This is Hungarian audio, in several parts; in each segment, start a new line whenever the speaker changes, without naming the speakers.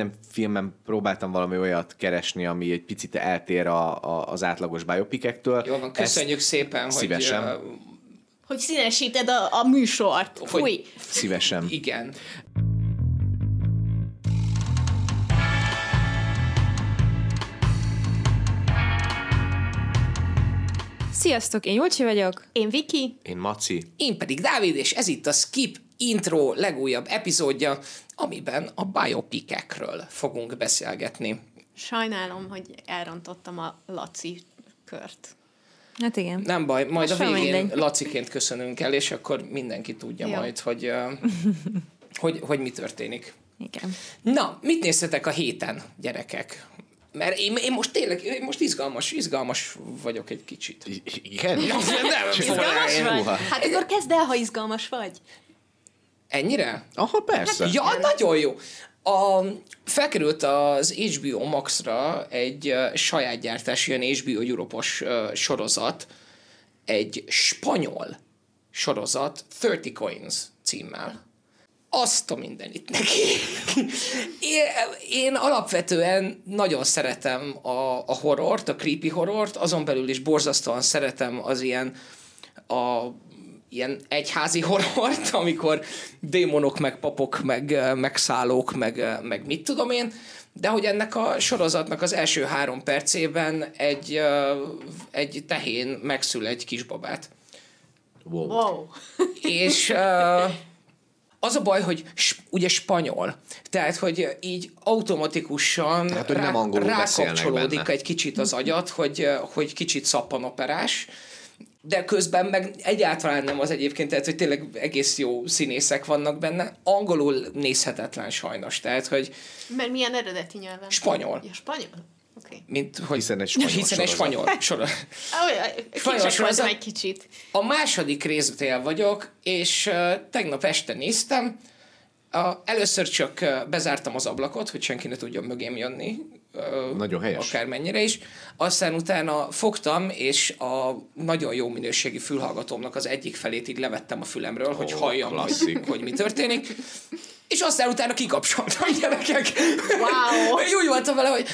minden filmben próbáltam valami olyat keresni, ami egy picit eltér a, a, az átlagos biopikektől.
Jó van, köszönjük Ezt szépen,
szívesen.
hogy... Uh,
hogy színesíted a, a műsort. Fúj. Hogy,
szívesen.
Igen.
Sziasztok, én Julcsi vagyok.
Én Viki.
Én Maci.
Én pedig Dávid, és ez itt a Skip Intro legújabb epizódja, amiben a biopikekről fogunk beszélgetni.
Sajnálom, hogy elrontottam a Laci kört.
Hát igen.
Nem baj, majd Most a végén mindegy. Laciként köszönünk el, és akkor mindenki tudja Jó. majd, hogy, hogy, hogy mi történik.
Igen.
Na, mit néztetek a héten, gyerekek? Mert én, én most tényleg, én most izgalmas, izgalmas vagyok egy kicsit.
I- igen?
nem, nem,
izgalmas vagy? Hát akkor kezd el, ha izgalmas vagy.
Ennyire?
Aha, persze.
Hát, ja, nagyon jó. A, felkerült az HBO Max-ra egy uh, saját gyártás, ilyen HBO Europos uh, sorozat, egy spanyol sorozat, 30 Coins címmel azt a mindenit neki. Én, én alapvetően nagyon szeretem a, a horrort, a creepy horrort, azon belül is borzasztóan szeretem az ilyen a ilyen egyházi horrort, amikor démonok, meg papok, meg, meg szállók, meg, meg mit tudom én, de hogy ennek a sorozatnak az első három percében egy, egy tehén megszül egy kisbabát.
Wow. wow.
És az a baj, hogy ugye spanyol, tehát hogy így automatikusan
tehát, hogy rá, nem
rákapcsolódik
benne.
egy kicsit az agyat, hogy, hogy kicsit szappanoperás, de közben meg egyáltalán nem az egyébként, tehát hogy tényleg egész jó színészek vannak benne. Angolul nézhetetlen sajnos, tehát hogy...
Mert milyen eredeti nyelven?
Spanyol.
Ja, spanyol?
Okay. Mint,
hogy hiszen egy spanyol
hiszen egy spanyol sorozat.
spanyol sorozat. egy kicsit.
A második résztél vagyok, és uh, tegnap este néztem. Uh, először csak bezártam az ablakot, hogy senki ne tudjon mögém jönni.
Nagyon helyes.
Akármennyire is. Aztán utána fogtam, és a nagyon jó minőségi fülhallgatómnak az egyik felét így levettem a fülemről, oh, hogy halljam, hogy, hogy mi történik. És aztán utána kikapcsoltam gyerekek.
Wow.
Úgy voltam vele, hogy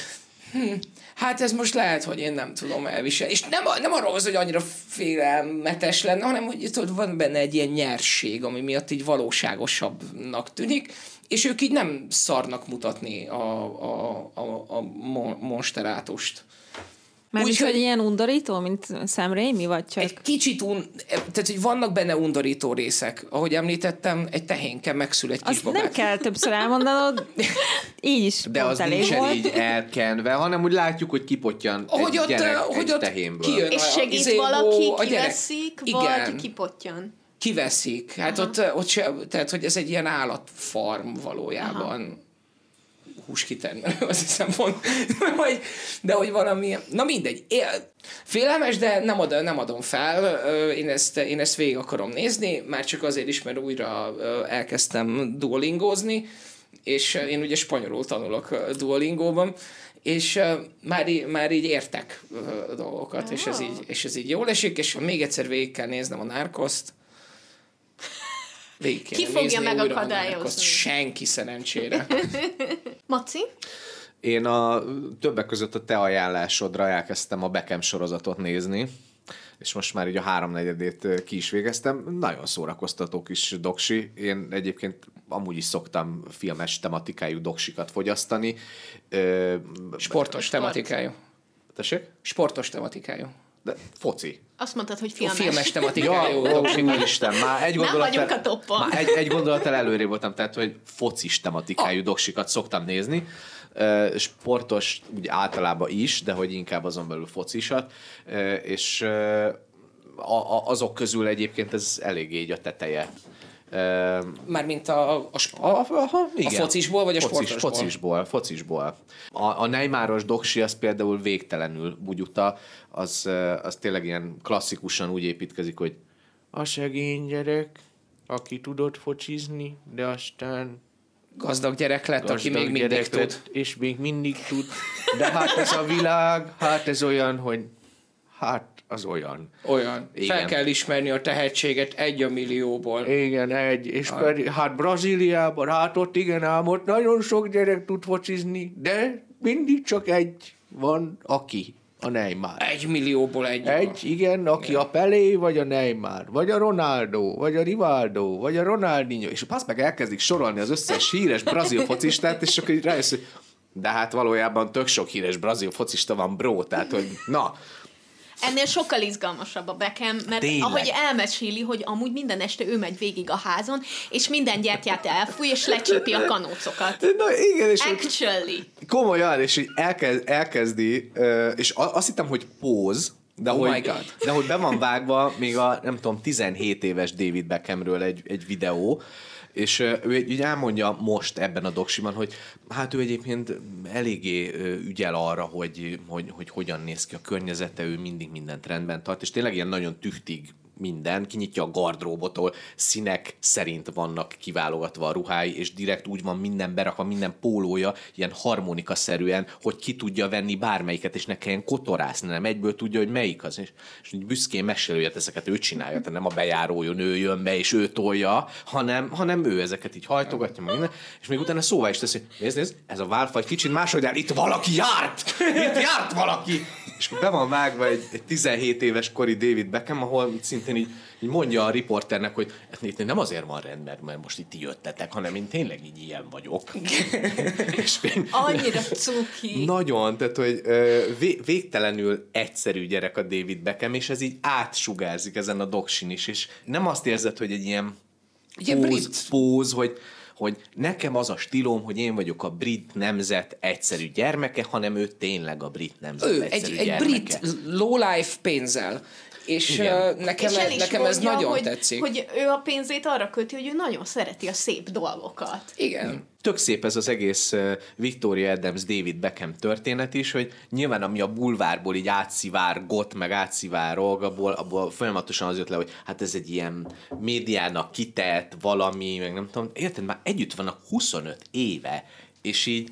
hm, hát ez most lehet, hogy én nem tudom elviselni. És nem, nem arról az, hogy annyira félelmetes lenne, hanem hogy tudod, van benne egy ilyen nyerség, ami miatt így valóságosabbnak tűnik, és ők így nem szarnak mutatni a, a, a, a monsterátust.
Mert Úgy, hogy ilyen undorító, mint Sam Raimi, vagy csak?
Egy kicsit, un, tehát hogy vannak benne undorító részek. Ahogy említettem, egy tehénke megszül egy
kis nem kell többször elmondanod, így is
De az nincsen volt. így elkenve, hanem úgy látjuk, hogy kipottyan
ahogy
egy
ott,
gyerek
hogy
egy
ott
tehénből.
Kijön És segít izébó, valaki, kiveszik, vagy kipottyan?
Kiveszik. Hát ott, ott se, tehát, hogy ez egy ilyen állatfarm valójában. Aha. Húskitermelő, azt hiszem pont, hogy, de hogy valami, na mindegy. Félelmes, de nem, ad, nem adom fel, én ezt, én ezt végig akarom nézni, már csak azért is, mert újra elkezdtem duolingózni, és én ugye spanyolul tanulok duolingóban, és már, már így értek dolgokat, és, ez így, és ez így jól esik, és még egyszer végig kell néznem a nárkoszt,
Végig Ki fogja megakadályozni?
Senki szerencsére.
Maci?
Én a többek között a te ajánlásodra elkezdtem a Beckham sorozatot nézni, és most már így a háromnegyedét ki is végeztem. Nagyon szórakoztató kis doksi. Én egyébként amúgy is szoktam filmes tematikájú doksikat fogyasztani.
Sportos Sport. tematikájú.
Tessék?
Sportos tematikájú.
De foci.
Azt mondtad, hogy filmes.
filmes tematikájú.
Ja, ó, Isten, már egy gondolat
Nem vagyunk a toppon.
Már egy, egy gondolattal előrébb voltam, tehát, hogy focis tematikájú oh. doksikat szoktam nézni. Sportos úgy általában is, de hogy inkább azon belül focisat, és a, a, azok közül egyébként ez eléggé így a teteje.
Uh, Mármint a, a, a, a, igen. a focisból, vagy a Focis, sportosból?
Focisból, focisból. A, a Neymaros doksi az például végtelenül bugyuta, az, az tényleg ilyen klasszikusan úgy építkezik, hogy a szegény gyerek, aki tudott focizni, de aztán
gazdag gyerek lett, gazdag aki még mindig tud. Lett,
és még mindig tud. De hát ez a világ, hát ez olyan, hogy hát az olyan.
Olyan. Igen. Fel
Igen.
kell ismerni a tehetséget egy a millióból.
Igen, egy, és pedig, hát Brazíliában, hát ott igen, ám ott nagyon sok gyerek tud focizni, de mindig csak egy van, aki, a Neymar.
Egy millióból egy.
Egy, igen, aki a Pelé, vagy a Neymar, vagy a Ronaldo, vagy a Rivaldo, vagy a Ronaldinho, és azt meg elkezdik sorolni az összes híres brazil focistát, és akkor így rájössz, hogy de hát valójában tök sok híres brazil focista van, bro, tehát, hogy na,
Ennél sokkal izgalmasabb a Beckham, mert
Tényleg.
ahogy elmeséli, hogy amúgy minden este ő megy végig a házon, és minden gyertyát elfúj, és lecsípi a kanócokat.
na igen, és
Actually.
komolyan, és így elkezd, elkezdi, és azt hittem, hogy póz, de,
Oh
hogy,
my God.
de hogy be van vágva még a, nem tudom, 17 éves David Beckhamről egy, egy videó, és ő így elmondja most ebben a doksiban, hogy hát ő egyébként eléggé ügyel arra, hogy, hogy, hogy hogyan néz ki a környezete, ő mindig mindent rendben tart, és tényleg ilyen nagyon tüchtig minden, kinyitja a gardróbot, ahol színek szerint vannak kiválogatva a ruhái, és direkt úgy van minden berakva, minden pólója, ilyen harmonikaszerűen, hogy ki tudja venni bármelyiket, és ne kelljen kotorászni, nem egyből tudja, hogy melyik az. És, és úgy büszkén mesélő, hogy hát ezeket ő csinálja, tehát nem a bejáró jön, ő jön be, és ő tolja, hanem, hanem ő ezeket így hajtogatja, meg minden, és még utána szóvá is teszi, nézd, nézd, ez a válfa egy kicsit máshogy áll, itt valaki járt! Itt járt valaki! És be van vágva egy, egy 17 éves kori David Beckham, ahol szintén így, így mondja a riporternek, hogy hát itt nem azért van rendben, mert most itt jöttetek, hanem én tényleg így ilyen vagyok. és még
Annyira cuki.
nagyon, tehát hogy vé- végtelenül egyszerű gyerek a David Beckham, és ez így átsugárzik ezen a doksin is, és nem azt érzed, hogy egy ilyen
Ugye
póz,
brit.
póz hogy, hogy nekem az a stílom, hogy én vagyok a brit nemzet egyszerű gyermeke, hanem ő tényleg a brit nemzet
Ő
egyszerű
egy, egy
gyermeke.
brit low-life pénzzel. És
Igen.
nekem,
és el
ez,
is
nekem ez
mondja,
nagyon
hogy,
tetszik.
hogy ő a pénzét arra költi, hogy ő nagyon szereti a szép dolgokat.
Igen.
Tök szép ez az egész Victoria Adams, David Beckham történet is, hogy nyilván ami a bulvárból így átszivárgott, meg átszivárog, abból, abból folyamatosan az jött le, hogy hát ez egy ilyen médiának kitett valami, meg nem tudom, érted, már együtt vannak 25 éve, és így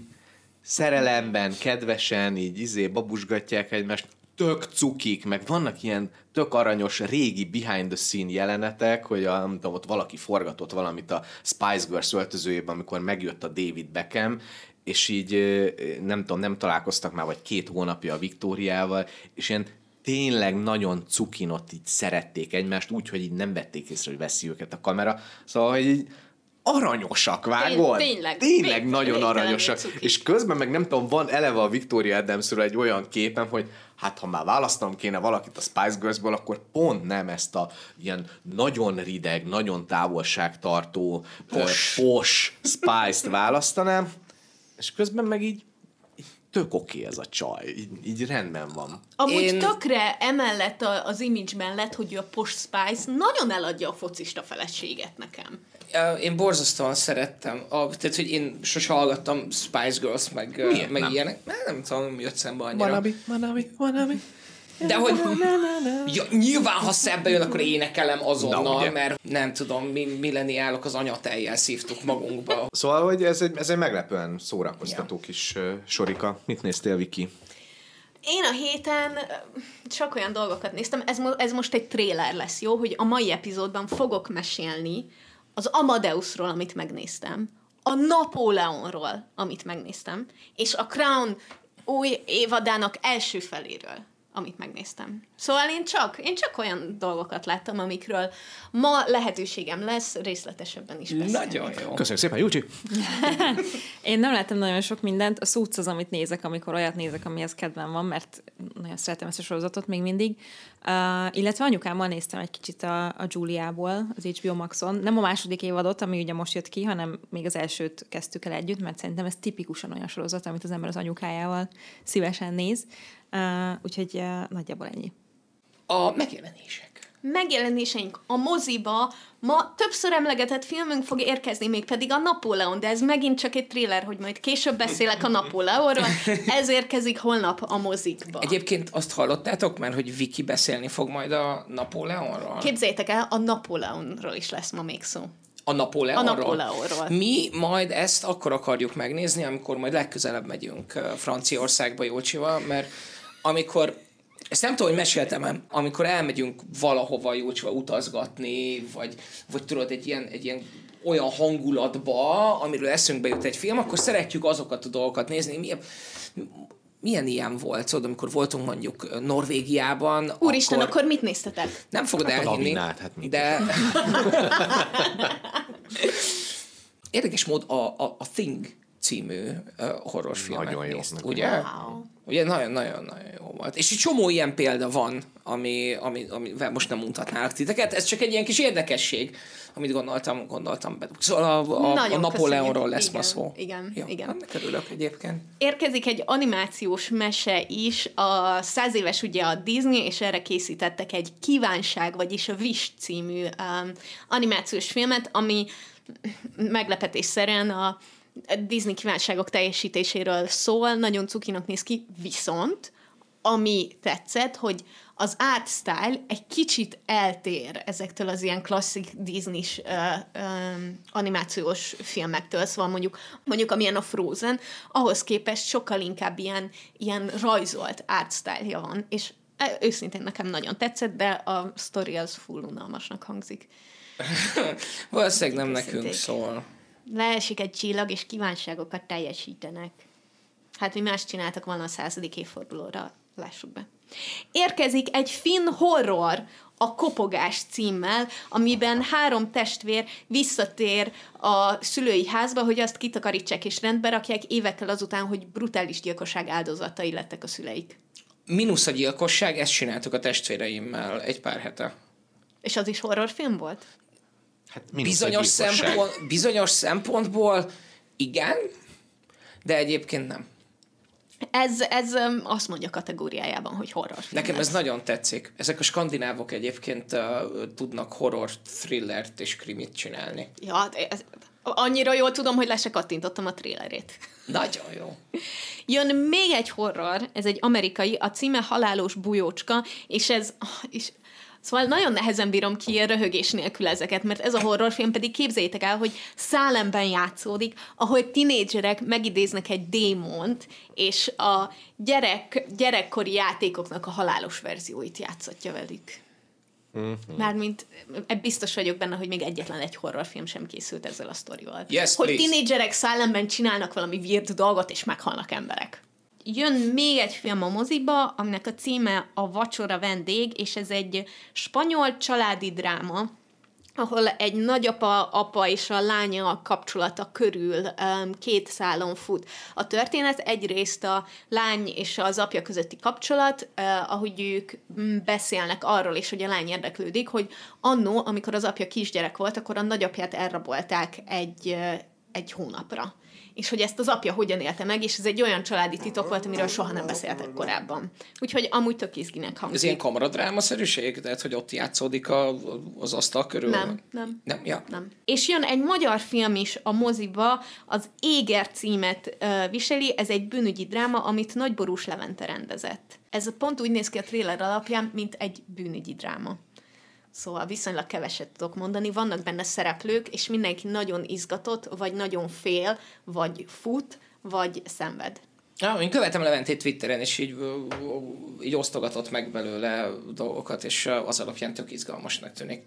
szerelemben, kedvesen, így izé babusgatják egymást, tök cukik, meg vannak ilyen tök aranyos régi behind the scene jelenetek, hogy a, nem tudom, ott valaki forgatott valamit a Spice Girls öltözőjében, amikor megjött a David Beckham, és így nem tudom, nem találkoztak már vagy két hónapja a Viktóriával, és ilyen tényleg nagyon cukinot így szerették egymást, úgy, hogy így nem vették észre, hogy veszi őket a kamera. Szóval, hogy így aranyosak, vágod?
tényleg,
Tényleg
végtelen-
nagyon aranyosak. És közben meg nem tudom, van eleve a Victoria Adamsről egy olyan képem, hogy hát ha már választanom kéne valakit a Spice Girlsből, akkor pont nem ezt a ilyen nagyon rideg, nagyon távolságtartó, pos, pos Spice-t választanám, és közben meg így, tök oké ez a csaj, így, így rendben van.
Amúgy
Én...
tökre emellett a, az image mellett, hogy ő a Posh Spice nagyon eladja a focista feleséget nekem.
Én borzasztóan szerettem. A, tehát, hogy én sose hallgattam Spice Girls, meg,
Miért
meg
nem?
ilyenek. Nem, nem tudom, jött szembe annyira.
Manabi, manabi, manabi.
De hogy ja, nyilván, ha szembe jön, akkor énekelem
Na,
azonnal,
ugye.
mert nem tudom, mi milleniálok az anyateljel szívtuk magunkba.
Szóval, hogy ez egy, ez egy meglepően szórakoztató kis uh, sorika. Mit néztél, Viki?
Én a héten csak olyan dolgokat néztem, ez, mo- ez most egy tréler lesz, jó? Hogy a mai epizódban fogok mesélni az Amadeusról, amit megnéztem, a Napóleonról, amit megnéztem, és a Crown új évadának első feléről, amit megnéztem. Szóval én csak, én csak olyan dolgokat láttam, amikről ma lehetőségem lesz részletesebben is beszélni.
Nagyon jó.
Köszönjük szépen, Júcsi!
Én nem láttam nagyon sok mindent. A Suits az, amit nézek, amikor olyat nézek, amihez kedvem van, mert nagyon szeretem ezt a sorozatot még mindig. Uh, illetve anyukámmal néztem egy kicsit a, a Juliából, az HBO Maxon. Nem a második évadot, ami ugye most jött ki, hanem még az elsőt kezdtük el együtt, mert szerintem ez tipikusan olyan sorozat, amit az ember az anyukájával szívesen néz. Uh, úgyhogy uh, nagyjából ennyi.
A megjelenések.
Megjelenéseink a moziba, ma többször emlegetett filmünk fog érkezni, még pedig a Napóleon, de ez megint csak egy thriller, hogy majd később beszélek a Napóleonról, ez érkezik holnap a mozikba.
Egyébként azt hallottátok már, hogy Viki beszélni fog majd a Napóleonról?
Képzeljétek el, a Napóleonról is lesz ma még szó.
A Napóleonról.
A Napóleonról.
Mi majd ezt akkor akarjuk megnézni, amikor majd legközelebb megyünk Franciaországba Jócsival, mert amikor ezt nem tudom, hogy meséltem amikor elmegyünk valahova jócsva utazgatni, vagy, vagy tudod, egy ilyen, egy ilyen olyan hangulatba, amiről eszünkbe jut egy film, akkor szeretjük azokat a dolgokat nézni. Milyen, milyen ilyen volt, szóval, amikor voltunk mondjuk Norvégiában.
Úristen, akkor, akkor mit néztetek?
Nem fogod hát elhinni, lavinát, hát de... Érdekes mód a, a, a Thing című uh, horrorfilmet
Nagyon jó.
Nézt, ugye? Wow. Ugye nagyon-nagyon-nagyon jó volt. És egy csomó ilyen példa van, ami, ami, amivel most nem mutatnálok titeket. Ez csak egy ilyen kis érdekesség, amit gondoltam, gondoltam be. Szóval a, a, a Napóleonról lesz
igen,
ma szó.
Igen,
jó,
igen.
Ennek örülök egyébként.
Érkezik egy animációs mese is, a száz éves ugye a Disney, és erre készítettek egy Kívánság, vagyis a Wish című um, animációs filmet, ami meglepetésszerűen a Disney kívánságok teljesítéséről szól, nagyon cukinak néz ki, viszont ami tetszett, hogy az art style egy kicsit eltér ezektől az ilyen klasszik disney uh, um, animációs filmektől, szóval mondjuk, mondjuk amilyen a Frozen, ahhoz képest sokkal inkább ilyen, ilyen rajzolt art style van, és őszintén nekem nagyon tetszett, de a story az full unalmasnak hangzik.
Valószínűleg nem nekünk szól
leesik egy csillag, és kívánságokat teljesítenek. Hát mi más csináltak volna a századik évfordulóra, lássuk be. Érkezik egy finn horror, a Kopogás címmel, amiben három testvér visszatér a szülői házba, hogy azt kitakarítsák és rendbe rakják évekkel azután, hogy brutális gyilkosság áldozatai lettek a szüleik.
Minusz a gyilkosság, ezt csináltuk a testvéreimmel egy pár hete.
És az is horrorfilm volt?
Hát bizonyos, szempont, bizonyos szempontból igen, de egyébként nem.
Ez, ez azt mondja kategóriájában, hogy horror.
Nekem ez nagyon tetszik. Ezek a skandinávok egyébként uh, tudnak horror, thrillert és krimit csinálni.
Ja, ez, annyira jól tudom, hogy le se kattintottam a trailerét.
Nagyon jó.
Jön még egy horror, ez egy amerikai, a címe Halálos bujócska, és ez, és Szóval nagyon nehezen bírom ki röhögés nélkül ezeket, mert ez a horrorfilm pedig képzeljétek el, hogy szálemben játszódik, ahol tinédzserek megidéznek egy démont, és a gyerek, gyerekkori játékoknak a halálos verzióit játszatja velük. Mm-hmm. Mármint biztos vagyok benne, hogy még egyetlen egy horrorfilm sem készült ezzel a sztorival.
Yes,
hogy tinédzserek szállemben csinálnak valami weird dolgot, és meghalnak emberek jön még egy film a moziba, aminek a címe a Vacsora vendég, és ez egy spanyol családi dráma, ahol egy nagyapa, apa és a lánya kapcsolata körül két szálon fut. A történet egyrészt a lány és az apja közötti kapcsolat, uh, ahogy ők mm, beszélnek arról is, hogy a lány érdeklődik, hogy annó, amikor az apja kisgyerek volt, akkor a nagyapját elrabolták egy, uh, egy hónapra és hogy ezt az apja hogyan élte meg, és ez egy olyan családi titok volt, amiről soha nem beszéltek korábban. Úgyhogy amúgy tök izginek hangzik.
Ez ilyen kamaradráma-szerűség? Tehát, hogy ott játszódik a, az asztal körül?
Nem, nem.
Nem, ja.
nem. És jön egy magyar film is a moziba, az Éger címet uh, viseli, ez egy bűnügyi dráma, amit Nagyborús Levente rendezett. Ez pont úgy néz ki a tréler alapján, mint egy bűnügyi dráma. Szóval viszonylag keveset tudok mondani. Vannak benne szereplők, és mindenki nagyon izgatott, vagy nagyon fél, vagy fut, vagy szenved.
Ja, én követem Leventét Twitteren, és így, így osztogatott meg belőle dolgokat, és az alapján tök izgalmasnak tűnik.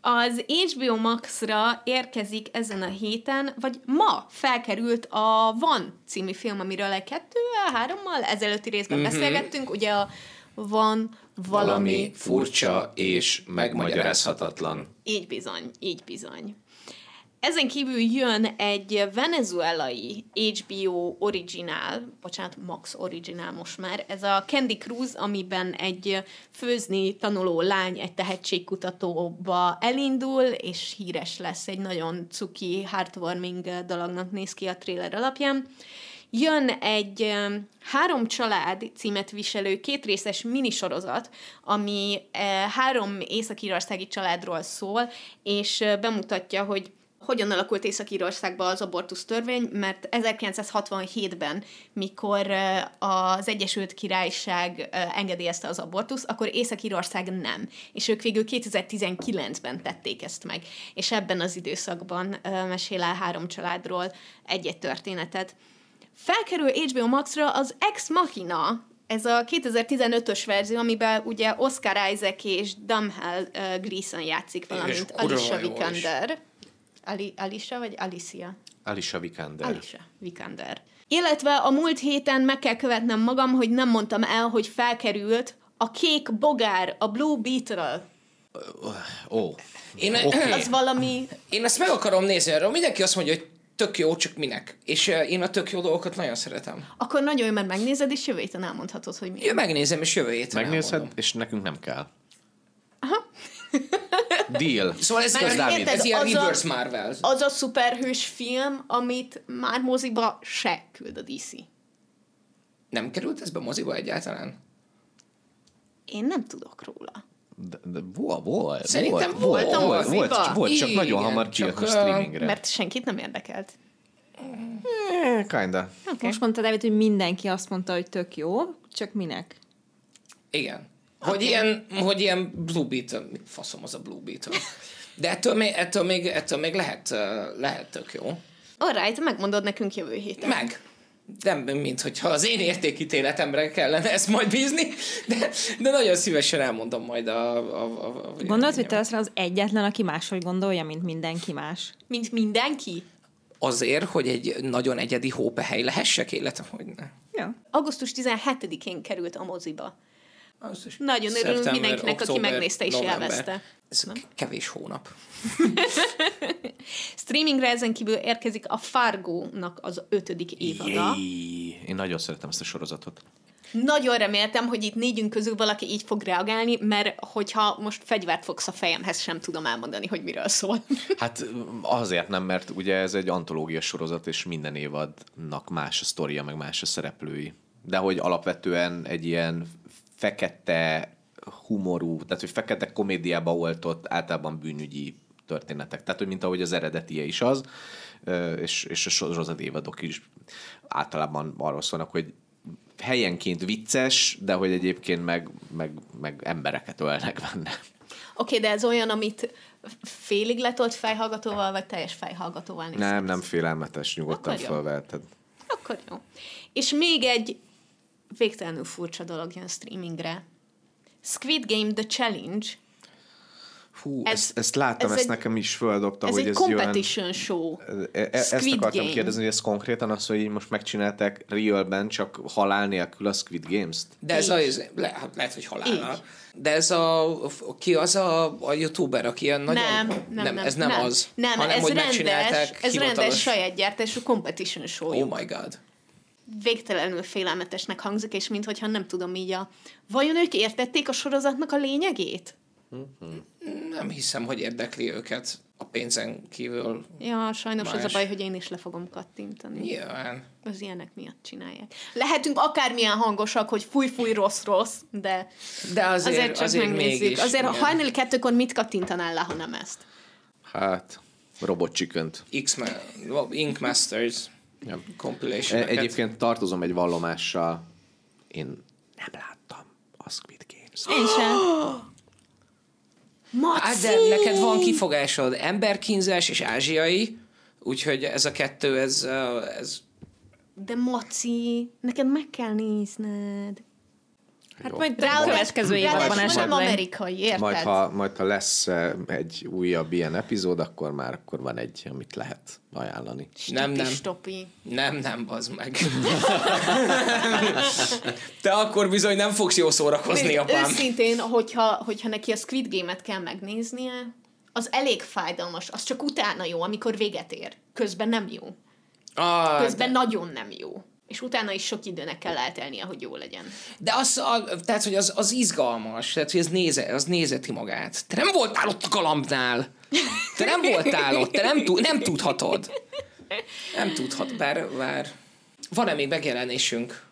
Az HBO Max-ra érkezik ezen a héten, vagy ma felkerült a Van című film, amiről egy kettő, hárommal ezelőtti részben mm-hmm. beszélgettünk, ugye a van valami,
furcsa és megmagyarázhatatlan.
Így bizony, így bizony. Ezen kívül jön egy venezuelai HBO originál, bocsánat, Max originál most már, ez a Candy Cruz, amiben egy főzni tanuló lány egy tehetségkutatóba elindul, és híres lesz, egy nagyon cuki, heartwarming dolognak néz ki a trailer alapján. Jön egy Három család címet viselő kétrészes minisorozat, ami három észak családról szól, és bemutatja, hogy hogyan alakult Észak-Írországban az abortusz törvény, mert 1967-ben, mikor az Egyesült Királyság engedélyezte az abortusz, akkor Észak-Írország nem. És ők végül 2019-ben tették ezt meg. És ebben az időszakban mesél el három családról egy-egy történetet. Felkerül HBO Max-ra az Ex Machina, Ez a 2015-ös verzió, amiben ugye Oscar Isaac és Damhel uh, Gleason játszik, valamint Alicia. Vikander. Ali, Alicia vagy Alicia?
Alicia Vikander.
Alicia Vikander. Illetve a múlt héten meg kell követnem magam, hogy nem mondtam el, hogy felkerült a kék bogár, a Blue Beetle.
Ó,
Én,
Oké.
Az valami...
én ezt meg akarom nézni, erről mindenki azt mondja, hogy tök jó, csak minek. És én a tök jó dolgokat nagyon szeretem.
Akkor nagyon jó, mert megnézed, és jövő héten elmondhatod, hogy mi.
Én megnézem, és jövő héten
megnézed,
elmondom.
és nekünk nem kell. Deal.
Szóval ez, ez,
Dávid.
érted,
ez ilyen
az a-
reverse Marvel.
Az a szuperhős film, amit már moziba se küld a DC.
Nem került ez be moziba egyáltalán?
Én nem tudok róla.
De, de volt, volt,
Szerintem
volt,
volt
volt, volt, volt, csak, volt, csak
Igen,
nagyon hamar
csak,
kijött a streamingre.
Mert senkit nem érdekelt.
Eh, kinda.
Okay.
Most mondta David, hogy mindenki azt mondta, hogy tök jó, csak minek?
Igen. Hogy, ilyen, hogy ilyen Blue Beetle, faszom az a Blue Beetle. De ettől még, ettől még, ettől még lehet, eh, lehet tök jó.
Alright, megmondod nekünk jövő héten.
Meg. Nem, mint hogyha az én értékítéletemre kellene ezt majd bízni, de, de nagyon szívesen elmondom majd a... a, a, a
Gondolod, hogy te leszel az egyetlen, aki máshogy gondolja, mint mindenki más?
Mint mindenki?
Azért, hogy egy nagyon egyedi hópehely lehessek életem, hogy ne.
Ja.
Augusztus 17-én került a moziba.
Az is
Nagyon örülünk
szeptember,
mindenkinek, aki
október,
megnézte és
november.
élvezte.
Ez kevés hónap.
Streamingre ezen kívül érkezik a Fargo-nak az ötödik évada.
Jéj. Én nagyon szeretem ezt a sorozatot.
Nagyon reméltem, hogy itt négyünk közül valaki így fog reagálni, mert hogyha most fegyvert fogsz a fejemhez, sem tudom elmondani, hogy miről szól.
Hát azért nem, mert ugye ez egy antológia sorozat, és minden évadnak más a sztoria, meg más a szereplői. De hogy alapvetően egy ilyen fekete humorú, tehát hogy fekete komédiába oltott általában bűnügyi történetek. Tehát, hogy mint ahogy az eredetie is az, és, és a sorozat évadok is általában arról szólnak, hogy helyenként vicces, de hogy egyébként meg, meg, meg embereket ölnek benne.
Oké, okay, de ez olyan, amit félig letolt fejhallgatóval, vagy teljes fejhallgatóval nézhetsz?
Nem, nem félelmetes, nyugodtan
Akkor
felveheted.
Akkor jó. És még egy végtelenül furcsa dolog jön streamingre. Squid Game The Challenge.
Hú,
Ez-
ezt, ezt láttam,
ez
ezt
egy-
nekem is földobta,
Ez
hogy
egy
ez
competition show.
E- e- Ezt
Squid
akartam
Game.
kérdezni, hogy ez konkrétan az, hogy most megcsinálták realben, csak halál nélkül a Squid Games-t?
De ez
Így.
a, ez, le, hát lehet, hogy halállal.
Így.
De ez a, ki az a, a youtuber, aki ilyen nagyon...
Nem, nem, nem,
ez nem, az.
Nem,
hanem,
ez
hogy
rendes, ez
hivatalos-
rendes saját gyártású competition show.
Oh my god.
Végtelenül félelmetesnek hangzik, és minthogyha nem tudom így a... Vajon ők értették a sorozatnak a lényegét?
Nem hiszem, hogy érdekli őket a pénzen kívül.
Ja, sajnos az a
Más.
baj, hogy én is le fogom kattintani.
Nyilván.
Az ilyenek miatt csinálják. Lehetünk akármilyen hangosak, hogy fúj, fúj, rossz, rossz, de
De azért,
azért csak
azért
megnézzük.
mégis.
azért
igen.
hajnali kettőkor mit kattintanál le, ha nem ezt?
Hát, robot chicken
X-Men, Ink Masters
Ja.
compilation
E- Egyébként tartozom egy vallomással. Én nem láttam a Squid Games.
Én sem.
Maci!
Hát de neked van kifogásod, emberkínzás és ázsiai, úgyhogy ez a kettő, ez, ez
De Maci, neked meg kell nézned.
Hát
Jó.
majd a
Ráadásul-
következő évadban
ráadásul nem
esetleg.
amerikai, érted?
Majd ha, majd ha lesz eh, egy újabb ilyen epizód, akkor már akkor van egy, amit lehet ajánlani.
nem, nem,
Stopi.
nem, nem, bazd meg. Te akkor bizony nem fogsz jól szórakozni,
Nézd,
apám.
Őszintén, hogyha, hogyha neki a Squid Game-et kell megnéznie, az elég fájdalmas, az csak utána jó, amikor véget ér. Közben nem jó.
Ah,
Közben nagyon nem jó. És utána is sok időnek kell eltelnie, hogy jó legyen.
De az, a, tehát, hogy az, az izgalmas, tehát, hogy az, néze, az nézeti magát. Te nem voltál ott a galambnál. Te nem voltál ott, te nem, nem tudhatod. Nem tudhat, bár, bár... Van-e még megjelenésünk?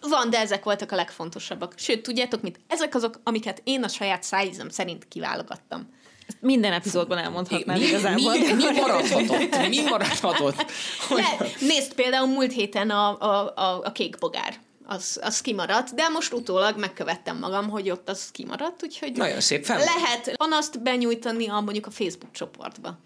Van, de ezek voltak a legfontosabbak. Sőt, tudjátok mit? Ezek azok, amiket én a saját szájízem szerint kiválogattam.
Ezt minden epizódban elmondhatnám
mi,
igazából.
mi, mi maradhatott? Mi maradhatott? Hogy,
Le, nézd, például múlt héten a, a, a, a kék bogár. Az, az kimaradt, de most utólag megkövettem magam, hogy ott az kimaradt, úgyhogy
Nagyon szép, van.
lehet panaszt benyújtani a, mondjuk a Facebook csoportba.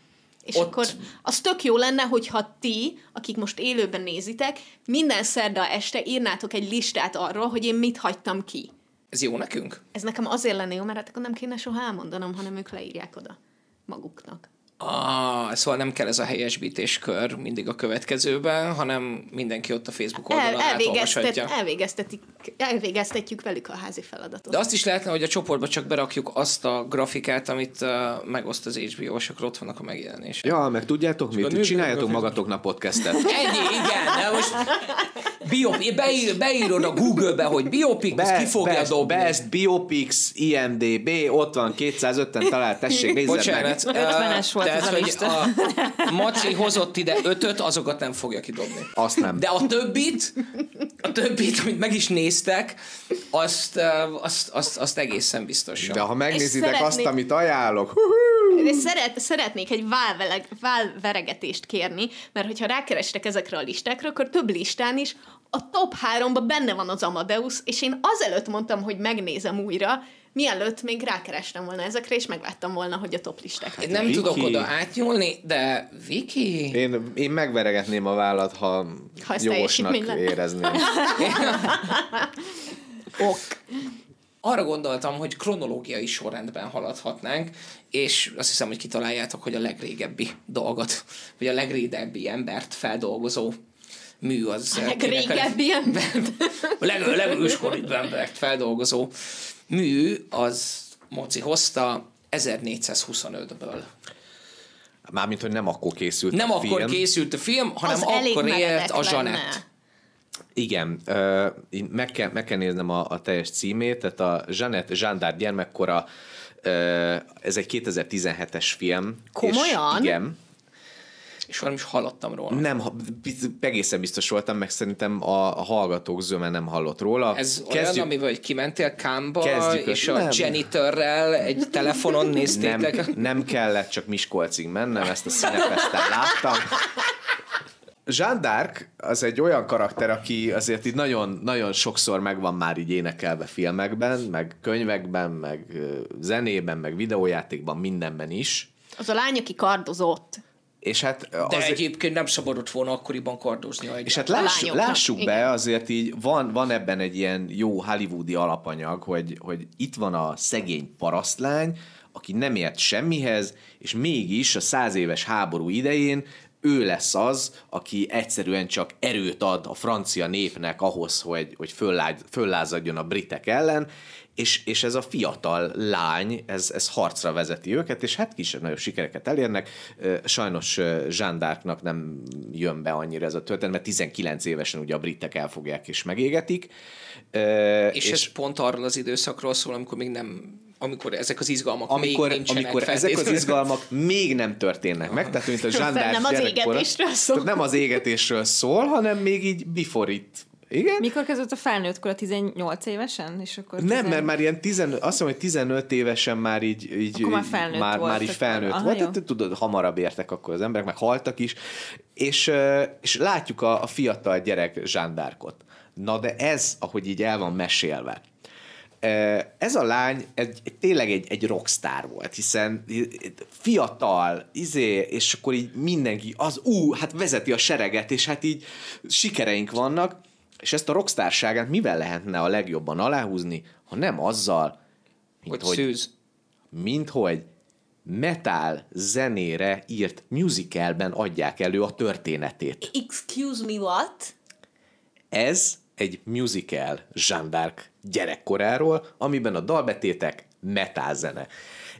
És
Ott...
akkor az tök jó lenne, hogyha ti, akik most élőben nézitek, minden szerda este írnátok egy listát arról, hogy én mit hagytam ki.
Ez jó nekünk?
Ez nekem azért lenne jó, mert hát akkor nem kéne soha elmondanom, hanem ők leírják oda maguknak.
Ah, szóval nem kell ez a helyesbítéskör mindig a következőben, hanem mindenki ott a Facebook
El,
oldalon
elvégeztet,
átolvashatja.
elvégeztetik, elvégeztetjük velük a házi feladatot.
De azt is lehetne, hogy a csoportba csak berakjuk azt a grafikát, amit uh, megoszt az HBO-s, akkor ott vannak a megjelenések.
Ja, meg tudjátok mit? Csináljatok magatoknak podcastet.
Ennyi, igen, de most biop, beír, beírod a Google-be, hogy biopic, az ki fogja
best,
dobni.
Best Biopics, IMDB, ott van 250 talált, tessék, nézzed
Bocsánat.
meg.
50-es volt
tehát,
ez a
hogy
lista.
A Maci hozott ide ötöt, azokat nem fogja kidobni.
Azt nem.
De a többit, a többit, amit meg is néztek, azt, azt, azt, azt egészen biztosan.
De ha megnézitek
És
azt,
szeretnék-
amit ajánlok,
És szeret, szeretnék egy válveleg, válveregetést kérni, mert hogyha rákerestek ezekre a listákra, akkor több listán is a top háromba benne van az Amadeus, és én azelőtt mondtam, hogy megnézem újra, mielőtt még rákerestem volna ezekre, és megláttam volna, hogy a top listák.
Én nem
Viki.
tudok oda átnyúlni, de Viki...
én, én megveregetném a vállat, ha,
Ha lenne.
érezném.
Ok.
arra gondoltam, hogy kronológiai sorrendben haladhatnánk, és azt hiszem, hogy kitaláljátok, hogy a legrégebbi dolgot, vagy a legrégebbi embert feldolgozó mű az...
A legrégebbi ember.
A leg, legőskoribb embert feldolgozó mű az Moci hozta 1425-ből.
Mármint, hogy nem akkor készült
Nem
a
akkor
film.
készült a film, hanem
Az
akkor élt a
lenne.
Zsanett.
Igen, meg, kell, meg kell néznem a, a teljes címét, tehát a Jeanette Zsándár gyermekkora, ez egy 2017-es film.
Komolyan?
És igen,
És valami is hallottam róla.
nem, egészen biztos voltam, meg szerintem a, a hallgatók zöme nem hallott róla.
Ez olyan, amivel hogy kimentél Kámba,
Kezdjük
és a
Nem.
janitorrel egy telefonon néztétek.
nem, nem kellett csak Miskolcig mennem, ezt a színefesten láttam. Jean d'Arc az egy olyan karakter, aki azért így nagyon, nagyon sokszor megvan már így énekelve filmekben, meg könyvekben, meg zenében, meg videójátékban, mindenben is.
Az a lány, aki kardozott.
És hát
De
azért,
egyébként nem szabadott volna akkoriban kardozni. Ha
és hát
A
lássuk,
igen.
be, azért így van, van ebben egy ilyen jó hollywoodi alapanyag, hogy, hogy itt van a szegény parasztlány, aki nem ért semmihez, és mégis a száz éves háború idején ő lesz az, aki egyszerűen csak erőt ad a francia népnek ahhoz, hogy, hogy föllágy, föllázadjon a britek ellen, és, és ez a fiatal lány, ez, ez harcra vezeti őket, és hát kisebb nagyobb sikereket elérnek. Sajnos d'Arcnak nem jön be annyira ez a történet, mert 19 évesen ugye a britek elfogják és megégetik.
És, és ez pont arról az időszakról szól, amikor még nem amikor ezek az izgalmak
amikor,
még nincsenek
amikor ezek az
feltétlenül.
izgalmak még nem történnek meg, tehát mint a d'Arc
Nem az égetésről szól.
Nem az égetésről szól, hanem még így before it. Igen?
Mikor kezdett a felnőtt kora 18 évesen? És akkor
Nem,
10
mert már ilyen 15, azt mondom, hogy 15 évesen már így, így
Akkor már felnőtt
már,
volt,
már így felnőtt
aha,
volt, tehát tudod, hamarabb értek akkor az emberek, meg haltak is, és, és látjuk a, a fiatal gyerek zsándárkot. Na de ez, ahogy így el van mesélve, ez a lány egy, tényleg egy, egy rockstar volt, hiszen fiatal, izé, és akkor így mindenki, az ú, hát vezeti a sereget, és hát így sikereink vannak, és ezt a rockstárságát mivel lehetne a legjobban aláhúzni, ha nem azzal, mint
Hogy
hogy,
szűz.
mint hogy metal zenére írt musicalben adják elő a történetét.
Excuse me, what?
Ez egy musical d'Arc gyerekkoráról, amiben a dalbetétek metal zene.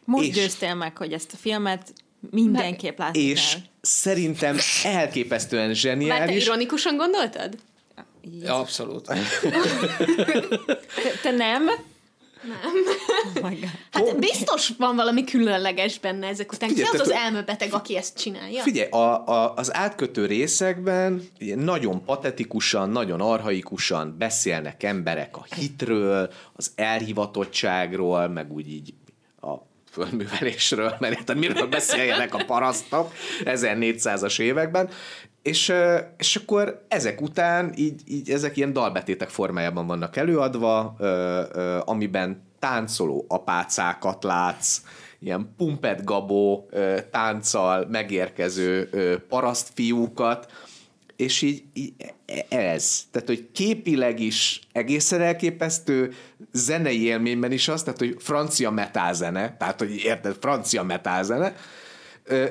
Most
és,
győztél meg, hogy ezt a filmet mindenképp látni
és
kell.
szerintem elképesztően
Már te
zseniális.
ironikusan gondoltad?
Ja, abszolút.
Te, nem? Nem. Oh my God.
Hát biztos van valami különleges benne ezek után. Ki
Figyelj,
az az
tehát-
elmebeteg, aki ezt csinálja?
Figyelj, a, a, az átkötő részekben nagyon patetikusan, nagyon arhaikusan beszélnek emberek a hitről, az elhivatottságról, meg úgy így a fölművelésről, mert érted, miről beszéljenek a parasztok 1400-as években, és, és akkor ezek után így, így ezek ilyen dalbetétek formájában vannak előadva, ö, ö, amiben táncoló apácákat látsz, ilyen pumpet gabó ö, tánccal megérkező ö, parasztfiúkat, és így, így e- ez. Tehát, hogy képileg is egészen elképesztő, zenei élményben is az, tehát, hogy francia metálzene, tehát, hogy érted, francia metálzene, Ö,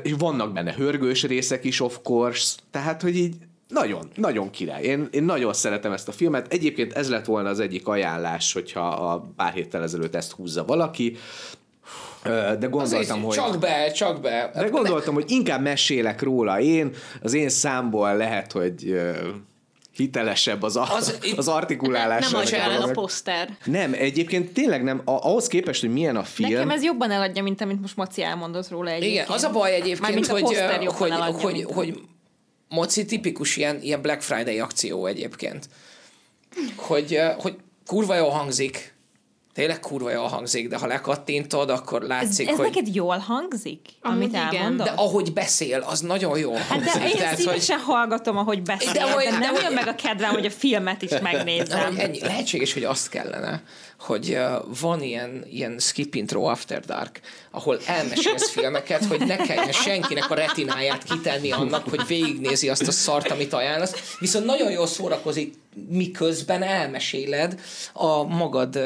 és vannak benne hörgős részek is, of course, tehát, hogy így nagyon, nagyon király. Én, én nagyon szeretem ezt a filmet. Egyébként ez lett volna az egyik ajánlás, hogyha a pár héttel ezelőtt ezt húzza valaki. De gondoltam,
Azért,
hogy...
Csak be, csak be.
De gondoltam, hogy inkább mesélek róla én, az én számból lehet, hogy hitelesebb az, a,
Az-
az, az artikulálás.
Nem adja el a poszter.
Nem, egyébként tényleg nem. A, ahhoz képest, hogy milyen a film...
Nekem ez jobban eladja, mint amit most Maci elmondott róla egyébként.
Igen, az a baj egyébként,
Mármint a
hogy, hogy,
eladja,
hogy,
mint-
hogy Moci tipikus ilyen, ilyen Black Friday akció egyébként. Hogy, hogy kurva jól hangzik, tényleg kurva jól hangzik, de ha lekattintod, akkor
Ez,
látszik,
ez
hogy...
neked jól hangzik,
Amúgy
amit
igen.
elmondod?
De ahogy beszél, az nagyon jól
Hát
hangzik.
de én
Tehát, hogy,
szívesen hallgatom, ahogy beszél,
De
de,
hogy-
de
de
nem
hogy-
jön meg a kedvem, hogy a filmet is
de
megnézzem.
hogy ennyi, lehetséges, hogy azt kellene, hogy van ilyen, ilyen skip intro after dark, ahol elmesélsz filmeket, hogy ne kelljen senkinek a retináját kitenni annak, hogy végignézi azt a szart, amit ajánlasz. Viszont nagyon jól szórakozik, miközben elmeséled a magad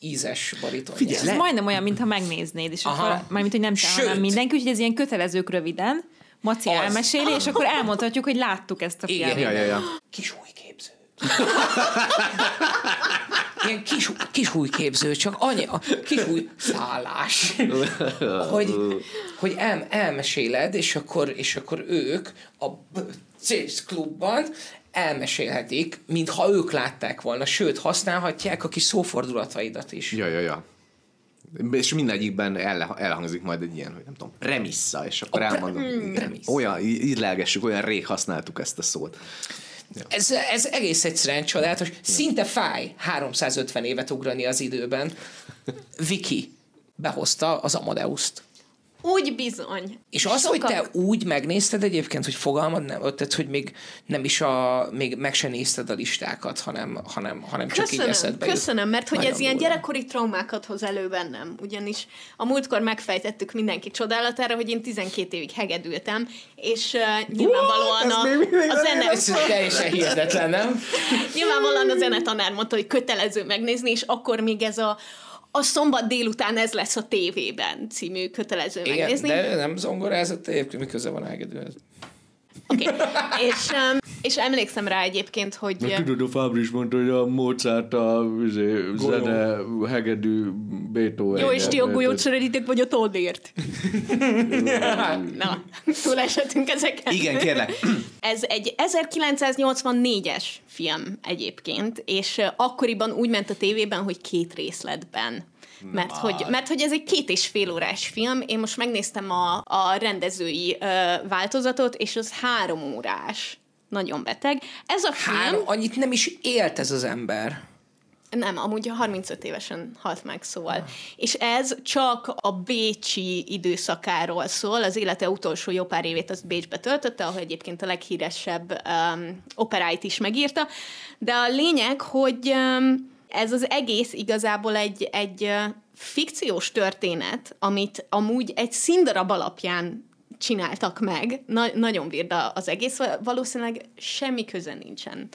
ízes baritonját.
Figyelj,
Ez majdnem olyan, mintha megnéznéd, és
Aha.
akkor, mármint, hogy nem te, hanem mindenki, úgyhogy ez ilyen kötelezők röviden, Maci
Az.
elmeséli, és akkor elmondhatjuk, hogy láttuk ezt a
Igen.
filmet.
Ja, ja, ja.
Kis újképző. Ilyen kis, kis újképző, csak annyi, a kis új szállás. Hogy, hogy el, elmeséled, és akkor, és akkor ők a CÉS klubban elmesélhetik, mintha ők látták volna, sőt, használhatják a kis szófordulataidat is.
Ja, ja, ja. És mindegyikben el, elhangzik majd egy ilyen, hogy nem tudom, premissza, és akkor
A pre-
elmondom.
mm, premissza.
Olyan, í- így lelgessük, olyan rég használtuk ezt a szót.
Ez, ez egész egyszerűen csodálatos. Szinte fáj 350 évet ugrani az időben. Viki behozta az Amadeuszt.
Úgy bizony.
És az, hogy
Sokak-
te úgy megnézted egyébként, hogy fogalmad nem, tehát, hogy még nem is a, még meg se nézted a listákat, hanem, hanem, hanem csak így
Köszönöm,
eszedbe jut.
köszönöm, mert hogy
Nagyon
ez ilyen gyerekkori traumákat hoz elő bennem. Ugyanis a múltkor megfejtettük mindenki csodálatára, hogy én 12 évig hegedültem, és uh, nyilvánvalóan
ez
a,
még mindig
a zene...
Ez teljesen hihetetlen, nem?
Nyilvánvalóan a zenetanár mondta, hogy kötelező megnézni, és akkor még ez a a szombat délután ez lesz a tévében című kötelező
Igen,
megnézni.
de nem zongorázott egyébként, mi köze van Ágedőhez?
Okay. és, um, és emlékszem rá egyébként, hogy...
tudod, a Fábris mondta, hogy a Mozart a izé, zene, hegedű, Beethoven.
Jó, és ti a golyót szeretitek, vagy a tódért? Na, túl esetünk ezeken.
Igen, kérlek.
Ez egy 1984-es film egyébként, és akkoriban úgy ment a tévében, hogy két részletben. Mert hogy, mert hogy ez egy két és fél órás film, én most megnéztem a, a rendezői ö, változatot, és az három órás. Nagyon beteg. Ez a film...
Három, annyit nem is élt ez az ember.
Nem, amúgy 35 évesen halt meg, szóval. És ez csak a bécsi időszakáról szól, az élete utolsó jó pár évét azt Bécsbe töltötte, ahol egyébként a leghíresebb um, operáit is megírta. De a lényeg, hogy um, ez az egész igazából egy, egy uh, fikciós történet, amit amúgy egy színdarab alapján csináltak meg. Na- nagyon virda az egész, valószínűleg semmi köze nincsen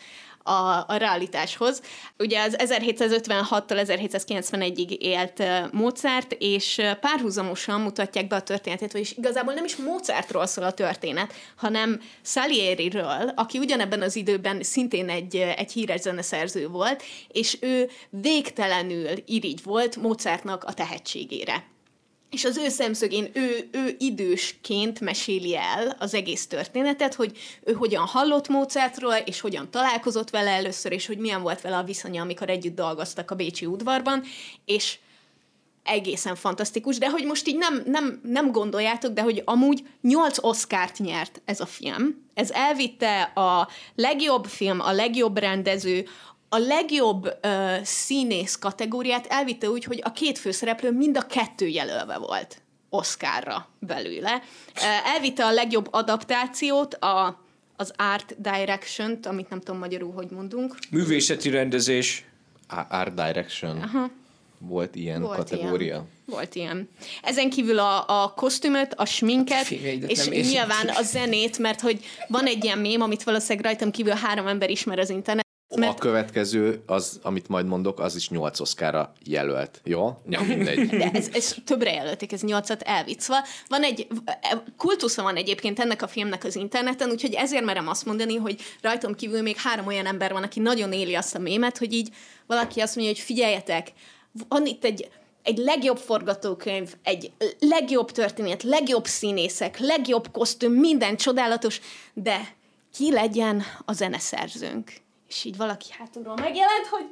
a, a realitáshoz. Ugye az 1756-tól 1791-ig élt Mozart, és párhuzamosan mutatják be a történetét, vagyis igazából nem is Mozartról szól a történet, hanem Salieriről, aki ugyanebben az időben szintén egy, egy híres zeneszerző volt, és ő végtelenül irigy volt Mozartnak a tehetségére. És az ő szemszögén ő, ő idősként meséli el az egész történetet, hogy ő hogyan hallott Mozartról, és hogyan találkozott vele először, és hogy milyen volt vele a viszonya, amikor együtt dolgoztak a Bécsi udvarban, és egészen fantasztikus, de hogy most így nem, nem, nem gondoljátok, de hogy amúgy nyolc Oscárt nyert ez a film. Ez elvitte a legjobb film, a legjobb rendező, a legjobb ö, színész kategóriát elvitte úgy, hogy a két főszereplő mind a kettő jelölve volt Oscarra belőle. Elvitte a legjobb adaptációt, a, az Art Direction-t, amit nem tudom magyarul, hogy mondunk.
Művészeti rendezés.
Art Direction. Aha. Volt ilyen Volt kategória? Ilyen.
Volt ilyen. Ezen kívül a, a kosztümöt, a sminket,
Figyeljétek,
és nyilván a zenét, mert hogy van egy ilyen mém, amit valószínűleg rajtam kívül három ember ismer az internet,
mert... A következő, az, amit majd mondok, az is nyolc oszkára jelölt. Jó? Ja, mindegy.
De ez, ez többre jelölték, ez nyolcat elviccva. Van egy, kultusza van egyébként ennek a filmnek az interneten, úgyhogy ezért merem azt mondani, hogy rajtam kívül még három olyan ember van, aki nagyon éli azt a mémet, hogy így valaki azt mondja, hogy figyeljetek, van itt egy egy legjobb forgatókönyv, egy legjobb történet, legjobb színészek, legjobb kosztüm, minden csodálatos, de ki legyen a zeneszerzőnk? És így valaki hátulról megjelent, hogy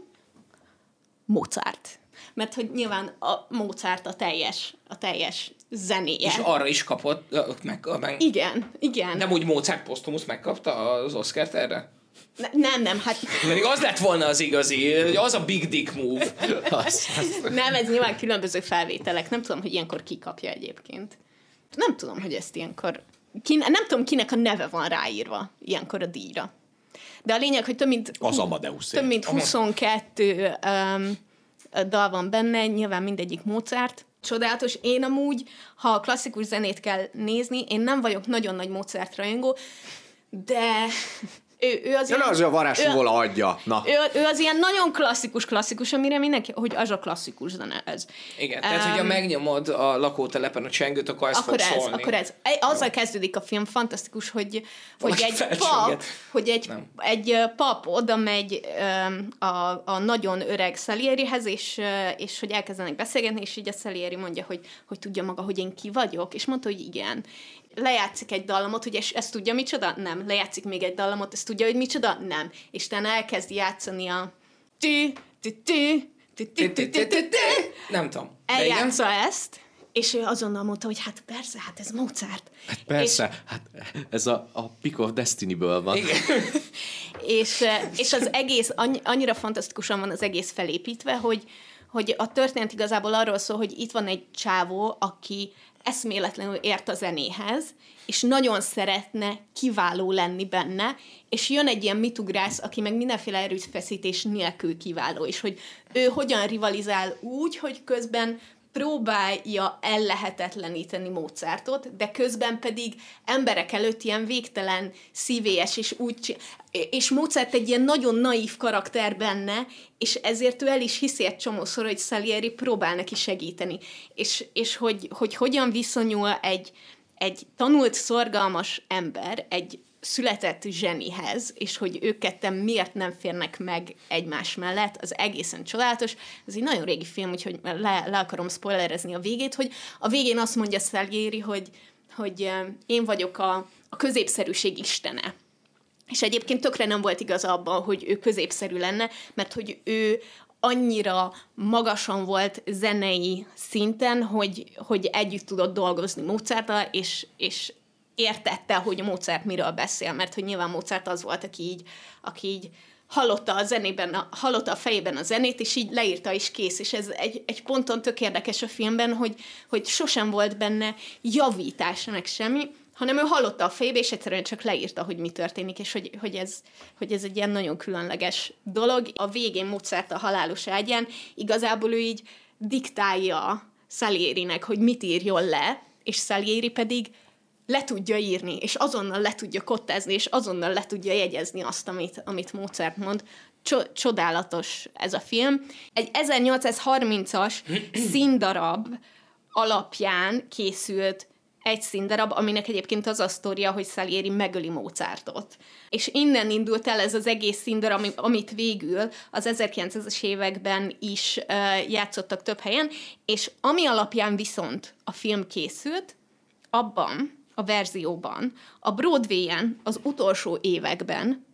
Mozart. Mert hogy nyilván a Mozart a teljes, a teljes zenéje.
És arra is kapott, meg, meg...
Igen, igen.
Nem úgy Mozart posztumusz megkapta az Oscárt erre?
Ne, nem, nem, hát...
Mert az lett volna az igazi, az a big dick move.
az, az. Nem, ez nyilván különböző felvételek. Nem tudom, hogy ilyenkor ki kapja egyébként. Nem tudom, hogy ezt ilyenkor... Ki, nem tudom, kinek a neve van ráírva ilyenkor a díjra. De a lényeg, hogy több mint,
az Amadeus
több mint 22 um, dal van benne, nyilván mindegyik Mozart. Csodálatos. Én amúgy, ha a klasszikus zenét kell nézni, én nem vagyok nagyon nagy Mozart rajongó, de ő, ő az
ja, ilyen, az a varázsból adja. Na.
Ő, ő, az ilyen nagyon klasszikus klasszikus, amire mindenki, hogy az a klasszikus zene ez.
Igen, um, tehát hogyha megnyomod a lakótelepen a csengőt, akkor ez
akkor
fog
ez,
szólni.
Akkor ez. Azzal kezdődik a film, fantasztikus, hogy, hogy egy pap, hogy egy, egy pap oda megy a, a nagyon öreg Salierihez, és, és hogy elkezdenek beszélgetni, és így a Salieri mondja, hogy, hogy tudja maga, hogy én ki vagyok, és mondta, hogy igen lejátszik egy dallamot, hogy ezt, ezt tudja micsoda? Nem. Lejátszik még egy dallamot, ezt tudja, hogy micsoda? Nem. És te elkezd játszani a tű, tű, tű, tű, tű, tű, tű, tű,
Nem tudom.
Eljátsza ezt, és ő azonnal mondta, hogy hát persze, hát ez Mozart.
Hát persze, és, hát ez a, a Pick of Destiny-ből van. Igen.
és, és az egész, annyira fantasztikusan van az egész felépítve, hogy, hogy a történet igazából arról szól, hogy itt van egy csávó, aki eszméletlenül ért a zenéhez, és nagyon szeretne kiváló lenni benne, és jön egy ilyen mitugrász, aki meg mindenféle erőfeszítés nélkül kiváló, és hogy ő hogyan rivalizál úgy, hogy közben próbálja ellehetetleníteni Mozartot, de közben pedig emberek előtt ilyen végtelen szívélyes, és úgy és Mozart egy ilyen nagyon naív karakter benne, és ezért ő el is hiszi egy csomószor, hogy Salieri próbál neki segíteni. És, és hogy, hogy hogyan viszonyul egy, egy tanult, szorgalmas ember, egy született zsenihez, és hogy ők ketten miért nem férnek meg egymás mellett, az egészen csodálatos. Ez egy nagyon régi film, úgyhogy le, le akarom spoilerezni a végét, hogy a végén azt mondja Salieri, hogy, hogy én vagyok a, a középszerűség istene. És egyébként tökre nem volt igaz abban, hogy ő középszerű lenne, mert hogy ő annyira magasan volt zenei szinten, hogy, hogy együtt tudott dolgozni Mozarttal, és, és értette, hogy Mozart miről beszél, mert hogy nyilván Mozart az volt, aki így, aki így hallotta a zenében, a, hallotta a fejében a zenét, és így leírta, is kész. És ez egy, egy ponton tök érdekes a filmben, hogy, hogy sosem volt benne javítás, meg semmi, hanem ő hallotta a fejébe, és egyszerűen csak leírta, hogy mi történik, és hogy, hogy, ez, hogy ez egy ilyen nagyon különleges dolog. A végén Mozart a halálos ágyán igazából ő így diktálja Salierinek, hogy mit írjon le, és Salieri pedig le tudja írni, és azonnal le tudja kottázni, és azonnal le tudja jegyezni azt, amit, amit Mozart mond. Csodálatos ez a film. Egy 1830-as színdarab alapján készült egy színdarab, aminek egyébként az a sztoria, hogy Salieri megöli Mozartot. És innen indult el ez az egész színdarab, amit végül az 1900-es években is uh, játszottak több helyen, és ami alapján viszont a film készült, abban a verzióban, a Broadway-en az utolsó években,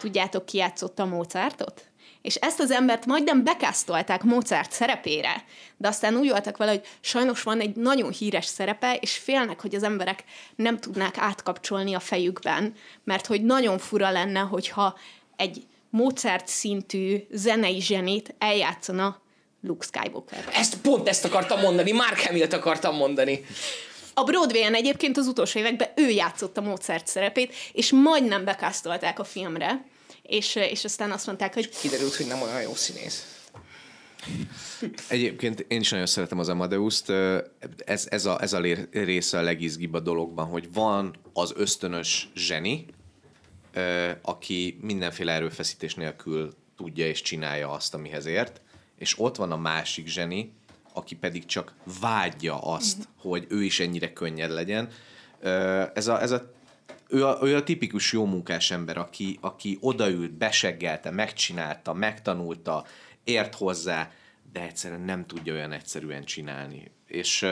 tudjátok, ki játszotta Mozartot? És ezt az embert majdnem bekásztolták Mozart szerepére, de aztán úgy voltak vele, hogy sajnos van egy nagyon híres szerepe, és félnek, hogy az emberek nem tudnák átkapcsolni a fejükben, mert hogy nagyon fura lenne, hogyha egy Mozart szintű zenei zsenét eljátszana Luke Skywalker.
Ezt pont ezt akartam mondani, Mark Hamill-t akartam mondani.
A Broadway-en egyébként az utolsó években ő játszott a Mozart szerepét, és majdnem bekásztolták a filmre, és, és aztán azt mondták, hogy...
Kiderült, hogy nem olyan jó színész.
Egyébként én is nagyon szeretem az Amadeus-t. Ez, ez, a, ez a része a legizgibb a dologban, hogy van az ösztönös zseni, aki mindenféle erőfeszítés nélkül tudja és csinálja azt, amihez ért, és ott van a másik zseni, aki pedig csak vágyja azt, hogy ő is ennyire könnyed legyen. Ez a, ez a ő a, ő a tipikus jó munkás ember, aki, aki odaült, beseggelte, megcsinálta, megtanulta, ért hozzá, de egyszerűen nem tudja olyan egyszerűen csinálni. És,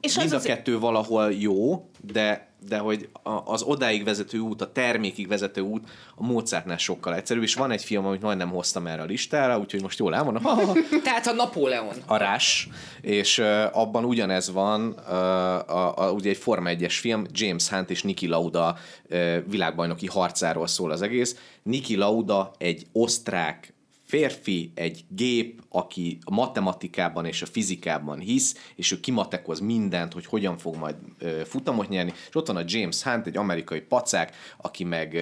és mind
az
a
az-
kettő valahol jó, de, de hogy az odáig vezető út, a termékig vezető út a Mozartnál sokkal egyszerűbb, és van egy film, amit majdnem hoztam erre a listára, úgyhogy most jól elmondom. Ha, ha, ha
Tehát a Napóleon.
a Rush, és uh, abban ugyanez van, uh, a, a, ugye egy Forma 1-es film, James Hunt és Niki Lauda uh, világbajnoki harcáról szól az egész. Niki Lauda egy osztrák férfi, egy gép, aki a matematikában és a fizikában hisz, és ő kimatekoz mindent, hogy hogyan fog majd futamot nyerni, és ott van a James Hunt, egy amerikai pacák, aki meg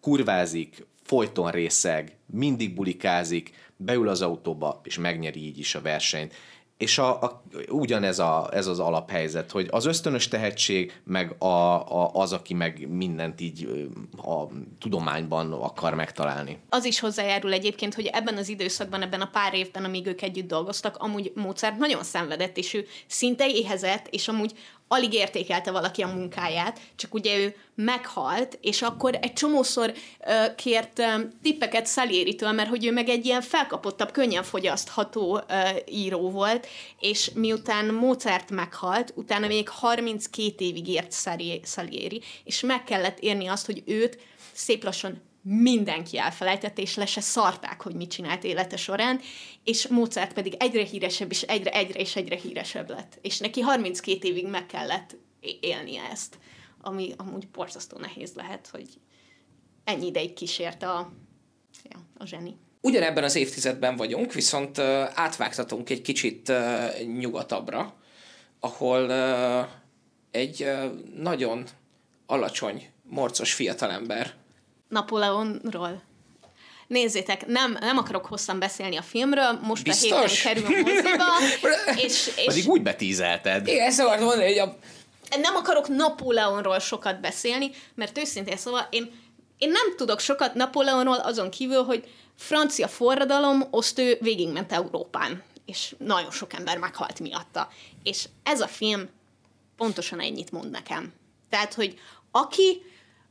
kurvázik, folyton részeg, mindig bulikázik, beül az autóba, és megnyeri így is a versenyt. És a, a, ugyanez a, ez az alaphelyzet, hogy az ösztönös tehetség, meg a, a, az, aki meg mindent így a tudományban akar megtalálni.
Az is hozzájárul egyébként, hogy ebben az időszakban, ebben a pár évben, amíg ők együtt dolgoztak, amúgy Mozart nagyon szenvedett, és ő szinte éhezett, és amúgy alig értékelte valaki a munkáját, csak ugye ő meghalt, és akkor egy csomószor ö, kért ö, tippeket Salieri-től, mert hogy ő meg egy ilyen felkapottabb, könnyen fogyasztható ö, író volt, és miután Mozart meghalt, utána még 32 évig ért Salieri, és meg kellett érni azt, hogy őt szép lassan mindenki elfelejtette, és le se szarták, hogy mit csinált élete során, és Mozart pedig egyre híresebb, és egyre, egyre, és egyre híresebb lett. És neki 32 évig meg kellett élnie ezt, ami amúgy borzasztó nehéz lehet, hogy ennyi ideig kísérte a, ja, a zseni.
Ugyanebben az évtizedben vagyunk, viszont átvágtatunk egy kicsit nyugatabbra, ahol egy nagyon alacsony, morcos fiatalember
Napóleonról. Nézzétek, nem, nem akarok hosszan beszélni a filmről, most
Biztos?
a héten kerül a moziba, és, és
Pedig úgy betízelted.
Igen, ezt akartam mondani, hogy a,
nem akarok Napóleonról sokat beszélni, mert őszintén szóval én, én nem tudok sokat Napóleonról azon kívül, hogy francia forradalom, azt ő végigment Európán, és nagyon sok ember meghalt miatta. És ez a film pontosan ennyit mond nekem. Tehát, hogy aki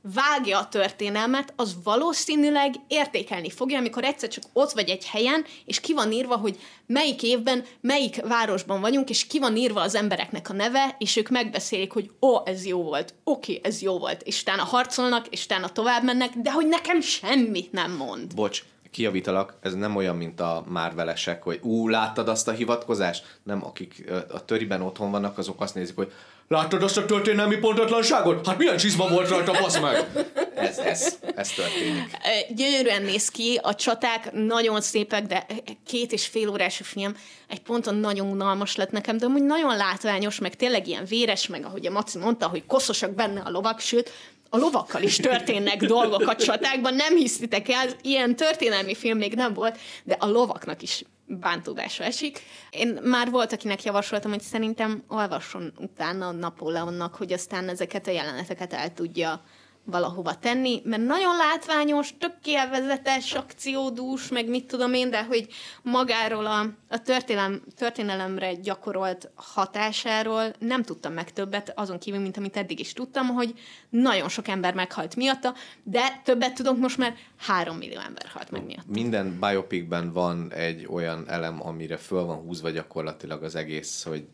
vágja a történelmet, az valószínűleg értékelni fogja, amikor egyszer csak ott vagy egy helyen, és ki van írva, hogy melyik évben, melyik városban vagyunk, és ki van írva az embereknek a neve, és ők megbeszélik, hogy ó, ez jó volt, oké, ez jó volt, és utána harcolnak, és utána tovább mennek, de hogy nekem semmit nem mond.
Bocs, kijavítalak, ez nem olyan, mint a márvelesek, hogy ú, láttad azt a hivatkozást? Nem, akik a töriben otthon vannak, azok azt nézik, hogy láttad azt a történelmi pontatlanságot? Hát milyen csizma volt rajta, basz meg! Ez, ez, ez történik.
Gyönyörűen néz ki, a csaták nagyon szépek, de két és fél órás a film, egy ponton nagyon unalmas lett nekem, de amúgy nagyon látványos, meg tényleg ilyen véres, meg ahogy a Maci mondta, hogy koszosak benne a lovak, sőt, a lovakkal is történnek dolgok a csatákban, nem hisztitek el, ilyen történelmi film még nem volt, de a lovaknak is bántódása esik. Én már volt, akinek javasoltam, hogy szerintem olvasson utána a Napóleonnak, hogy aztán ezeket a jeleneteket el tudja valahova tenni, mert nagyon látványos, tök élvezetes, akciódús, meg mit tudom én, de hogy magáról a, a történelem, történelemre gyakorolt hatásáról nem tudtam meg többet, azon kívül, mint amit eddig is tudtam, hogy nagyon sok ember meghalt miatta, de többet tudok most, mert három millió ember halt meg miatt.
Minden biopicben van egy olyan elem, amire föl van húzva gyakorlatilag az egész, hogy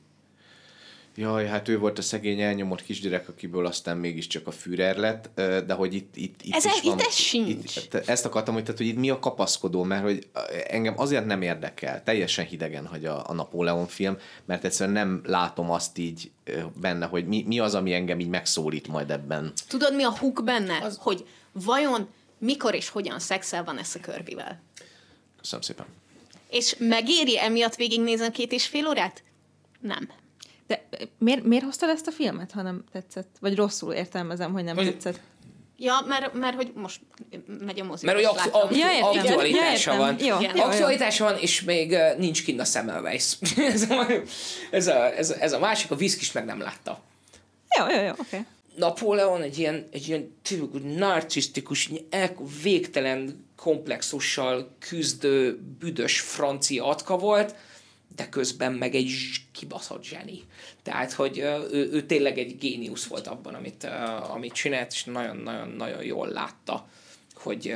jaj, hát ő volt a szegény elnyomott kisgyerek, akiből aztán mégiscsak a Führer lett, de hogy itt, itt, itt
Ez-
is
itt
van,
ez sincs.
Itt, ezt akartam, hogy, tehát, hogy itt mi a kapaszkodó, mert hogy engem azért nem érdekel, teljesen hidegen hagy a, a Napóleon film, mert egyszerűen nem látom azt így benne, hogy mi, mi az, ami engem így megszólít majd ebben.
Tudod, mi a hook benne? Az... Hogy vajon mikor és hogyan szexel van ezt a körbivel?
Köszönöm szépen.
És megéri emiatt végignézni a két és fél órát? Nem.
De miért, miért hoztad ezt a filmet, ha nem tetszett? Vagy rosszul értelmezem, hogy nem
Hogy-
tetszett?
Ja, mert, mert hogy most megy a mozi.
Mert hogy aktu- aktu-
Ja, értem.
aktualitása
Ja,
van.
értem. Jó, jó, jó.
Aktualitása van, és még uh, nincs kint a Semmelweis. ez, a, ez, a, ez, a, ez a másik, a viszkis meg nem látta.
Jó, jó, jó, oké. Okay.
Napóleon egy ilyen, egy ilyen úgy narcisztikus, el- végtelen komplexussal küzdő, büdös francia atka volt, de közben meg egy kibaszott zseni. Tehát, hogy ő, ő tényleg egy géniusz volt abban, amit, amit csinált, és nagyon-nagyon-nagyon jól látta, hogy,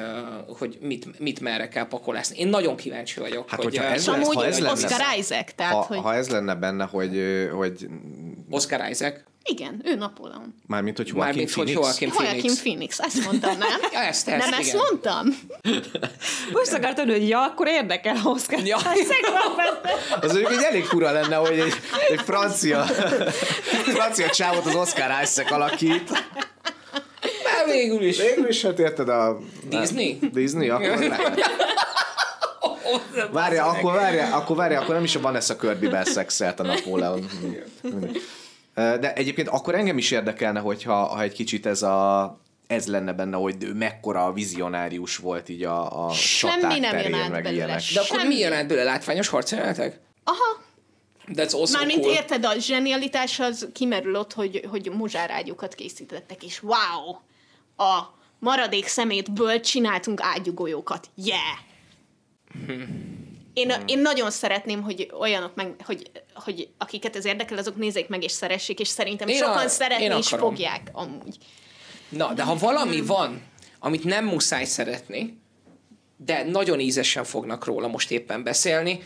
hogy mit, mit merre kell pakolászni. Én nagyon kíváncsi vagyok,
Hát,
hogy
ez lesz-
amúgy
ha ez lenne-
Oscar Isaac, tehát,
Ha,
hogy
ha ez lenne benne, hogy, hogy
Oscar Isaac,
igen, ő Napóleon.
mármint, hogy Joaquin
mármint, hogy
Phoenix,
Joaquin
Joaquin
Phoenix.
Phoenix, ezt mondtam, nem?
Ja, ezt, ezt,
nem ezt
igen.
mondtam?
Most akartam, hogy ja, akkor érdekel a Oscar.
Ja.
Az mondjuk egy elég fura lenne, hogy egy, egy francia, francia csávot az Oscar Isaac alakít.
Hát végül is.
Végül is, hát érted a...
Disney?
Disney, akkor lehet. Várja, akkor várja, akkor várja, akkor nem is a Vanessa Kirby-ben szexelt a Napóleon. De egyébként akkor engem is érdekelne, hogyha ha egy kicsit ez a ez lenne benne, hogy ő mekkora vizionárius volt így a, a
Semmi nem jön
terén,
át
meg
belőle.
ilyenek.
De akkor
Semmi.
mi jön át belőle? Látványos harcjelenetek?
Aha,
That's also
Mármint
cool.
érted, a zsenialitás az kimerül ott, hogy, hogy muzsárágyukat készítettek, és wow! A maradék szemétből csináltunk ágyugolyókat. Yeah! Én, én nagyon szeretném, hogy olyanok meg, hogy, hogy akiket ez érdekel, azok nézzék meg és szeressék, és szerintem
Én
sokan
a-
szeretni is fogják amúgy.
Na, de ha valami van, amit nem muszáj szeretni, de nagyon ízesen fognak róla most éppen beszélni,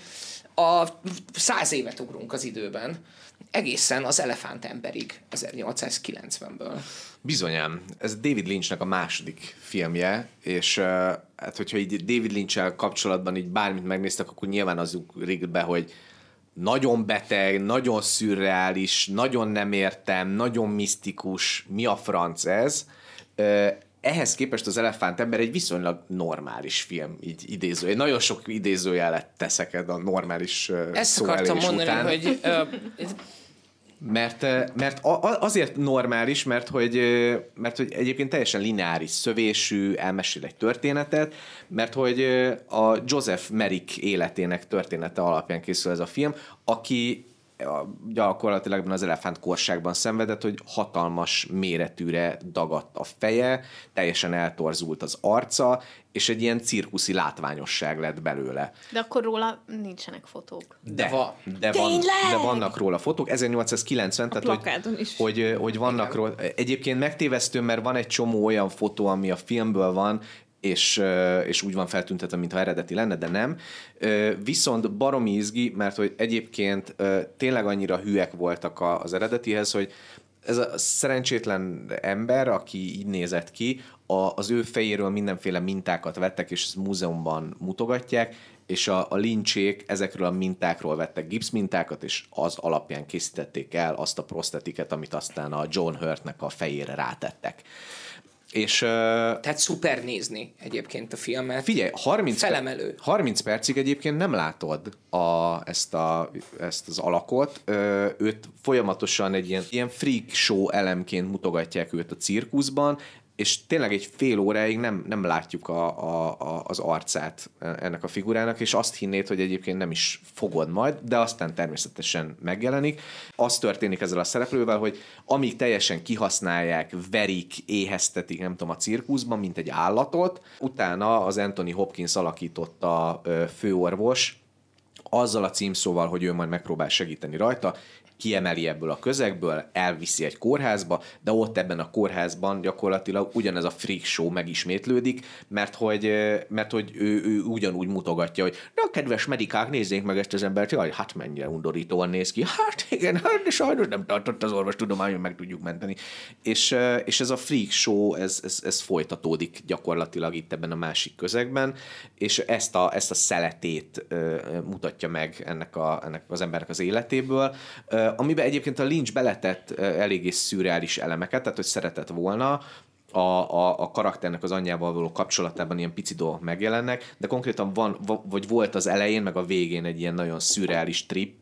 a száz évet ugrunk az időben, egészen az Elefánt emberig, 1890-ből.
Bizonyám. Ez David Lynchnek a második filmje, és uh, hát hogyha így David lynch kapcsolatban így bármit megnéztek, akkor nyilván az ugrik be, hogy nagyon beteg, nagyon szürreális, nagyon nem értem, nagyon misztikus, mi a franc ez. Uh, ehhez képest az Elefánt ember egy viszonylag normális film, így idéző. Én nagyon sok idézőjelet teszek a normális uh,
Ezt
szó
akartam mondani,
után.
hogy ö,
Mert, mert azért normális, mert hogy, mert hogy egyébként teljesen lineáris szövésű, elmesél egy történetet, mert hogy a Joseph Merrick életének története alapján készül ez a film, aki gyakorlatilag ebben az elefánt korságban szenvedett, hogy hatalmas méretűre dagadt a feje, teljesen eltorzult az arca, és egy ilyen cirkuszi látványosság lett belőle.
De akkor róla nincsenek fotók.
De,
va-
de, van,
Tényleg?
de vannak róla fotók. 1890, tehát hogy,
is.
hogy, hogy vannak róla. Egyébként megtévesztő, mert van egy csomó olyan fotó, ami a filmből van, és, és úgy van feltüntetve, mintha eredeti lenne, de nem. Viszont baromi izgi, mert hogy egyébként tényleg annyira hűek voltak az eredetihez, hogy ez a szerencsétlen ember, aki így nézett ki, a, az ő fejéről mindenféle mintákat vettek, és ezt múzeumban mutogatják, és a, a lincsék ezekről a mintákról vettek gipszmintákat, és az alapján készítették el azt a prosztetiket, amit aztán a John Hurtnek a fejére rátettek. És uh,
tehát szuper nézni egyébként a filmet.
Figyelj, 30,
Felemelő.
30 percig egyébként nem látod a, ezt, a, ezt az alakot. Ö, őt folyamatosan egy ilyen, ilyen freak show elemként mutogatják őt a cirkuszban, és tényleg egy fél óráig nem, nem látjuk a, a, a, az arcát ennek a figurának, és azt hinnéd, hogy egyébként nem is fogod majd, de aztán természetesen megjelenik. Az történik ezzel a szereplővel, hogy amíg teljesen kihasználják, verik, éheztetik, nem tudom, a cirkuszban, mint egy állatot, utána az Anthony Hopkins alakította főorvos, azzal a címszóval, hogy ő majd megpróbál segíteni rajta, kiemeli ebből a közegből, elviszi egy kórházba, de ott ebben a kórházban gyakorlatilag ugyanez a freak show megismétlődik, mert hogy, mert hogy ő, ő ugyanúgy mutogatja, hogy na kedves medikák, nézzék meg ezt az embert, jaj, hát mennyire undorítóan néz ki. Hát igen, hát de sajnos nem tartott az orvos tudomány, hogy meg tudjuk menteni. És, és ez a freak show, ez, ez, ez folytatódik gyakorlatilag itt ebben a másik közegben, és ezt a, ezt a szeletét mutatja meg ennek, a, ennek az embernek az életéből, amiben egyébként a Lynch beletett eléggé szürreális elemeket, tehát hogy szeretett volna, a, a, a karakternek az anyjával való kapcsolatában ilyen pici dolgok megjelennek, de konkrétan van, vagy volt az elején, meg a végén egy ilyen nagyon szürreális trip,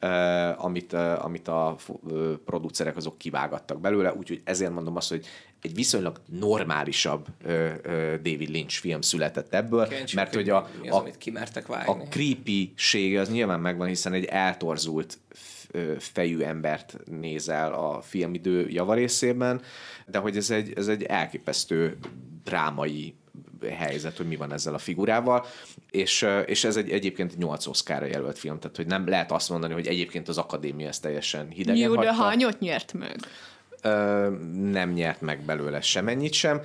Uh, amit, uh, amit a uh, producerek azok kivágattak belőle, úgyhogy ezért mondom azt, hogy egy viszonylag normálisabb David Lynch film született ebből,
Kíváncsi,
mert hogy a,
az,
a,
amit kimertek
a
vágni.
creepy az nyilván megvan, hiszen egy eltorzult fejű embert nézel a filmidő javarészében, de hogy ez egy, ez egy elképesztő drámai helyzet, hogy mi van ezzel a figurával, és, és ez egy egyébként 8 Oscarra jelölt film, tehát hogy nem lehet azt mondani, hogy egyébként az akadémia ezt teljesen hidegen
Jó, de
hagyta.
hányot nyert meg?
Ö, nem nyert meg belőle semennyit sem.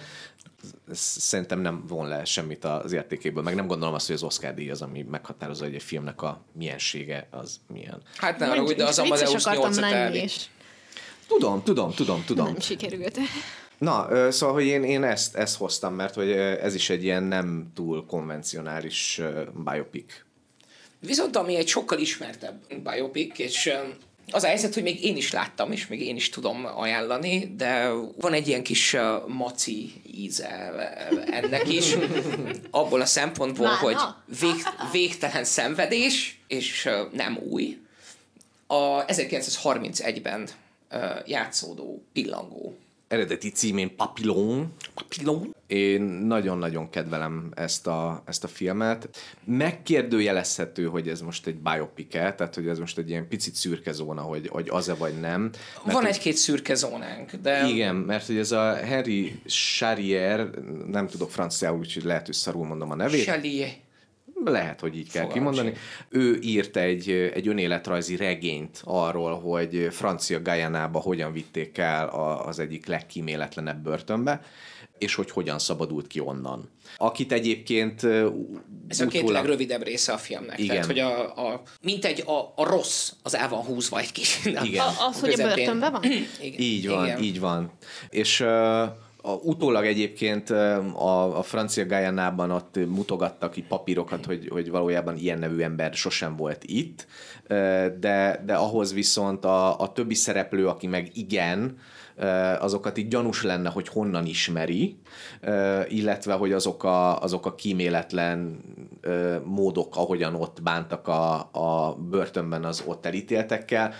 Ez Szerintem nem von le semmit az értékéből, meg nem gondolom azt, hogy az Oscar díj az, ami meghatározza, hogy egy filmnek a miensége az milyen.
Hát nem, arra, de az Amadeus
akartam
8
lenni,
elvitt.
és
Tudom, tudom, tudom, tudom.
nem sikerült.
Na, szóval, hogy én, én ezt, ezt hoztam, mert hogy ez is egy ilyen nem túl konvencionális biopic.
Viszont ami egy sokkal ismertebb biopic, és az a helyzet, hogy még én is láttam, és még én is tudom ajánlani, de van egy ilyen kis maci íze ennek is, abból a szempontból,
Mána?
hogy vég, végtelen szenvedés, és nem új. A 1931-ben uh, játszódó pillangó.
Eredeti címén Papillon.
Papillon?
Én nagyon-nagyon kedvelem ezt a, ezt a filmet. Megkérdőjelezhető, hogy ez most egy biopic -e, tehát hogy ez most egy ilyen picit szürke zóna, hogy, hogy az-e vagy nem. Mert
Van egy-két szürke zónánk, de...
Igen, mert hogy ez a Henry Charrier, nem tudok franciául, úgyhogy lehet, hogy szarul mondom a nevét.
Chalier.
Lehet, hogy így kell
Fogalmam
kimondani. Ő írt egy, egy önéletrajzi regényt arról, hogy francia Guyanába hogyan vitték el az egyik legkíméletlenebb börtönbe, és hogy hogyan szabadult ki onnan. Akit egyébként
Ez a két legrövidebb része a filmnek.
Igen.
Tehát, hogy a, a, mint egy a, a rossz, az el van húzva egy kis.
Igen.
A- az, hogy a börtönben van?
Igen.
Így van,
Igen.
így van. És uh, a, utólag egyébként a, a francia Guyanában ott mutogattak ki papírokat, hogy, hogy valójában ilyen nevű ember sosem volt itt, de, de ahhoz viszont a, a többi szereplő, aki meg igen, azokat így gyanús lenne, hogy honnan ismeri, illetve hogy azok a, azok a kíméletlen módok, ahogyan ott bántak a, a börtönben az ott elítéltekkel,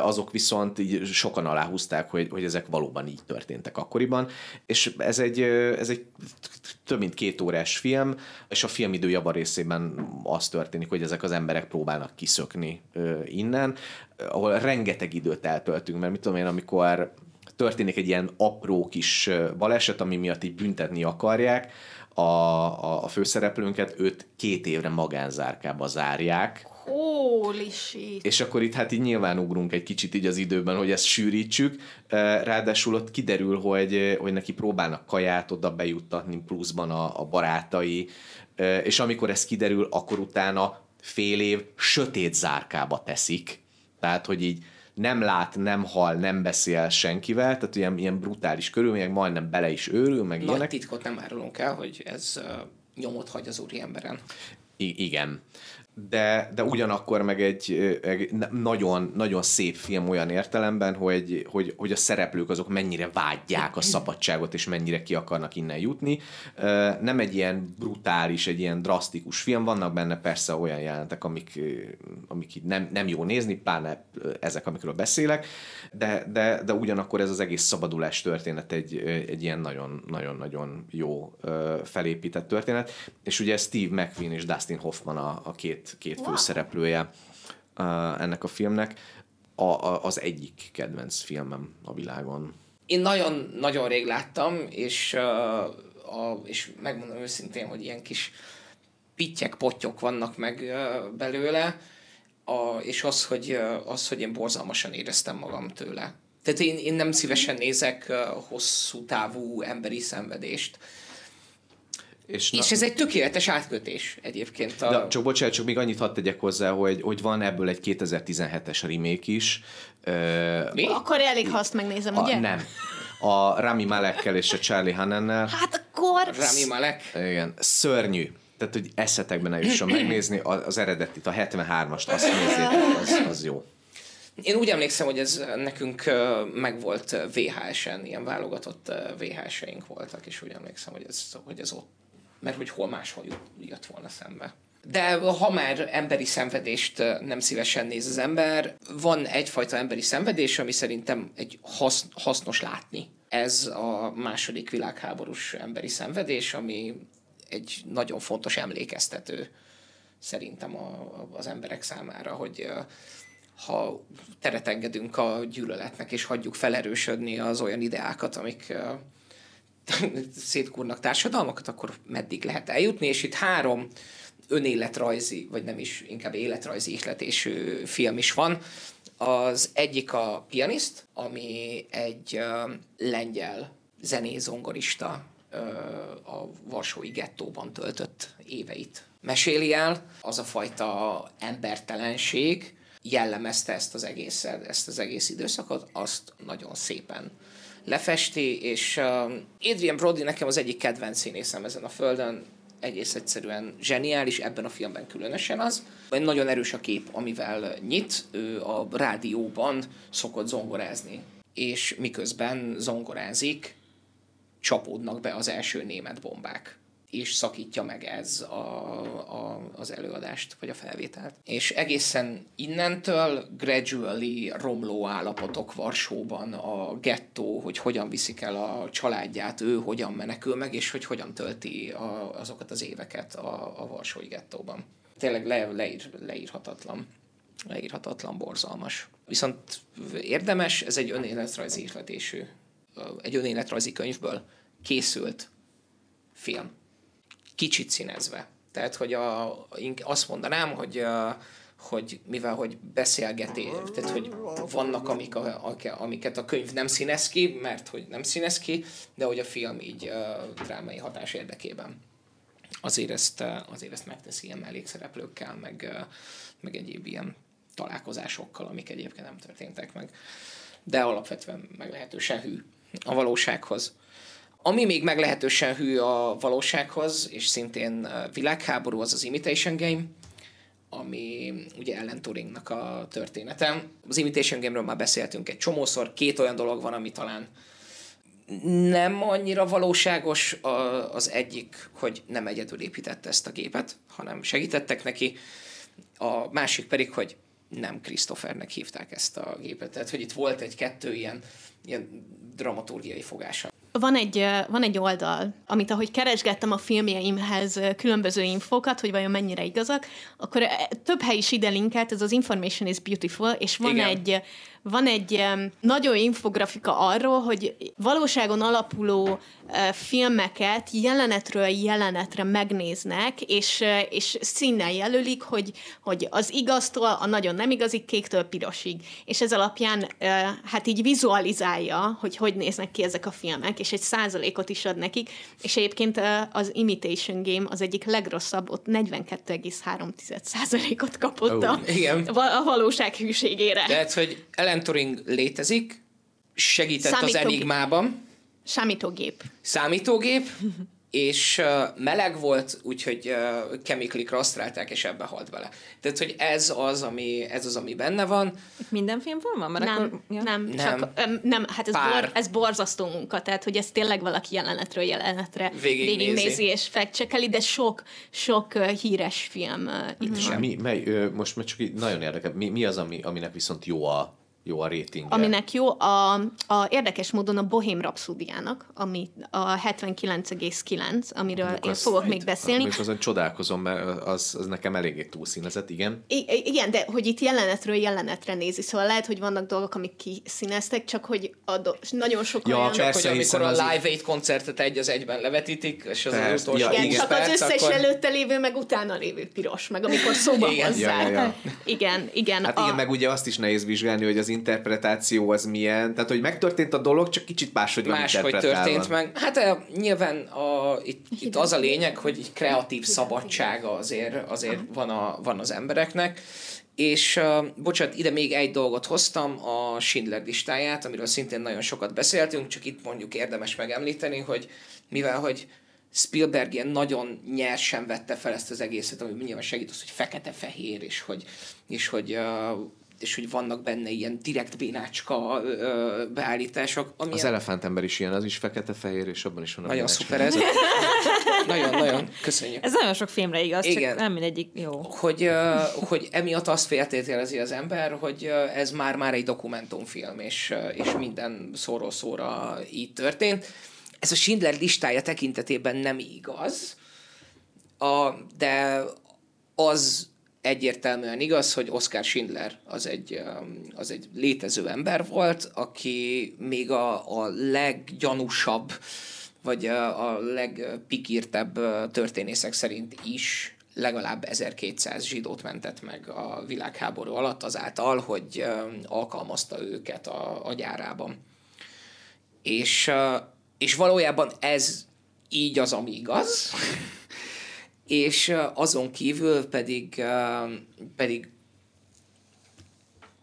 azok viszont így sokan aláhúzták, hogy, hogy ezek valóban így történtek akkoriban, és ez egy, ez egy több mint két órás film, és a filmidő javarészében az történik, hogy ezek az emberek próbálnak kiszökni innen, ahol rengeteg időt eltöltünk, mert mit tudom én, amikor történik egy ilyen apró kis baleset, ami miatt így büntetni akarják, a, a, a főszereplőnket őt két évre magánzárkába zárják,
Holy shit.
és akkor itt hát így nyilván ugrunk egy kicsit így az időben, hogy ezt sűrítsük. Ráadásul ott kiderül, hogy, hogy neki próbálnak kaját oda bejuttatni pluszban a, a barátai, és amikor ez kiderül, akkor utána fél év sötét zárkába teszik. Tehát, hogy így nem lát, nem hal, nem beszél senkivel, tehát ilyen, ilyen brutális körülmények, majdnem bele is őrül, meg
Nagy
ilyenek.
titkot nem árulunk el, hogy ez uh, nyomot hagy az úri emberen.
I- igen. De, de ugyanakkor meg egy, egy nagyon, nagyon szép film olyan értelemben, hogy, hogy, hogy a szereplők azok mennyire vágyják a szabadságot, és mennyire ki akarnak innen jutni. Nem egy ilyen brutális, egy ilyen drasztikus film, vannak benne persze olyan jelentek, amik, amik így nem, nem jó nézni, pláne ezek, amikről beszélek, de, de, de ugyanakkor ez az egész szabadulás történet egy, egy ilyen nagyon-nagyon jó felépített történet, és ugye Steve McQueen és Dustin Hoffman a, a két, két főszereplője uh, ennek a filmnek. A, a, az egyik kedvenc filmem a világon.
Én nagyon-nagyon rég láttam, és, uh, a, és megmondom őszintén, hogy ilyen kis pittyek, pottyok vannak meg uh, belőle, a, és az hogy, uh, az, hogy én borzalmasan éreztem magam tőle. Tehát én, én nem szívesen nézek uh, hosszú távú emberi szenvedést.
És,
És ez egy tökéletes átkötés egyébként. A...
De csak bocsánat, csak még annyit hadd tegyek hozzá, hogy, hogy van ebből egy 2017-es remake is. Ö,
Mi?
Akkor elég, ha azt megnézem,
a,
ugye?
nem. A Rami Malekkel és a Charlie Hannennel.
Hát akkor...
Rami Malek.
Igen, szörnyű. Tehát, hogy eszetekben ne jusson megnézni, az, eredetit, a 73-ast, azt nézzétek, az, az jó.
Én úgy emlékszem, hogy ez nekünk megvolt VHS-en, ilyen válogatott VHS-eink voltak, és úgy emlékszem, hogy ez, hogy ez ott, mert hogy hol máshol jött volna szembe. De ha már emberi szenvedést nem szívesen néz az ember, van egyfajta emberi szenvedés, ami szerintem egy hasz, hasznos látni. ez a második világháborús emberi szenvedés, ami egy nagyon fontos emlékeztető szerintem a, az emberek számára, hogy ha teret engedünk a gyűlöletnek, és hagyjuk felerősödni az olyan ideákat, amik szétkúrnak társadalmakat, akkor meddig lehet eljutni, és itt három önéletrajzi, vagy nem is, inkább életrajzi ihletésű film is van. Az egyik a Pianist, ami egy lengyel zenézongorista uh, a Varsói gettóban töltött éveit meséli el. Az a fajta embertelenség jellemezte ezt az egész, ezt az egész időszakot, azt nagyon szépen lefesti, és uh, Adrian Brody nekem az egyik kedvenc színészem ezen a földön, egész egyszerűen zseniális, ebben a filmben különösen az. Nagyon erős a kép, amivel nyit, ő a rádióban szokott zongorázni, és miközben zongorázik, csapódnak be az első német bombák és szakítja meg ez a, a, az előadást, vagy a felvételt. És egészen innentől gradually romló állapotok Varsóban, a gettó, hogy hogyan viszik el a családját, ő hogyan menekül meg, és hogy hogyan tölti a, azokat az éveket a, a Varsói gettóban. Tényleg le, leír, leírhatatlan leírhatatlan, borzalmas. Viszont érdemes, ez egy önéletrajzi ihletésű, egy önéletrajzi könyvből készült film kicsit színezve. Tehát, hogy a, azt mondanám, hogy hogy mivel hogy beszélgetés, tehát hogy vannak amik a, amiket a könyv nem színez ki, mert hogy nem színez ki, de hogy a film így uh, drámai hatás érdekében azért ezt, azért ezt megteszi ilyen mellékszereplőkkel, meg, meg egyéb ilyen találkozásokkal, amik egyébként nem történtek meg. De alapvetően meglehetősen hű a valósághoz. Ami még meglehetősen hű a valósághoz, és szintén világháború, az az Imitation Game, ami ugye Ellen Turingnak a története. Az Imitation Game-ről már beszéltünk egy csomószor, két olyan dolog van, ami talán nem annyira valóságos az egyik, hogy nem egyedül építette ezt a gépet, hanem segítettek neki. A másik pedig, hogy nem Christophernek hívták ezt a gépet. Tehát, hogy itt volt egy-kettő ilyen, ilyen dramaturgiai fogása.
Van egy, van egy oldal, amit ahogy keresgettem a filmjeimhez különböző infokat, hogy vajon mennyire igazak, akkor több hely is ide linkelt, ez az Information is Beautiful, és van Igen. egy van egy nagyon infografika arról, hogy valóságon alapuló filmeket jelenetről jelenetre megnéznek, és, és színnel jelölik, hogy, hogy az igaztól a nagyon nem igazi kéktől pirosig. És ez alapján hát így vizualizálja, hogy hogy néznek ki ezek a filmek, és egy százalékot is ad nekik, és egyébként az Imitation Game az egyik legrosszabb, ott 42,3 százalékot kapott oh, a, igen. a valóság hűségére.
Tehát, hogy Alan Turing létezik, segített Számítógép. az Enigmában.
Számítógép.
Számítógép, és uh, meleg volt, úgyhogy uh, chemically krasztrálták, és ebbe halt bele. Tehát, hogy ez az, ami, ez az, ami benne van.
Itt minden filmben van? Mert
nem,
akkor,
ja. nem, nem, csak, nem, hát ez, bor, ez borzasztó munka, tehát, hogy ez tényleg valaki jelenetről jelenetre végignézi, és fekcsekeli, de sok, sok uh, híres film uh, itt mm-hmm. van.
Mi, mely, ö, most, most csak így nagyon érdekel, mi, mi az, ami, aminek viszont jó a jó a rating.
Aminek jó, a, a érdekes módon a Bohém Rapszódiának, ami a 79,9, amiről Mondjuk én fogok még beszélni.
Mondjuk azon csodálkozom, mert az, az nekem eléggé túlszínezett, igen.
I- igen, de hogy itt jelenetről jelenetre nézi, szóval lehet, hogy vannak dolgok, amik kiszíneztek, csak hogy a do- nagyon sok
ja,
olyan...
Persze, hogy amikor a Live Aid koncertet egy az egyben levetítik, és az az utolsó
ja, igen, csak perc, az összes akkor... előtte lévő, meg utána lévő piros, meg amikor szóba igen. hozzák. Ja, ja, ja. Igen, igen.
Hát a... igen, meg ugye azt is nehéz vizsgálni, hogy az interpretáció az milyen. Tehát, hogy megtörtént a dolog, csak kicsit máshogy van
Máshogy történt meg. Hát uh, nyilván a, itt, itt az a lényeg, hogy egy kreatív szabadsága azért, azért van, a, van az embereknek. És uh, bocsánat, ide még egy dolgot hoztam, a Schindler listáját, amiről szintén nagyon sokat beszéltünk, csak itt mondjuk érdemes megemlíteni, hogy mivel, hogy Spielberg ilyen nagyon nyersen vette fel ezt az egészet, ami nyilván segít az, hogy fekete-fehér, és hogy, és hogy uh, és hogy vannak benne ilyen direkt bénácska ö, beállítások.
Ami az elefántember is ilyen, az is fekete-fehér, és abban is van a
Nagyon szuper ez. Nagyon-nagyon, köszönjük.
Ez nagyon sok filmre igaz, Igen. csak nem mindegyik jó.
Hogy, uh, hogy emiatt azt feltételezi az ember, hogy ez már-már egy dokumentumfilm, és, és minden szóról szóra így történt. Ez a Schindler listája tekintetében nem igaz, a, de az egyértelműen igaz, hogy Oscar Schindler az egy, az egy létező ember volt, aki még a, a leggyanúsabb, vagy a, a legpikírtebb történészek szerint is legalább 1200 zsidót mentett meg a világháború alatt azáltal, hogy alkalmazta őket a, a gyárában. És, és valójában ez így az, ami igaz, és azon kívül pedig, pedig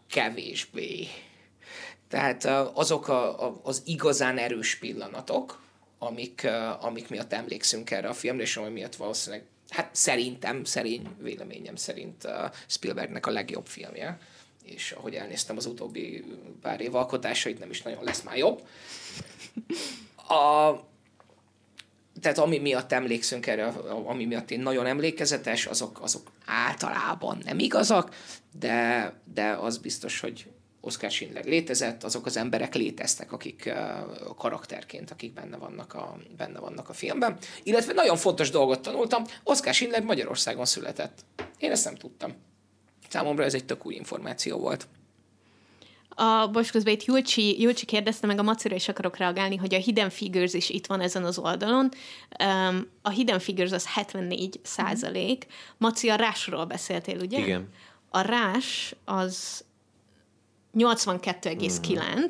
kevésbé. Tehát azok a, az igazán erős pillanatok, amik, amik miatt emlékszünk erre a filmre, és ami miatt valószínűleg, hát szerintem, szerint véleményem szerint Spielbergnek a legjobb filmje, és ahogy elnéztem az utóbbi pár év alkotásait, nem is nagyon lesz már jobb. A, tehát ami miatt emlékszünk erre, ami miatt én nagyon emlékezetes, azok, azok általában nem igazak, de, de az biztos, hogy Oscar Schindler létezett, azok az emberek léteztek, akik karakterként, akik benne vannak, a, benne vannak a filmben. Illetve nagyon fontos dolgot tanultam, Oscar Schindler Magyarországon született. Én ezt nem tudtam. Számomra ez egy tök új információ volt
a, most közben itt Julcsi, Julcsi kérdezte meg, a Macira is akarok reagálni, hogy a Hidden Figures is itt van ezen az oldalon. Um, a Hidden Figures az 74 százalék. Mm. Maci, a rásról beszéltél, ugye?
Igen.
A rás az 82,9, mm.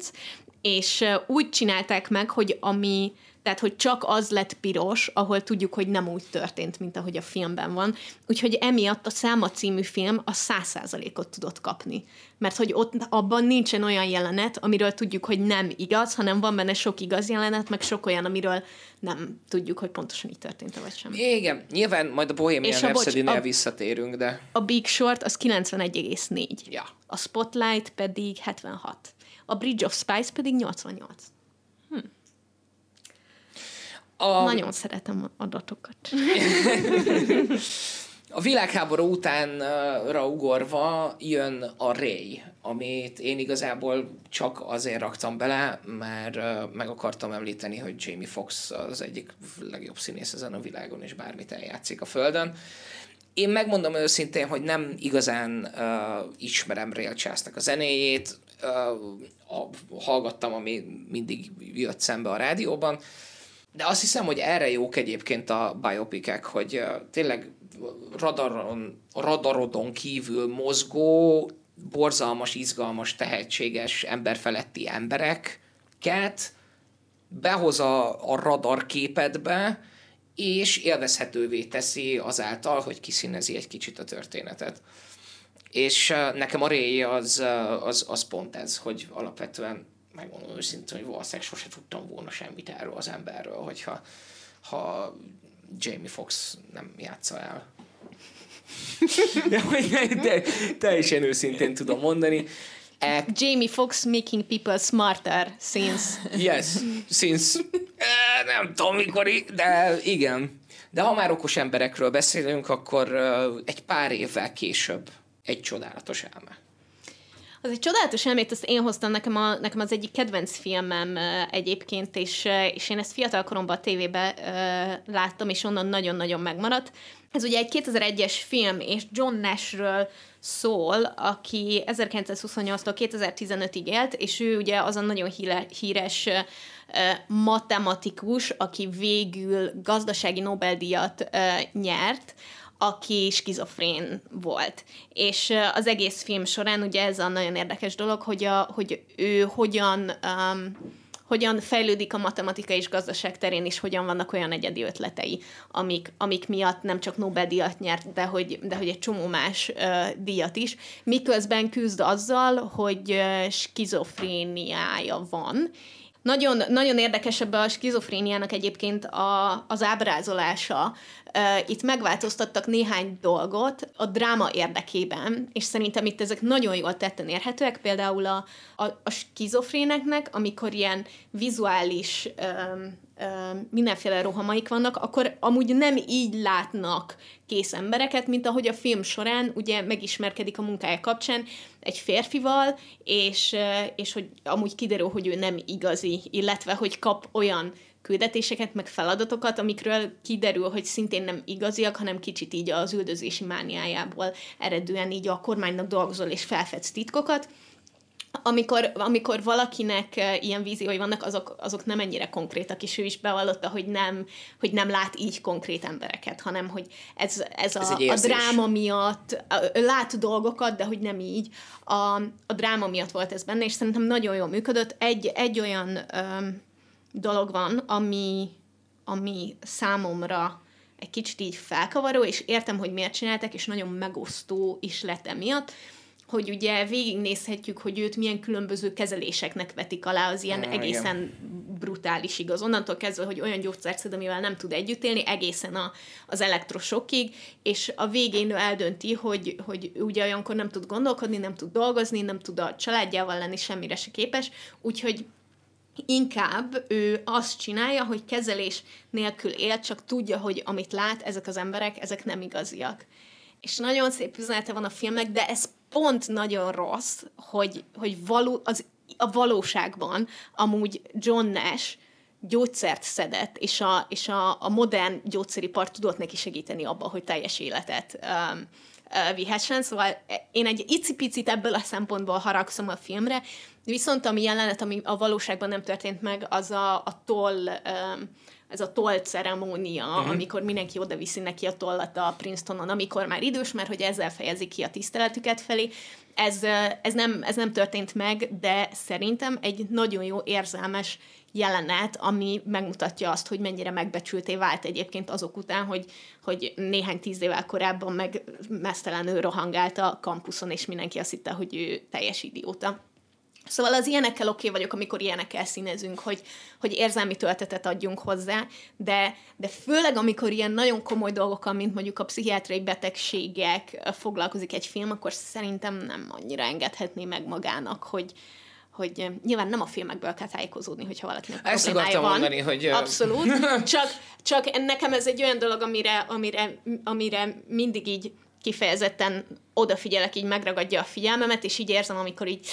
és úgy csinálták meg, hogy ami tehát, hogy csak az lett piros, ahol tudjuk, hogy nem úgy történt, mint ahogy a filmben van. Úgyhogy emiatt a Száma című film a száz százalékot tudott kapni. Mert hogy ott abban nincsen olyan jelenet, amiről tudjuk, hogy nem igaz, hanem van benne sok igaz jelenet, meg sok olyan, amiről nem tudjuk, hogy pontosan így történt vagy sem.
Igen, nyilván majd a Bohemian Rhapsody-nél visszatérünk, de...
A Big Short az 91,4.
Ja.
A Spotlight pedig 76. A Bridge of Spice pedig 88. A... Nagyon szeretem adatokat.
a világháború utánra ugorva jön a Ray, amit én igazából csak azért raktam bele, mert meg akartam említeni, hogy Jamie Foxx az egyik legjobb színész ezen a világon, és bármit eljátszik a Földön. Én megmondom őszintén, hogy nem igazán uh, ismerem Ray Charles-nak a zenéjét, uh, a, hallgattam, ami mindig jött szembe a rádióban, de azt hiszem, hogy erre jók egyébként a biopikek, hogy tényleg radaron, radarodon kívül mozgó, borzalmas, izgalmas, tehetséges, emberfeletti embereket behoz a, a radar képedbe, és élvezhetővé teszi azáltal, hogy kiszínezi egy kicsit a történetet. És nekem a Ray az, az, az pont ez, hogy alapvetően megmondom őszintén, hogy valószínűleg sose tudtam volna semmit erről az emberről, hogyha ha Jamie Fox nem játsza el. te, teljesen őszintén tudom mondani.
E- Jamie Fox making people smarter since...
Yes, since... Eh, nem tudom mikor, de igen. De ha már okos emberekről beszélünk, akkor egy pár évvel később egy csodálatos elme.
Az egy csodálatos elmét, azt én hoztam, nekem, a, nekem az egyik kedvenc filmem egyébként, és, és én ezt fiatal koromban a tévébe láttam, és onnan nagyon-nagyon megmaradt. Ez ugye egy 2001-es film, és John Nashről szól, aki 1928-tól 2015-ig élt, és ő ugye az a nagyon híres matematikus, aki végül gazdasági Nobel-díjat nyert, aki skizofrén volt. És az egész film során ugye ez a nagyon érdekes dolog, hogy, a, hogy ő hogyan um, hogyan fejlődik a matematika és gazdaság terén, és hogyan vannak olyan egyedi ötletei, amik, amik miatt nem csak Nobel-díjat nyert, de hogy, de hogy egy csomó más uh, díjat is, miközben küzd azzal, hogy uh, skizofréniája van, nagyon, nagyon érdekes ebbe a skizofréniának egyébként a, az ábrázolása. Itt megváltoztattak néhány dolgot a dráma érdekében, és szerintem itt ezek nagyon jól tetten érhetőek, például a, a, a skizofréneknek, amikor ilyen vizuális mindenféle rohamaik vannak, akkor amúgy nem így látnak kész embereket, mint ahogy a film során ugye megismerkedik a munkája kapcsán egy férfival, és, és hogy amúgy kiderül, hogy ő nem igazi, illetve hogy kap olyan küldetéseket, meg feladatokat, amikről kiderül, hogy szintén nem igaziak, hanem kicsit így az üldözési mániájából eredően így a kormánynak dolgozol és felfedsz titkokat, amikor, amikor valakinek uh, ilyen víziói vannak, azok, azok nem ennyire konkrétak, és ő is bevallotta, hogy nem, hogy nem lát így konkrét embereket, hanem hogy ez, ez, ez a, a dráma miatt, ő lát dolgokat, de hogy nem így. A, a dráma miatt volt ez benne, és szerintem nagyon jól működött. Egy, egy olyan um, dolog van, ami, ami számomra egy kicsit így felkavaró, és értem, hogy miért csináltak, és nagyon megosztó is lett emiatt, hogy ugye végignézhetjük, hogy őt milyen különböző kezeléseknek vetik alá az ilyen ah, egészen igen. brutális igaz. Onnantól kezdve, hogy olyan gyógyszert szed, amivel nem tud együtt élni, egészen a, az elektrosokig, és a végén ő eldönti, hogy, hogy ugye olyankor nem tud gondolkodni, nem tud dolgozni, nem tud a családjával lenni, semmire se képes, úgyhogy inkább ő azt csinálja, hogy kezelés nélkül él, csak tudja, hogy amit lát, ezek az emberek, ezek nem igaziak. És nagyon szép üzenete van a filmnek, de ez pont nagyon rossz, hogy, hogy való, az, a valóságban amúgy John Nash gyógyszert szedett, és a, és a, a modern gyógyszeripar tudott neki segíteni abban, hogy teljes életet um, uh, vihessen, szóval én egy icipicit ebből a szempontból haragszom a filmre, viszont ami jelenet, ami a valóságban nem történt meg, az a, a toll ez a toll ceremónia, uh-huh. amikor mindenki oda viszi neki a tollat a Princetonon, amikor már idős, mert hogy ezzel fejezik ki a tiszteletüket felé. Ez, ez, nem, ez nem történt meg, de szerintem egy nagyon jó érzelmes jelenet, ami megmutatja azt, hogy mennyire megbecsülté vált egyébként azok után, hogy, hogy néhány tíz évvel korábban meg mesztelenül rohangált a kampuszon, és mindenki azt hitte, hogy ő teljes idióta. Szóval az ilyenekkel oké okay vagyok, amikor ilyenekkel színezünk, hogy, hogy érzelmi töltetet adjunk hozzá, de, de főleg amikor ilyen nagyon komoly dolgokkal, mint mondjuk a pszichiátriai betegségek foglalkozik egy film, akkor szerintem nem annyira engedhetné meg magának, hogy, hogy nyilván nem a filmekből kell tájékozódni, hogyha valakinek
Ezt problémája van. mondani, hogy...
Abszolút. Csak, csak nekem ez egy olyan dolog, amire, amire, amire mindig így kifejezetten odafigyelek, így megragadja a figyelmemet, és így érzem, amikor így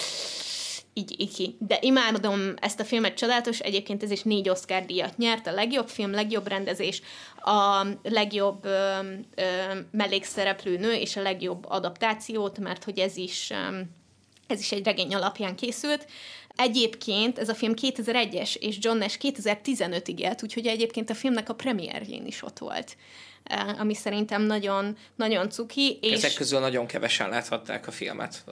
így iki. De imádom ezt a filmet, csodálatos. Egyébként ez is négy Oscar díjat nyert. A legjobb film, legjobb rendezés, a legjobb ö, ö, mellékszereplő nő és a legjobb adaptációt, mert hogy ez is, ö, ez is egy regény alapján készült. Egyébként ez a film 2001-es, és John Nash 2015-ig élt, úgyhogy egyébként a filmnek a premierjén is ott volt. Eh, ami szerintem nagyon, nagyon cuki.
És Ezek közül nagyon kevesen láthatták a filmet,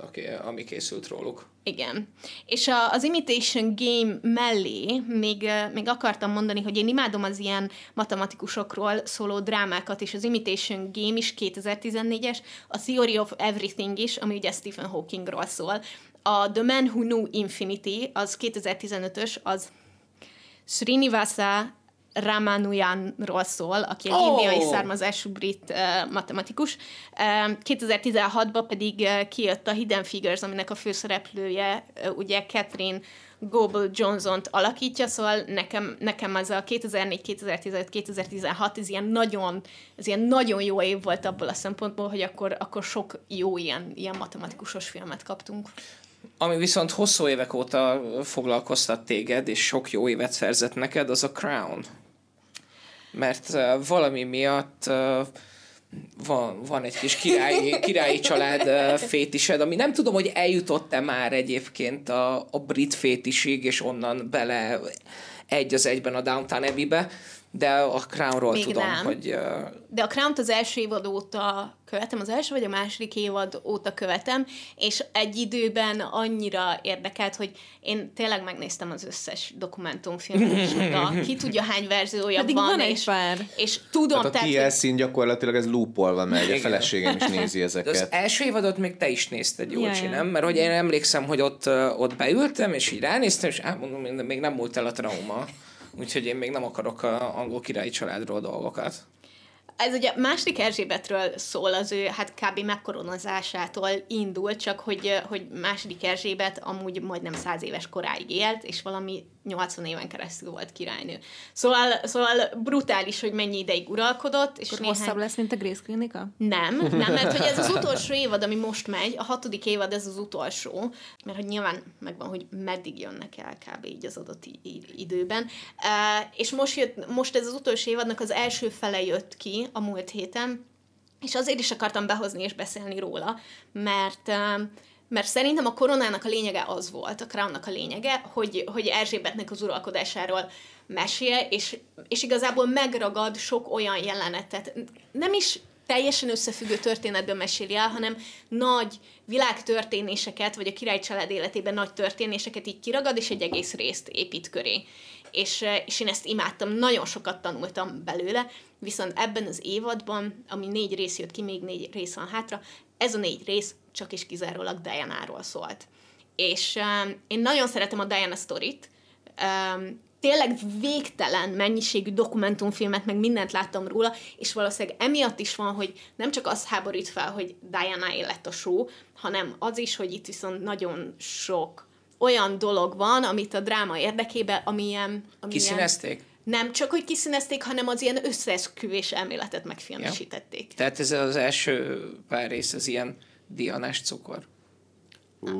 ami készült róluk.
Igen. És a, az Imitation Game mellé még, eh, még akartam mondani, hogy én imádom az ilyen matematikusokról szóló drámákat, és az Imitation Game is 2014-es, a Theory of Everything is, ami ugye Stephen Hawkingról szól. A The Man Who Knew Infinity, az 2015-ös, az Srinivasa Ramanujanról szól, aki egy oh. indiai származású brit uh, matematikus. Uh, 2016-ban pedig uh, kijött a Hidden Figures, aminek a főszereplője uh, ugye Catherine Goble Johnson-t alakítja, szóval nekem, nekem az a 2004, 2015, 2016 ez ilyen nagyon, ez ilyen nagyon jó év volt abból a szempontból, hogy akkor, akkor sok jó ilyen, ilyen matematikusos filmet kaptunk.
Ami viszont hosszú évek óta foglalkoztat téged, és sok jó évet szerzett neked, az a Crown mert uh, valami miatt uh, van, van egy kis királyi, királyi család fétised, ami nem tudom, hogy eljutott-e már egyébként a, a brit fétisig, és onnan bele egy az egyben a Downtown Abbey-be, de a Crownról
Még
tudom,
nem.
hogy... Uh,
De a crown az első évad óta követem, az első vagy a második évad óta követem, és egy időben annyira érdekelt, hogy én tényleg megnéztem az összes dokumentumfilmet, és oda ki tudja hány verziója
Pedig
van,
van egy
és,
pár.
és tudom,
Hát a
tehát, hogy-
TLC-n gyakorlatilag ez loopolva megy, a feleségem is nézi
de az
ezeket.
első évadot még te is nézted, Jócsi,
Ja, ja.
nem? Mert hogy én emlékszem, hogy ott, ott beültem, és így ránéztem, és hát mondom, még- még nem múlt el a trauma. Úgyhogy én még nem akarok a angol királyi családról dolgokat.
Ez ugye második Erzsébetről szól, az ő hát kb. megkoronazásától indul, csak hogy, hogy második Erzsébet amúgy majdnem száz éves koráig élt, és valami 80 éven keresztül volt királynő. Szóval, szóval brutális, hogy mennyi ideig uralkodott, és
Akkor
néhány...
hosszabb lesz, mint a Grace Klinika?
Nem, nem, mert hogy ez az utolsó évad, ami most megy, a hatodik évad ez az utolsó, mert hogy nyilván megvan, hogy meddig jönnek el kb. így az adott időben. És most, jött, most ez az utolsó évadnak az első fele jött ki a múlt héten, és azért is akartam behozni és beszélni róla, mert mert szerintem a koronának a lényege az volt, a crownnak a lényege, hogy, hogy Erzsébetnek az uralkodásáról mesél, és, és igazából megragad sok olyan jelenetet. Nem is teljesen összefüggő történetből meséli el, hanem nagy világtörténéseket, vagy a király család életében nagy történéseket így kiragad, és egy egész részt épít köré. És, és én ezt imádtam, nagyon sokat tanultam belőle, viszont ebben az évadban, ami négy rész jött ki, még négy rész van hátra, ez a négy rész csak és kizárólag Diana-ról szólt. És um, én nagyon szeretem a Diana sztorit, um, tényleg végtelen mennyiségű dokumentumfilmet, meg mindent láttam róla, és valószínűleg emiatt is van, hogy nem csak az háborít fel, hogy Diana lett a show, hanem az is, hogy itt viszont nagyon sok olyan dolog van, amit a dráma érdekében, amilyen... amilyen
Kiszínezték?
Nem csak, hogy kiszínezték, hanem az ilyen összeesküvés elméletet megfilmesítették.
Tehát ez az első pár rész, az ilyen dianás cukor.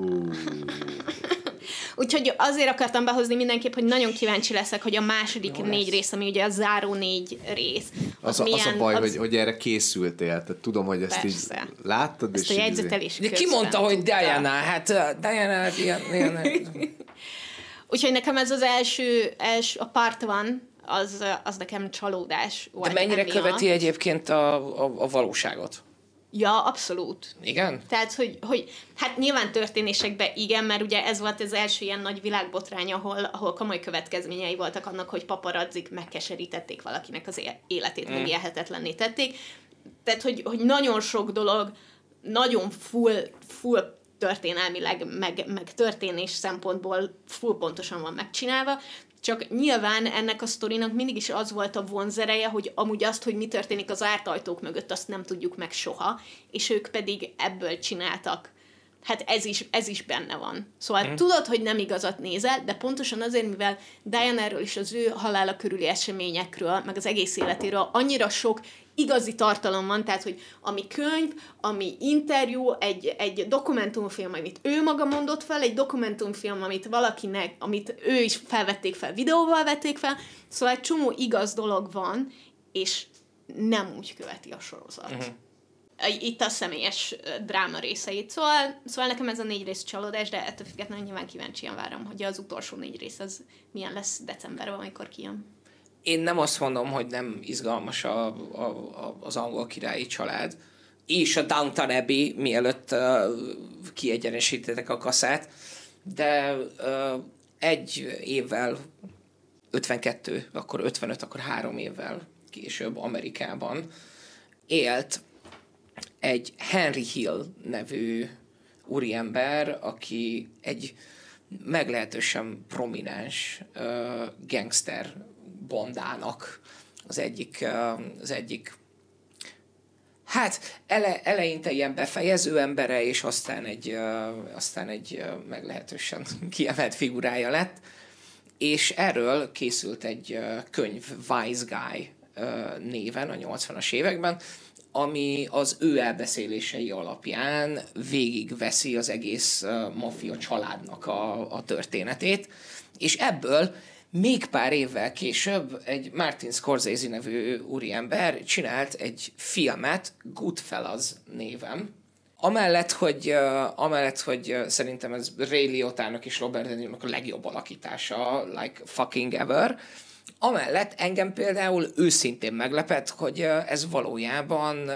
Úgyhogy azért akartam behozni mindenképp, hogy nagyon kíváncsi leszek, hogy a második
Jó
négy
lesz.
rész, ami ugye a záró négy rész,
Az, a, az a baj, hogy, hogy erre készültél. Tehát tudom, hogy ezt
Persze.
így láttad,
ezt
és
a
így-
jegyzetelés
De ki mondta, hogy. Diana? Hát uh, Diana, Diana, Diana.
Úgyhogy nekem ez az első, első a part van, az, az nekem csalódás volt.
De mennyire
emiatt.
követi egyébként a, a, a valóságot?
Ja, abszolút.
Igen?
Tehát, hogy, hogy hát nyilván történésekben igen, mert ugye ez volt az első ilyen nagy világbotrány, ahol, ahol komoly következményei voltak annak, hogy paparazzik megkeserítették valakinek az életét, mm. meg élhetetlenné tették. Tehát, hogy, hogy nagyon sok dolog nagyon full, full történelmileg, meg, meg történés szempontból full pontosan van megcsinálva, csak nyilván ennek a sztorinak mindig is az volt a vonzereje, hogy amúgy azt, hogy mi történik az árt ajtók mögött, azt nem tudjuk meg soha, és ők pedig ebből csináltak. Hát ez is, ez is benne van. Szóval mm. tudod, hogy nem igazat nézel, de pontosan azért, mivel Diana-ről és az ő halála körüli eseményekről, meg az egész életéről annyira sok igazi tartalom van, tehát, hogy ami könyv, ami interjú, egy, egy dokumentumfilm, amit ő maga mondott fel, egy dokumentumfilm, amit valakinek, amit ő is felvették fel, videóval vették fel, szóval egy csomó igaz dolog van, és nem úgy követi a sorozat. Uh-huh. Itt a személyes dráma részeit. Szóval, szóval nekem ez a négy rész csalódás, de ettől függetlenül nyilván kíváncsian várom, hogy az utolsó négy rész az milyen lesz decemberben, amikor kijön.
Én nem azt mondom, hogy nem izgalmas a, a, a, az angol királyi család, és a Downton Abbey, mielőtt uh, kiegyenesítettek a kaszát, de uh, egy évvel, 52, akkor 55, akkor három évvel később Amerikában élt egy Henry Hill nevű úriember, aki egy meglehetősen prominens uh, gangster bandának az egyik, uh, az egyik Hát ele, eleinte ilyen befejező embere, és aztán egy, uh, aztán egy uh, meglehetősen kiemelt figurája lett. És erről készült egy uh, könyv, Wise Guy uh, néven a 80-as években, ami az ő elbeszélései alapján végigveszi az egész uh, maffia családnak a, a történetét, és ebből még pár évvel később egy Martin Scorsese nevű úriember csinált egy filmet Goodfellas néven, Amellett, hogy, uh, amellett, hogy uh, szerintem ez Ray Liotának és Robert De Nironak a legjobb alakítása, like fucking ever, Amellett engem például őszintén meglepett, hogy ez valójában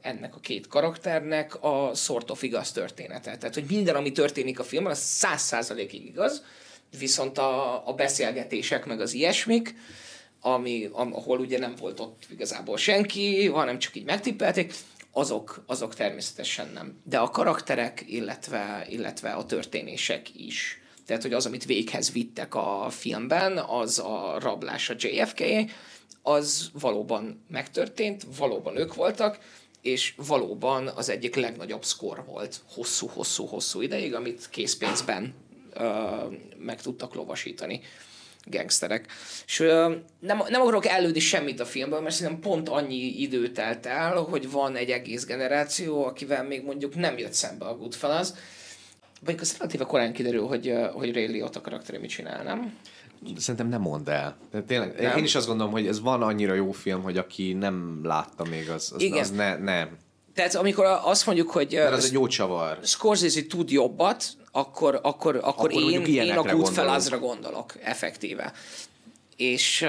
ennek a két karakternek a sort of igaz története. Tehát, hogy minden, ami történik a filmben, az száz százalékig igaz, viszont a, a beszélgetések, meg az ilyesmik, ami, am- ahol ugye nem volt ott igazából senki, hanem csak így megtippelték, azok, azok természetesen nem. De a karakterek, illetve, illetve a történések is. Tehát, hogy az, amit véghez vittek a filmben, az a rablás a JFK, az valóban megtörtént, valóban ők voltak, és valóban az egyik legnagyobb szkor volt hosszú-hosszú-hosszú ideig, amit készpénzben ö, meg tudtak lovasítani gangsterek. És ö, nem, nem akarok előni semmit a filmből, mert szerintem pont annyi idő telt el, hogy van egy egész generáció, akivel még mondjuk nem jött szembe a Goodfellas. Mondjuk az relatíve korán kiderül, hogy, hogy Ray Liotta a karaktere mit csinál, nem?
Szerintem nem mondd el. De tényleg,
Nem?
én is azt gondolom, hogy ez van annyira jó film, hogy aki nem látta még, az, az,
Igen.
az ne, nem.
Tehát amikor azt mondjuk, hogy
Mert az egy jó csavar.
Scorsese tud jobbat, akkor, akkor, akkor,
Akkor
én, én a Goodfellasra gondolok, effektíve. És,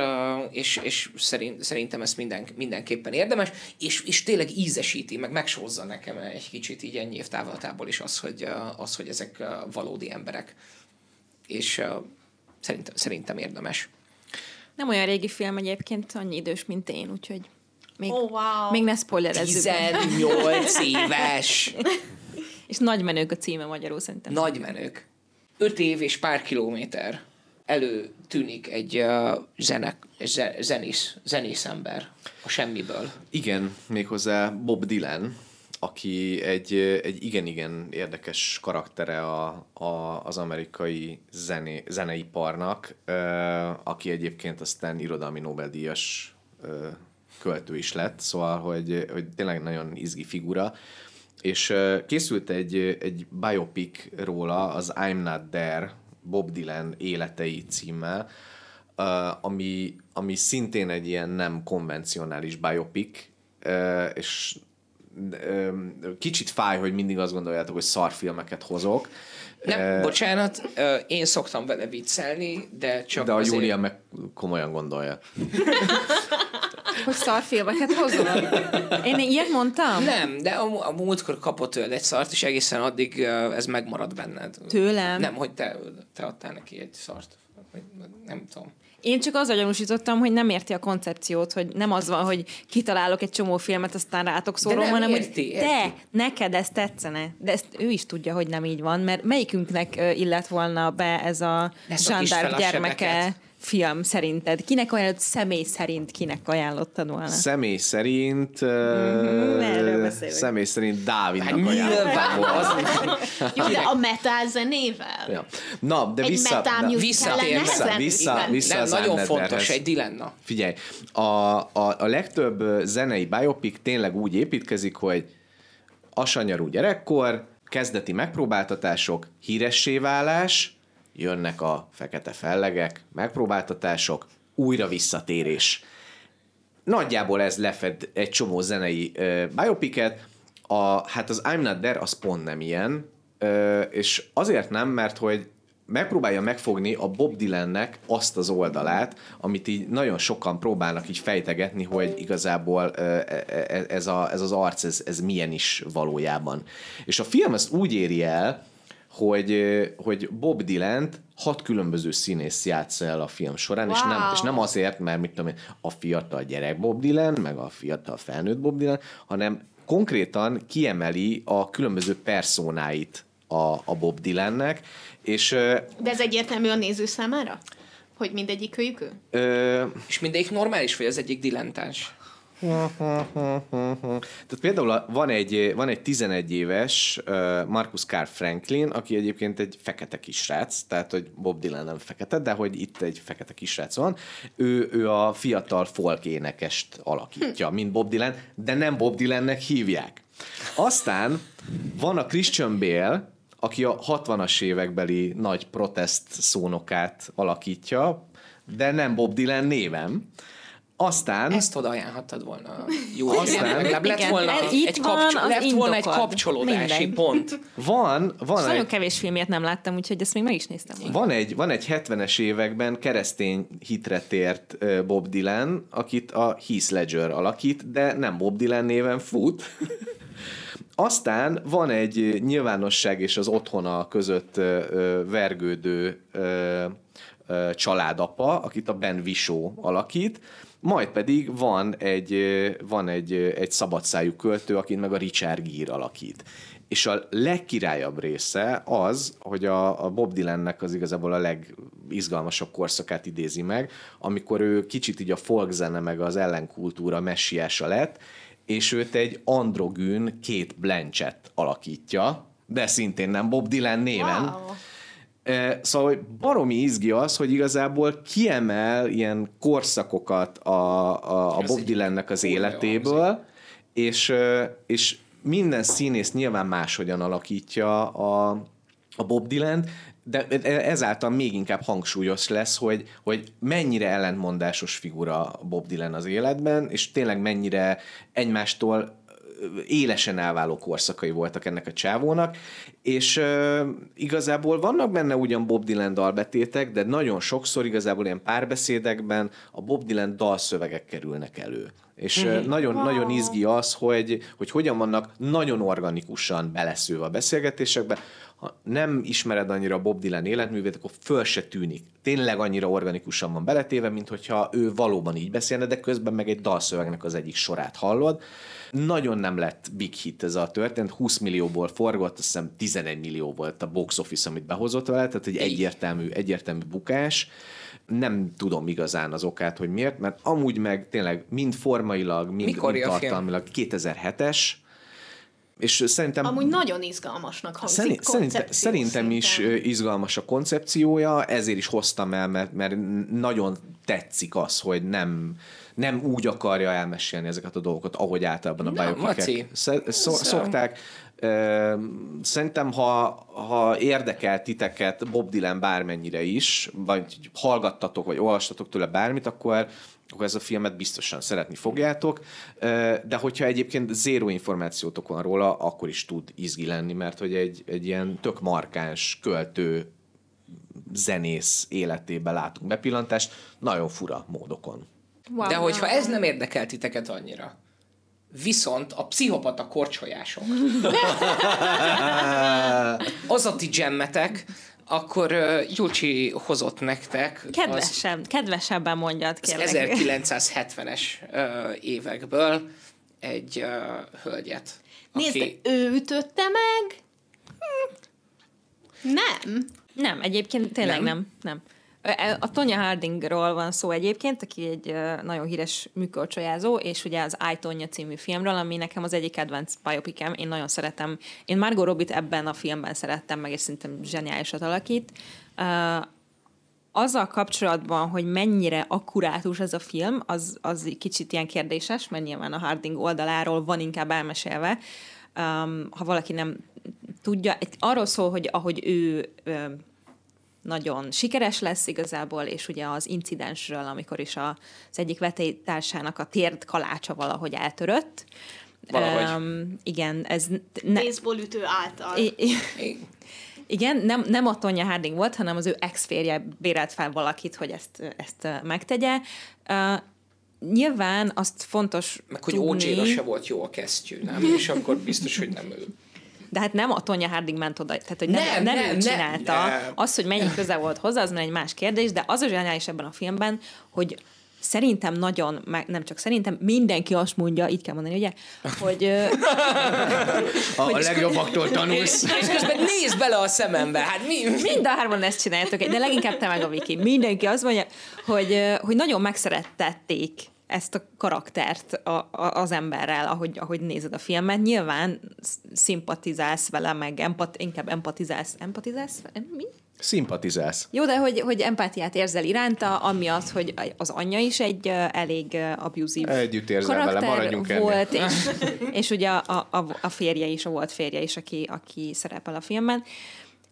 és, és szerint, szerintem ez minden, mindenképpen érdemes, és, és tényleg ízesíti, meg megsózza nekem egy kicsit így ennyi év távlatából is az, hogy, az, hogy ezek valódi emberek. És szerintem, szerintem érdemes.
Nem olyan régi film egyébként, annyi idős, mint én, úgyhogy még,
Oh, wow.
még ne spoilerezzük.
18 éves!
És nagy menők a címe magyarul szerintem.
Nagy menők. Öt év és pár kilométer előtűnik egy uh, zene, ze, zenész, zenész ember a semmiből.
Igen, méghozzá Bob Dylan, aki egy, egy igen-igen érdekes karaktere a, a, az amerikai zené, zeneiparnak, ö, aki egyébként aztán irodalmi Nobel-díjas ö, költő is lett, szóval, hogy, hogy tényleg nagyon izgi figura. És készült egy, egy biopic róla, az I'm Not There, Bob Dylan életei címmel, uh, ami, ami szintén egy ilyen nem konvencionális biopic, uh, és um, kicsit fáj, hogy mindig azt gondoljátok, hogy szarfilmeket hozok.
Nem,
Uh,
bocsánat, én szoktam vele viccelni, de csak
de a
azért...
Júlia meg komolyan gondolja.
Hogy szarfilmeket hozol? Én ilyet mondtam?
Nem, de a, a múltkor kapott tőled egy szart, és egészen addig ez megmarad benned.
Tőlem?
Nem, hogy te, te adtál neki egy szart. Nem tudom.
Én csak azzal gyanúsítottam, hogy nem érti a koncepciót, hogy nem az van, hogy kitalálok egy csomó filmet, aztán rátok szólom,
nem
hanem
érti,
hogy
érti.
te, neked ez tetszene. De ezt ő is tudja, hogy nem így van, mert melyikünknek illet volna be ez a zsandár
a
gyermeke
sebeket.
Film szerinted? Kinek ajánlott, személy szerint kinek ajánlottad volna?
Személy szerint...
Beszélünk.
személy szerint Dávidnak
Hát
ajánlottam volna.
az,
Jó, de a metal zenével?
Ja. Na, de
Egy
vissza... na-
nehezen
vissza-
igen.
vissza-
nem, nagyon fontos, egy dilemma.
Figyelj, a, a, a legtöbb zenei biopic tényleg úgy építkezik, hogy asanyarú gyerekkor, kezdeti megpróbáltatások, híressé válás, jönnek a fekete fellegek, megpróbáltatások, újra visszatérés. Nagyjából ez lefed egy csomó zenei uh, biopicet, a, hát az I'm Not There az pont nem ilyen, uh, és azért nem, mert hogy megpróbálja megfogni a Bob Dylannek azt az oldalát, amit így nagyon sokan próbálnak így fejtegetni, hogy igazából ö, e- e- ez, a, ez az arc, ez, ez milyen is valójában. És a film ezt úgy éri el, hogy, hogy Bob Dylan-t hat különböző színész játsza el a film során, és, nem,
Wow.
és nem azért, mert mit tudom én, a fiatal gyerek Bob Dylan, meg a fiatal felnőtt Bob Dylan, hanem konkrétan kiemeli a különböző personáit a, a Bob Dylannek, és
De ez egyértelmű a néző számára? Hogy mindegyik őjük ő?
ö,
És mindegyik normális, vagy az egyik dilettáns?
Tehát például van egy, van egy 11 éves Marcus Carr Franklin, aki egyébként egy fekete kisrác, tehát hogy Bob Dylan nem fekete, de hogy itt egy fekete kisrác van. Ő, ő a fiatal folk énekest alakítja, mint Bob Dylan, de nem Bob Dylannek hívják. Aztán van a Christian Bale, aki a 60-as évekbeli nagy protest szónokát alakítja, de nem Bob Dylan névem. Aztán...
Ezt oda ajánlhattad volna. Jó,
Aztán-
legalább lett volna,
itt
egy,
van
kapcsol-
az
lett volna egy kapcsolódási
Mindegy.
pont.
Van, van
Nagyon
egy,
kevés filmjét nem láttam, úgyhogy ezt még meg is néztem. volna.
van, egy, van egy 70-es években keresztény hitre tért Bob Dylan, akit a Heath Ledger alakít, de nem Bob Dylan néven fut. Aztán van egy nyilvánosság és az otthona között vergődő családapa, akit a Ben Visó alakít, majd pedig van egy, van egy, egy szabadszájú költő, akit meg a Richard Gere alakít. És a legkirályabb része az, hogy a, a Bob Dylannek az igazából a legizgalmasabb korszakát idézi meg, amikor ő kicsit így a folkzene meg az ellenkultúra messiása lett, és őt egy androgyn két Blanchett alakítja, de szintén nem Bob Dylan néven.
Wow.
Szóval hogy baromi izgi az, hogy igazából kiemel ilyen korszakokat a, a, a Bob Dylannek az életéből, és, és minden színész nyilván máshogyan alakítja a, a Bob Dylan, de ezáltal még inkább hangsúlyos lesz, hogy, hogy mennyire ellentmondásos figura Bob Dylan az életben, és tényleg mennyire egymástól élesen elváló korszakai voltak ennek a csávónak, és uh, igazából vannak benne ugyan Bob Dylan dalbetétek, de nagyon sokszor igazából ilyen párbeszédekben a Bob Dylan dalszövegek kerülnek elő. És mm-hmm. nagyon, wow. nagyon izgi az, hogy, hogy hogyan vannak nagyon organikusan beleszőve a beszélgetésekbe. Ha nem ismered annyira Bob Dylan életművét, akkor föl se tűnik. Tényleg annyira organikusan van beletéve, mint hogyha ő valóban így beszélne, de közben meg egy dalszövegnek az egyik sorát hallod. Nagyon nem lett big hit ez a történet, 20 millióból forgott, azt hiszem 11 millió volt a box office, amit behozott vele, tehát egy egyértelmű, egyértelmű bukás. Nem tudom igazán az okát, hogy miért, mert amúgy meg tényleg mind formailag, mind,
Mikor
mind tartalmilag 2007-es, és szerintem
Amúgy nagyon izgalmasnak hangzik
Szerint, szerintem, szerintem is izgalmas a koncepciója, ezért is hoztam el, mert, mert nagyon tetszik az, hogy nem, nem úgy akarja elmesélni ezeket a dolgokat, ahogy általában a szó-
Ez,
szokták. Szerintem, ha, ha érdekel titeket Bob Dylan bármennyire is, vagy hallgattatok, vagy olvastatok tőle bármit, akkor akkor ez a filmet biztosan szeretni fogjátok, de hogyha egyébként zéró információtok van róla, akkor is tud izgi lenni, mert hogy egy, egy ilyen tök markáns költő zenész életébe látunk bepillantást, nagyon fura módokon.
Wow,
De hogyha ez nem érdekel titeket annyira, viszont a pszichopata korcsolyások, az a ti gemmetek, akkor uh, Júcsi hozott nektek az,
Kedvesebb, kedvesebben mondjad,
az
kérlek.
1970-es uh, évekből egy uh, hölgyet.
Nézd,
aki,
ő ütötte meg? Nem.
Nem, egyébként tényleg
Nem?
nem. nem. A Tonya Hardingról van szó egyébként, aki egy nagyon híres műkorcsolyázó, és ugye az I, Tonya című filmről, ami nekem az egyik kedvenc biopicem, én nagyon szeretem. Én Margot Robbie-t ebben a filmben szerettem meg, és szerintem zseniálisat alakít. Ö, azzal kapcsolatban, hogy mennyire akkurátus ez a film, az, az kicsit ilyen kérdéses, mert nyilván a Harding oldaláról van inkább elmesélve. Ha valaki nem tudja, arról szól, hogy ahogy ő nagyon sikeres lesz igazából, és ugye az incidensről, amikor is a, az egyik vetélytársának a térd kalácsa valahogy eltörött.
Valahogy.
Um, igen, ez ne,
ütő által.
I- i- igen, nem, nem a Tonya Harding volt, hanem az ő ex-férje bérelt fel valakit, hogy ezt, ezt megtegye. Uh, nyilván azt fontos
meg hogy
tudni,
OJ-ra se volt jó a kesztyű, nem? És akkor biztos, hogy nem ő.
De hát nem a Tonya Harding ment oda, tehát hogy nem,
Nem,
nem,
nem,
ő csinálta.
nem.
Az, hogy mennyi köze volt hozzá, az már egy más kérdés, de az a zseniális ebben a filmben, hogy szerintem nagyon, nem csak szerintem, mindenki azt mondja, így kell mondani, ugye, hogy
A, a legjobbaktól tanulsz.
És közben nézd bele a szemembe, hát mi?
Mind a hárman ezt csináljátok, de leginkább te meg a Viki. Mindenki azt mondja, hogy, hogy nagyon megszerettették ezt a karaktert a, a, az emberrel, ahogy, ahogy nézed a filmet. Nyilván sz- szimpatizálsz vele, meg empat, inkább empatizálsz. Empatizálsz? Mi?
Szimpatizálsz.
Jó, de hogy, hogy empátiát érzel iránta, amiatt, hogy az anyja is egy elég ö, abuzív
Együtt érzel vele, maradjunk ennél.
volt, és, és ugye a, a, a férje is, a volt férje is, aki, aki szerepel a filmben.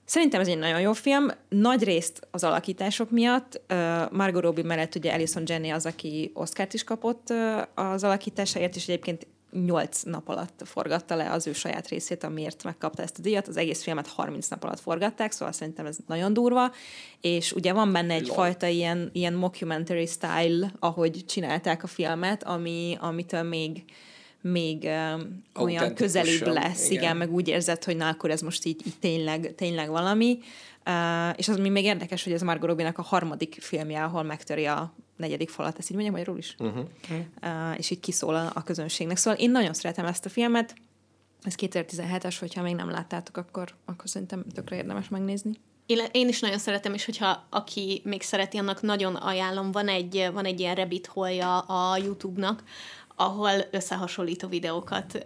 Szerintem ez egy nagyon jó film, nagy részt az alakítások miatt. Margot Robbie mellett ugye Alison Jenny az, aki Oscárt is kapott az alakításáért, és egyébként nyolc nap alatt forgatta le az ő saját részét, amiért megkapta ezt a díjat. Az egész filmet 30 nap alatt forgatták, szóval szerintem ez nagyon durva. És ugye van benne egyfajta ilyen, ilyen mockumentary style, ahogy csinálták a filmet, ami, amitől még még uh, olyan közelébb lesz, igen. igen, meg úgy érzed, hogy na, akkor ez most így, így tényleg, tényleg valami. Uh, és az mi még érdekes, hogy ez Margot Robbie-nak a harmadik filmje, ahol megtöri a negyedik falat, ezt így mondjam magyarul is? Uh-huh. Uh, és így kiszól a, a közönségnek. Szóval én nagyon szeretem ezt a filmet. Ez 2017-es, hogyha még nem láttátok, akkor, akkor szerintem tökre érdemes megnézni.
Én is nagyon szeretem, és hogyha aki még szereti, annak nagyon ajánlom. Van egy, van egy ilyen rabbit holja a YouTube-nak, ahol összehasonlító videókat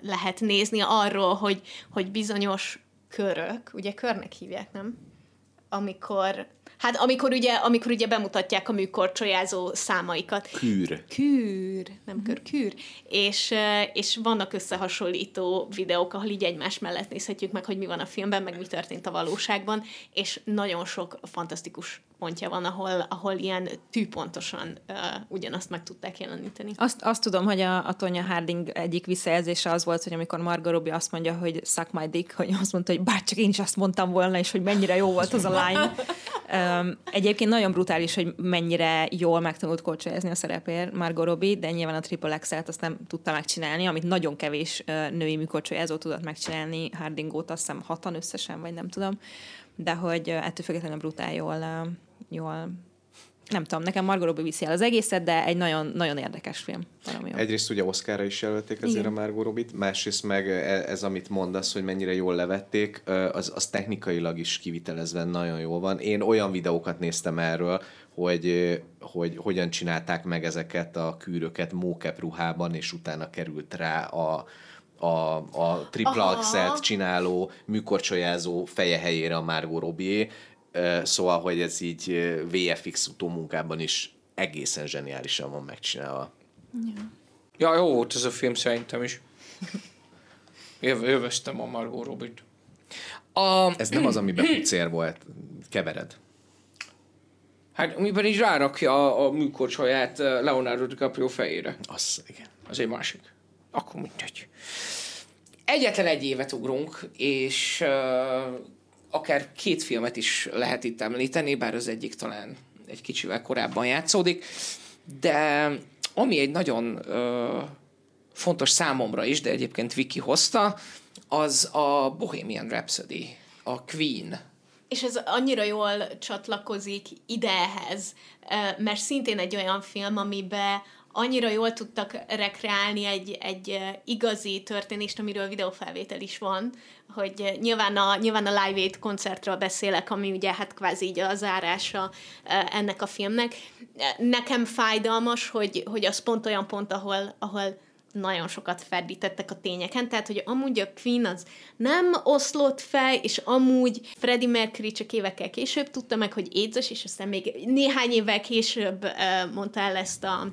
lehet nézni arról, hogy, hogy bizonyos körök, ugye körnek hívják, nem? Amikor Hát amikor ugye, amikor ugye bemutatják a műkorcsolyázó számaikat.
Kűr.
Kűr, nem kör, kűr. És, és vannak összehasonlító videók, ahol így egymás mellett nézhetjük meg, hogy mi van a filmben, meg mi történt a valóságban, és nagyon sok fantasztikus pontja van, ahol, ahol ilyen tűpontosan uh, ugyanazt meg tudták jeleníteni.
Azt, azt tudom, hogy a, a Tonya Harding egyik visszajelzése az volt, hogy amikor Margot Robbie azt mondja, hogy suck my dick, hogy azt mondta, hogy bárcsak én is azt mondtam volna, és hogy mennyire jó volt az a lány. Um, egyébként nagyon brutális, hogy mennyire jól megtanult korcsolyázni a szerepér Margot Robbie, de nyilván a Triple x azt nem tudta megcsinálni, amit nagyon kevés uh, női műkorcsolyázó tudott megcsinálni, Hardingot azt hiszem hatan összesen, vagy nem tudom, de hogy uh, ettől függetlenül brutál jól, jól nem tudom, nekem Margot Robbie viszi el az egészet, de egy nagyon, nagyon érdekes film.
Valami Egyrészt ugye Oscarra is jelölték azért Igen. a Margot Robbie-t, másrészt meg e, ez, amit mondasz, hogy mennyire jól levették, az, az technikailag is kivitelezve nagyon jó van. Én olyan videókat néztem erről, hogy, hogy hogyan csinálták meg ezeket a kűröket mókep ruhában, és utána került rá a, a, a triple axelt csináló, műkorcsolyázó feje helyére a Margot Robbie, Szóval, hogy ez így VFX utómunkában is egészen zseniálisan van megcsinálva.
Ja. ja, jó volt ez a film szerintem is. Jöveztem a Margot Robbie-t.
A... Ez nem az, amiben pucér volt. Kevered.
Hát, amiben is rárakja a, a műkorcsolyát Leonardo DiCaprio fejére.
Az, igen.
Az egy másik. Akkor mindegy. Egyetlen egy évet ugrunk, és uh, akár két filmet is lehet itt említeni, bár az egyik talán egy kicsivel korábban játszódik, de ami egy nagyon ö, fontos számomra is, de egyébként Viki hozta, az a Bohemian Rhapsody, a Queen.
És ez annyira jól csatlakozik idehez, mert szintén egy olyan film, amiben annyira jól tudtak rekreálni egy, egy igazi történést, amiről videófelvétel is van, hogy nyilván a, nyilván a Live Aid koncertről beszélek, ami ugye hát kvázi így a zárása ennek a filmnek. Nekem fájdalmas, hogy, hogy az pont olyan pont, ahol, ahol nagyon sokat ferdítettek a tényeken, tehát hogy amúgy a Queen az nem oszlott fel, és amúgy Freddie Mercury csak évekkel később tudta meg, hogy édzes, és aztán még néhány évvel később mondta el ezt a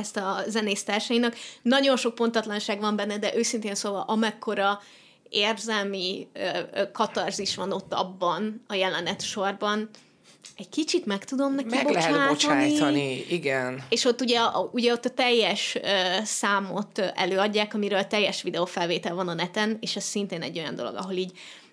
ezt a zenésztársainak. Nagyon sok pontatlanság van benne, de őszintén szóval amekkora érzelmi katarzis van ott abban a jelenet sorban, egy kicsit meg tudom neki
meg
bocsátani.
lehet bocsájtani, igen.
És ott ugye, ugye ott a teljes uh, számot előadják, amiről a teljes videófelvétel van a neten, és ez szintén egy olyan dolog, ahol így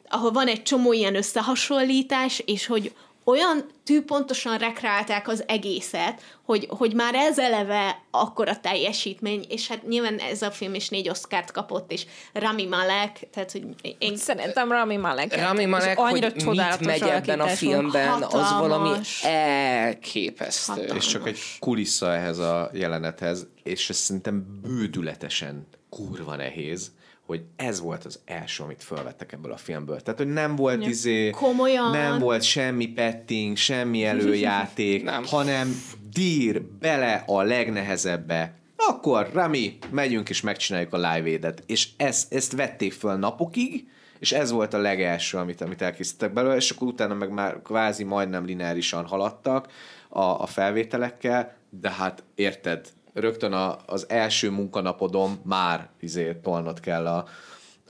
ahol van egy csomó ilyen összehasonlítás, és hogy olyan tűpontosan rekreálták az egészet, hogy, hogy már ez eleve akkora teljesítmény, és hát nyilván ez a film is négy oszkárt kapott, és Rami Malek, tehát hogy
én... Szerintem Rami Malek.
Rami Malek, annyira hogy mit megy ebben a filmben, hatalmas. az valami elképesztő.
Hatalmas. És csak egy kulissza ehhez a jelenethez, és ez szerintem bődületesen kurva nehéz, hogy ez volt az első, amit felvettek ebből a filmből. Tehát, hogy nem volt ja. izé,
Komolyan.
nem volt semmi petting, semmi előjáték, nem. hanem dír bele a legnehezebbe. Akkor, Rami, megyünk és megcsináljuk a live édet. És ezt, ezt vették föl napokig, és ez volt a legelső, amit, amit elkészítettek belőle, és akkor utána meg már kvázi majdnem lineárisan haladtak a, a felvételekkel, de hát érted, rögtön a, az első munkanapodom már izé tolnod kell a,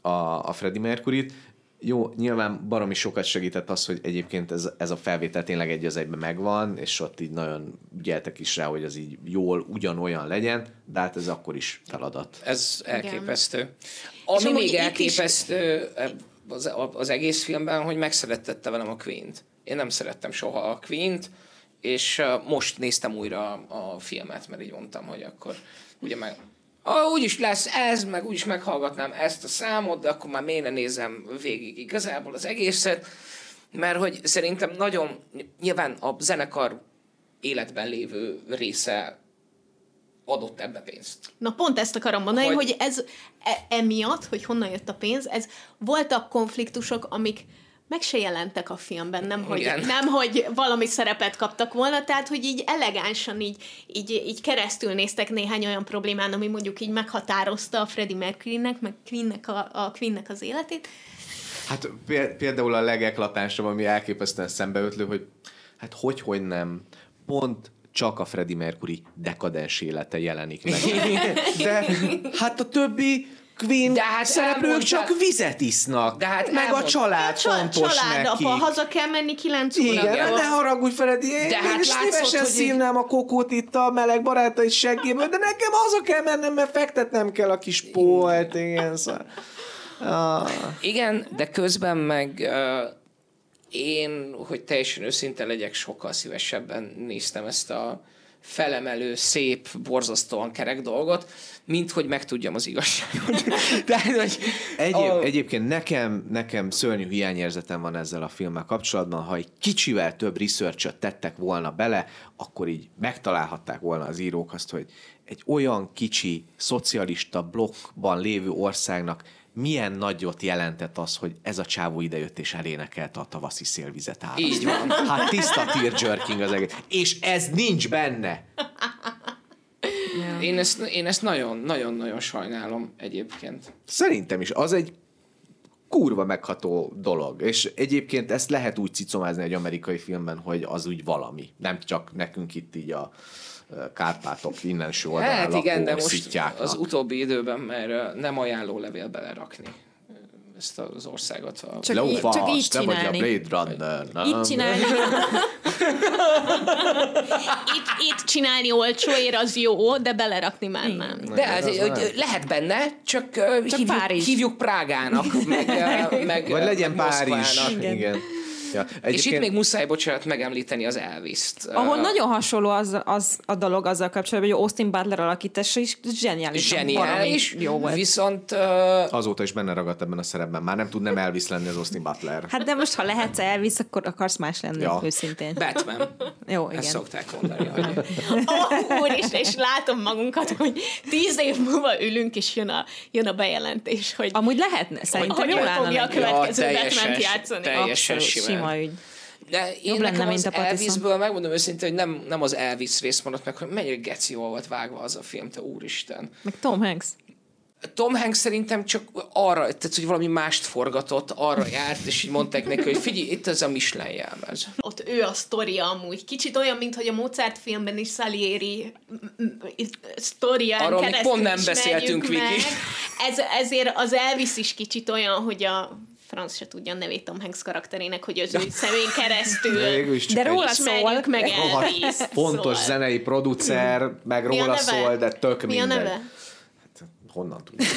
a, a Freddie Mercury-t. Jó, nyilván baromi sokat segített az, hogy egyébként ez, ez a felvétel tényleg egy az egyben megvan, és ott így nagyon gyertek is rá, hogy az így jól ugyanolyan legyen, de hát ez akkor is feladat.
Ez elképesztő. Ami
amúgy
még
itt is-
elképesztő az, az egész filmben, hogy megszerettette velem a Queen-t. Én nem szerettem soha a Queen-t, és most néztem újra a filmet, mert így mondtam, hogy akkor ugye meg ah, úgyis lesz ez, meg úgyis meghallgatnám ezt a számot, de akkor már miért ne nézem végig igazából az egészet, mert hogy szerintem nagyon, nyilván a zenekar életben lévő része adott ebbe pénzt.
Na pont ezt akarom mondani,
hogy,
hogy ez e, emiatt, hogy honnan jött a pénz, ez voltak konfliktusok, amik meg se jelentek a filmben, nem hogy,
Igen.
nem, hogy valami szerepet kaptak volna, tehát, hogy így elegánsan így, így, így keresztül néztek néhány olyan problémán, ami mondjuk így meghatározta a Freddie Mercury-nek, meg Queen-nek, a, a Queen-nek az életét.
Hát péld- például a legeklatásabb, ami elképesztően szembeötlő, hogy hát hogy, hogy nem, pont csak a Freddie Mercury dekadens élete jelenik meg. De hát a többi Queen
De hát
szereplők
elmondtál-
csak vizet isznak.
De hát
meg a
elmond-
család
A csa-
fontos
család,
nekik.
apa, haza kell menni kilenc
Igen,
órakor.
ne haragudj, Freddy, én
De hát
hát szívesen
hogy így-
szívnám a kokót itt a meleg barátai seggéből, de nekem haza kell mennem, mert fektetnem kell a kis polt, igen, szóval. Ah.
Igen, de közben meg uh, én, hogy teljesen őszinte legyek, sokkal szívesebben néztem ezt a felemelő, szép, borzasztóan kerek dolgot, mint hogy megtudjam az igazságot. Tehát, hogy
Egyéb,
a-
Egyébként nekem, nekem szörnyű hiányérzetem van ezzel a filmmel kapcsolatban. Ha egy kicsivel több research tettek volna bele, akkor így megtalálhatták volna az írók azt, hogy egy olyan kicsi szocialista blokkban lévő országnak milyen nagyot jelentett az, hogy ez a csávó idejött és elénekelte a tavaszi szélvizet áll.
Így van.
Hát tiszta tear jerking az egész. És ez nincs benne.
Én ezt, én ezt nagyon, nagyon-nagyon sajnálom egyébként.
Szerintem is. Az egy kurva megható dolog. És egyébként ezt lehet úgy cicomázni egy amerikai filmben, hogy az úgy valami. Nem csak nekünk itt így a Kárpátok innen oldalán
Hát igen, de most
szittyáknak.
az utóbbi időben már ö, nem ajánló levél belerakni ezt az országot. A...
Csak így-
fast,
csak így
te vagy a
csinálni.
Blade Runner. Nem?
Így csinálni.
Itt, itt csinálni olcsóért az jó, de belerakni már nem.
De
az
hogy
nem.
lehet benne, csak, csak hívjuk,
Párizs.
hívjuk Prágának, meg, meg
Vagy legyen Párizs.
Moszkvának.
Igen. Igen. Ja,
És itt
egyébként-
még muszáj, bocsánat, megemlíteni az Elvis-t.
Ahol
Ö,
nagyon hasonló az, az a dolog azzal kapcsolatban, hogy Austin Butler alakítása is zseniális.
Zseniális,
Jó volt.
viszont ö,
Azóta is benne ragadt ebben a szerepben. Már nem tud nem Elvis lenni az Austin Butler.
Hát de most, ha lehetsz elvisz, akkor akarsz más lenni,
Ja.
őszintén.
Batman.
Jó,
Ezt
igen.
szokták mondani, hogy
Oh, úristen, és látom magunkat, hogy tíz év múlva ülünk, és jön a, jön a bejelentés, hogy
Amúgy lehetne, szerintem
hogy
jó
ő
lenne
fogja a következő
Ja,
Batman-t játszani.
teljesen
Abszolút,
simán.
Sima ügy.
De én
Jobb lenne,
az
mint a.
Elvisből megmondom őszintén, hogy nem, nem az Elvis rész maradt meg, hogy mennyire geci jól volt vágva az a film, te úristen.
Meg Tom Hanks.
Tom Hanks szerintem csak arra, tehát hogy valami mást forgatott, arra járt, és így mondták neki, hogy figyelj, itt ez a Michelin jelmez.
ott ő a sztoria amúgy. Kicsit olyan, mint hogy a Mozart filmben is Salieri sztorián
Arról
keresztül
pont nem beszéltünk,
meg.
Viki.
Ez, ezért az Elvis is kicsit olyan, hogy a franc se tudja a nevét Tom Hanks karakterének, hogy az ő szemén keresztül
De róla szól.
meg
rohadt
Elvis.
fontos
Szóval.
zenei producer, meg
Mi a
róla szól, de tök
Mi a
mindegy.
neve?
Honnan tudjuk?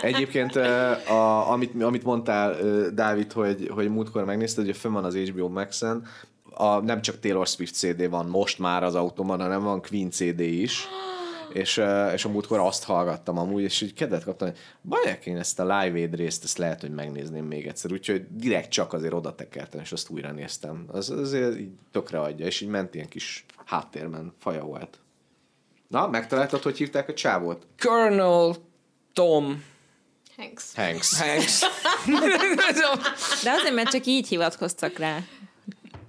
Egyébként, a, amit, amit mondtál, Dávid, hogy, hogy múltkor megnézted, hogy fönn van az HBO Max-en, a, nem csak Taylor Swift CD van most már az autóban, hanem van Queen CD is. És, és a múltkor azt hallgattam amúgy, és így kedvet kaptam, hogy bajak én ezt a Live Aid részt, ezt lehet, hogy megnézném még egyszer. Úgyhogy direkt csak azért oda tekertem, és azt újra néztem. Az azért így tökre adja, és így ment ilyen kis háttérben, faja volt. Na, megtaláltad, hogy hívták a csávót?
Colonel Tom
Hanks.
Hanks.
Hanks.
De azért, mert csak így hivatkoztak rá.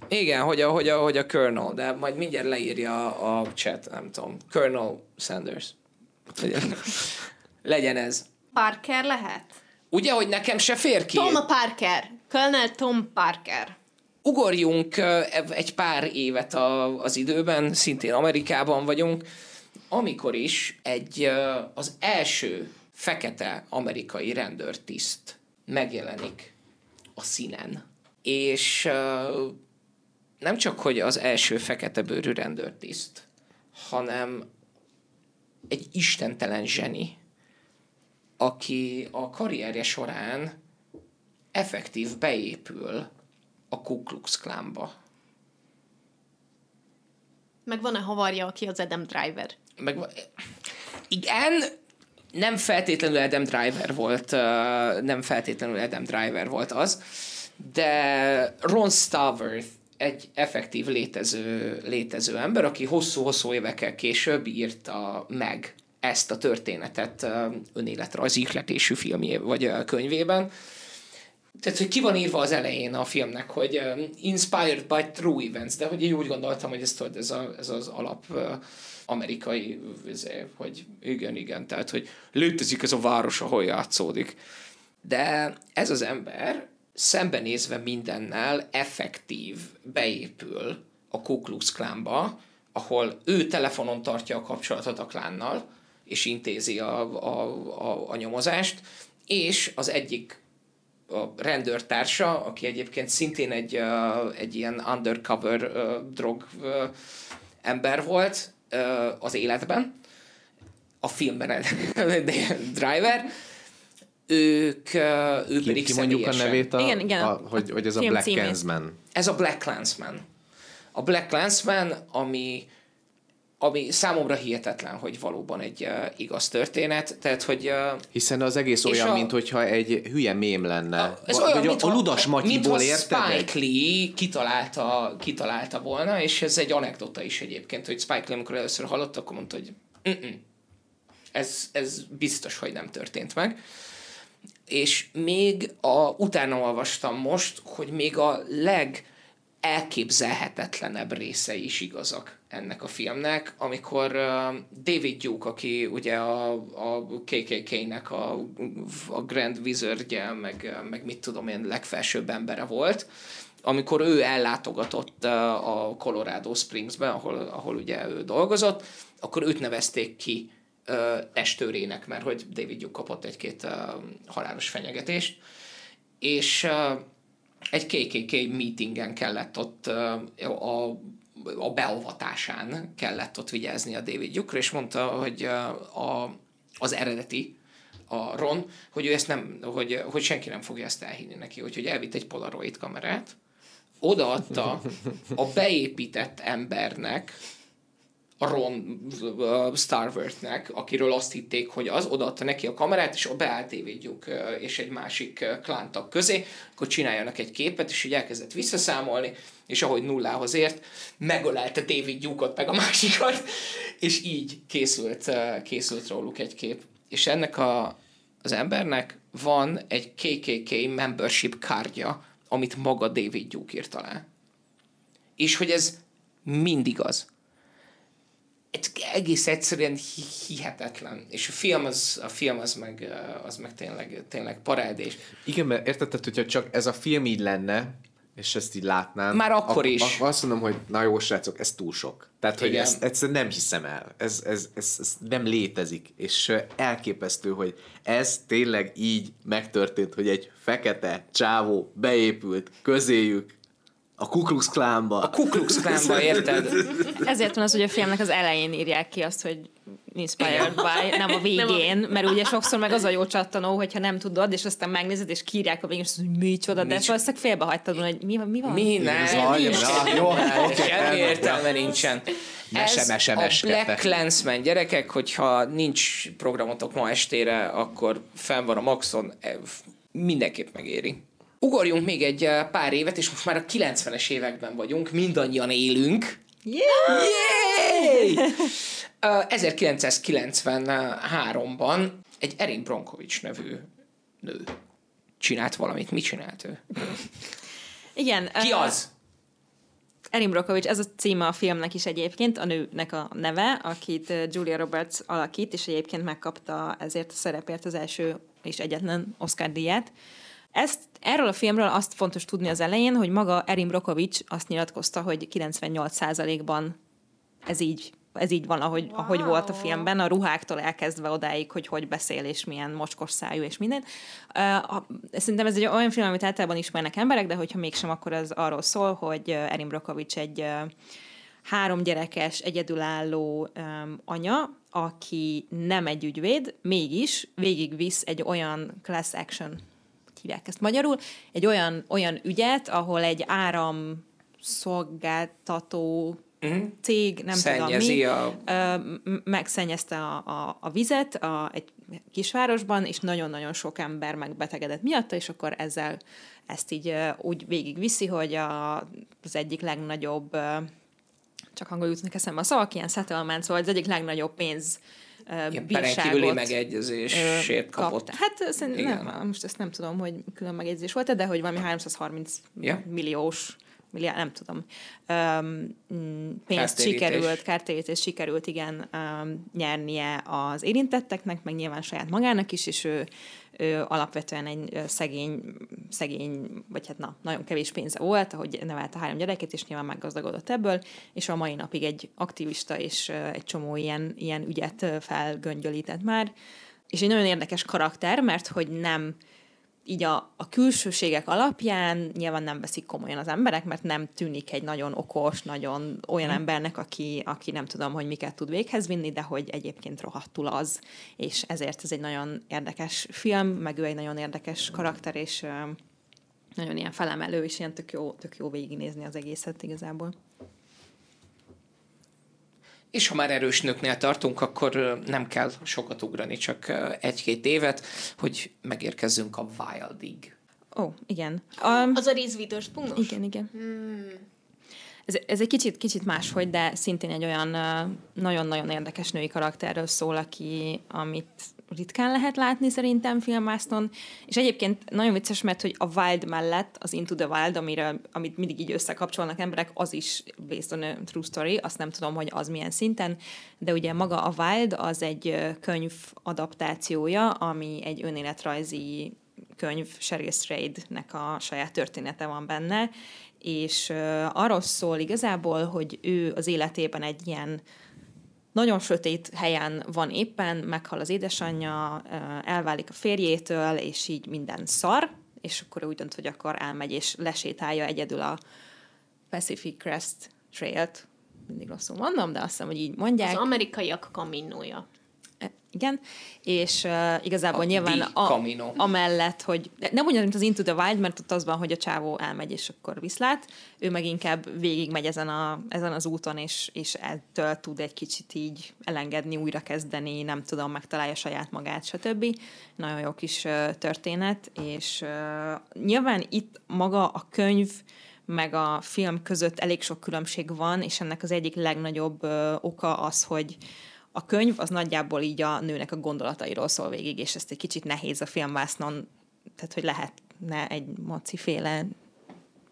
Igen, hogy a, hogy, a, hogy a Colonel, de majd mindjárt leírja a, a chat, nem tudom. Colonel Sanders. Legyen, ez.
Parker lehet?
Ugye, hogy nekem se fér ki?
Tom Parker. Colonel Tom Parker.
Ugorjunk egy pár évet a, az időben, szintén Amerikában vagyunk, amikor is egy, az első fekete amerikai rendőrtiszt megjelenik a színen. És nem csak, hogy az első fekete bőrű rendőrtiszt, hanem egy istentelen zseni, aki a karrierje során effektív beépül a Ku Klux Klánba.
Meg van-e havarja, aki az Adam Driver?
Meg, igen, nem feltétlenül Adam Driver volt, nem feltétlenül Adam Driver volt az, de Ron Starworth egy effektív létező, létező ember, aki hosszú-hosszú évekkel később írta meg ezt a történetet önéletrajzi ihletésű filmje, vagy könyvében. Tehát, hogy ki van írva az elején a filmnek, hogy inspired by true events, de hogy én úgy gondoltam, hogy ez, tudod, ez, a, ez az alap amerikai, hogy igen, igen, tehát, hogy létezik ez a város, ahol játszódik. De ez az ember szembenézve mindennel effektív beépül a Ku Klux Klánba, ahol ő telefonon tartja a kapcsolatot a klánnal, és intézi a, a, a, a nyomozást, és az egyik a rendőrtársa, aki egyébként szintén egy, egy ilyen undercover drog ember volt, az életben, a filmben Driver, ők, ő
ki, pedig ki mondjuk a nevét, a,
igen, igen,
a, hogy, hogy ez a Black Clansman.
Ez a Black Clansman. A Black Clansman, ami ami számomra hihetetlen, hogy valóban egy uh, igaz történet, tehát hogy... Uh,
Hiszen az egész olyan, a, mint hogyha egy hülye mém lenne. A,
ez olyan, mint a, a Ludas Matyiból érted? Spike Lee kitalálta, kitalálta volna, és ez egy anekdota is egyébként, hogy Spike Lee, amikor először hallott, akkor mondta, hogy ez, ez biztos, hogy nem történt meg. És még a, utána olvastam most, hogy még a leg elképzelhetetlenebb részei is igazak ennek a filmnek, amikor David Duke, aki ugye a, a KKK-nek a, a Grand Wizardje, meg, meg mit tudom én, legfelsőbb embere volt, amikor ő ellátogatott a Colorado Springsbe, ahol, ahol ugye ő dolgozott, akkor őt nevezték ki uh, estőrének, mert hogy David Duke kapott egy-két halálos fenyegetést, és egy KKK meetingen kellett ott a, a beavatásán kellett ott vigyázni a David Duke, és mondta, hogy a, az eredeti a Ron, hogy ő ezt nem, hogy, hogy senki nem fogja ezt elhinni neki, úgyhogy elvitt egy Polaroid kamerát, odaadta a beépített embernek, a Ron uh, Starworthnek, akiről azt hitték, hogy az, odaadta neki a kamerát, és beállt David Duke és egy másik klántak közé, akkor csináljanak egy képet, és így elkezdett visszaszámolni, és ahogy nullához ért, megölelte David Duke-ot, meg a másikat, és így készült, készült róluk egy kép. És ennek a, az embernek van egy KKK membership kártya, amit maga David Duke írt alá. És hogy ez mindig az egész egyszerűen hihetetlen. És a film az, a film az meg, az meg tényleg, tényleg parádés.
Igen, mert érted, hogyha csak ez a film így lenne, és ezt így látnám.
Már akkor is.
Ak- azt mondom, hogy na jó, srácok, ez túl sok. Tehát, Igen. hogy ezt egyszerűen nem hiszem el. Ez, ez, ez, ez nem létezik. És elképesztő, hogy ez tényleg így megtörtént, hogy egy fekete csávó beépült közéjük, a Ku Klux Klánba.
A Ku Klux Klánba, érted?
Ezért van az, hogy a filmnek az elején írják ki azt, hogy inspired by, nem a végén, nem a... mert ugye sokszor meg az a jó csattanó, hogyha nem tudod, és aztán megnézed, és kírják a végén, és hogy micsoda, de ezt valószínűleg félbehagytad hogy mi, mi van?
Mi, nem,
Jó,
semmi értelme nincsen. Ez a Black Clansman gyerekek, hogyha nincs programotok ma estére, akkor fenn van a Maxon, mindenképp megéri. Ugorjunk még egy eh, pár évet, és most már a 90-es években vagyunk, mindannyian élünk.
Yeah!
Yay! 1993-ban egy Erin Bronkovics nevű nő csinált valamit. Mit csinált ő?
Igen.
Ki az?
Erin Brockovich, ez a címe a filmnek is egyébként, a nőnek a neve, akit Julia Roberts alakít, és egyébként megkapta ezért a szerepért az első és egyetlen Oscar díjat. Ezt, erről a filmről azt fontos tudni az elején, hogy maga Erin Brokovich azt nyilatkozta, hogy 98%-ban ez így ez így van, ahogy, wow. ahogy volt a filmben, a ruháktól elkezdve odáig, hogy hogy beszél, és milyen mocskos szájú, és minden. Uh, szerintem ez egy olyan film, amit általában ismernek emberek, de hogyha mégsem, akkor az arról szól, hogy Erin Brockovich egy uh, három gyerekes, egyedülálló um, anya, aki nem egy ügyvéd, mégis végigvisz egy olyan class action, hívják ezt magyarul, egy olyan, olyan ügyet, ahol egy áram szolgáltató uh-huh. cég, nem Szennyezi tudom mi, a... megszennyezte a, a, a vizet a, egy kisvárosban, és nagyon-nagyon sok ember megbetegedett miatta, és akkor ezzel ezt így úgy végigviszi, hogy a, az egyik legnagyobb csak angolul jutnak eszembe a szavak, ilyen settlement, szóval az egyik legnagyobb pénz
Ilyen bírságot megegyezésért kapott.
Hát szerintem nem, most ezt nem tudom, hogy külön megegyezés volt de hogy valami 330 yeah. milliós milliárd, nem tudom, um, pénzt sikerült, kártérítést sikerült, igen, um, nyernie az érintetteknek, meg nyilván saját magának is, és ő, ő alapvetően egy szegény, szegény, vagy hát na, nagyon kevés pénze volt, ahogy nevelte három gyereket, és nyilván meggazdagodott ebből, és a mai napig egy aktivista és egy csomó ilyen, ilyen ügyet felgöngyölített már, és egy nagyon érdekes karakter, mert hogy nem így a, a külsőségek alapján nyilván nem veszik komolyan az emberek, mert nem tűnik egy nagyon okos, nagyon olyan hmm. embernek, aki, aki nem tudom, hogy miket tud véghez vinni, de hogy egyébként rohadtul az, és ezért ez egy nagyon érdekes film, meg ő egy nagyon érdekes karakter, és nagyon ilyen felemelő, és ilyen tök jó, tök jó végignézni az egészet igazából.
És ha már erős nőknél tartunk, akkor nem kell sokat ugrani, csak egy-két évet, hogy megérkezzünk a Wildig.
Ó, oh, igen.
Um, az a Reese
Igen, igen. Hmm. Ez, ez egy kicsit, kicsit máshogy, de szintén egy olyan nagyon-nagyon érdekes női karakterről szól, aki, amit ritkán lehet látni szerintem filmászton, és egyébként nagyon vicces, mert hogy a Wild mellett, az Into the Wild, amire, amit mindig így összekapcsolnak emberek, az is based on a true story, azt nem tudom, hogy az milyen szinten, de ugye maga a Wild az egy könyv adaptációja, ami egy önéletrajzi könyv, Sheryl Strayed-nek a saját története van benne, és arról szól igazából, hogy ő az életében egy ilyen nagyon sötét helyen van éppen, meghal az édesanyja, elválik a férjétől, és így minden szar, és akkor úgy dönt, hogy akkor elmegy és lesétálja egyedül a Pacific Crest Trail-t. Mindig rosszul mondom, de azt hiszem, hogy így mondják.
Az amerikaiak kaminója.
Igen, és uh, igazából a nyilván a, amellett, hogy nem ugyanaz, mint az Into the Wild, mert ott az van, hogy a csávó elmegy, és akkor viszlát, ő meg inkább végigmegy ezen, a, ezen az úton, és, és ettől tud egy kicsit így elengedni, újra kezdeni, nem tudom, megtalálja saját magát, stb. Nagyon jó kis uh, történet, és uh, nyilván itt maga a könyv, meg a film között elég sok különbség van, és ennek az egyik legnagyobb uh, oka az, hogy a könyv az nagyjából így a nőnek a gondolatairól szól végig, és ezt egy kicsit nehéz a filmvásznon, tehát hogy lehetne egy féle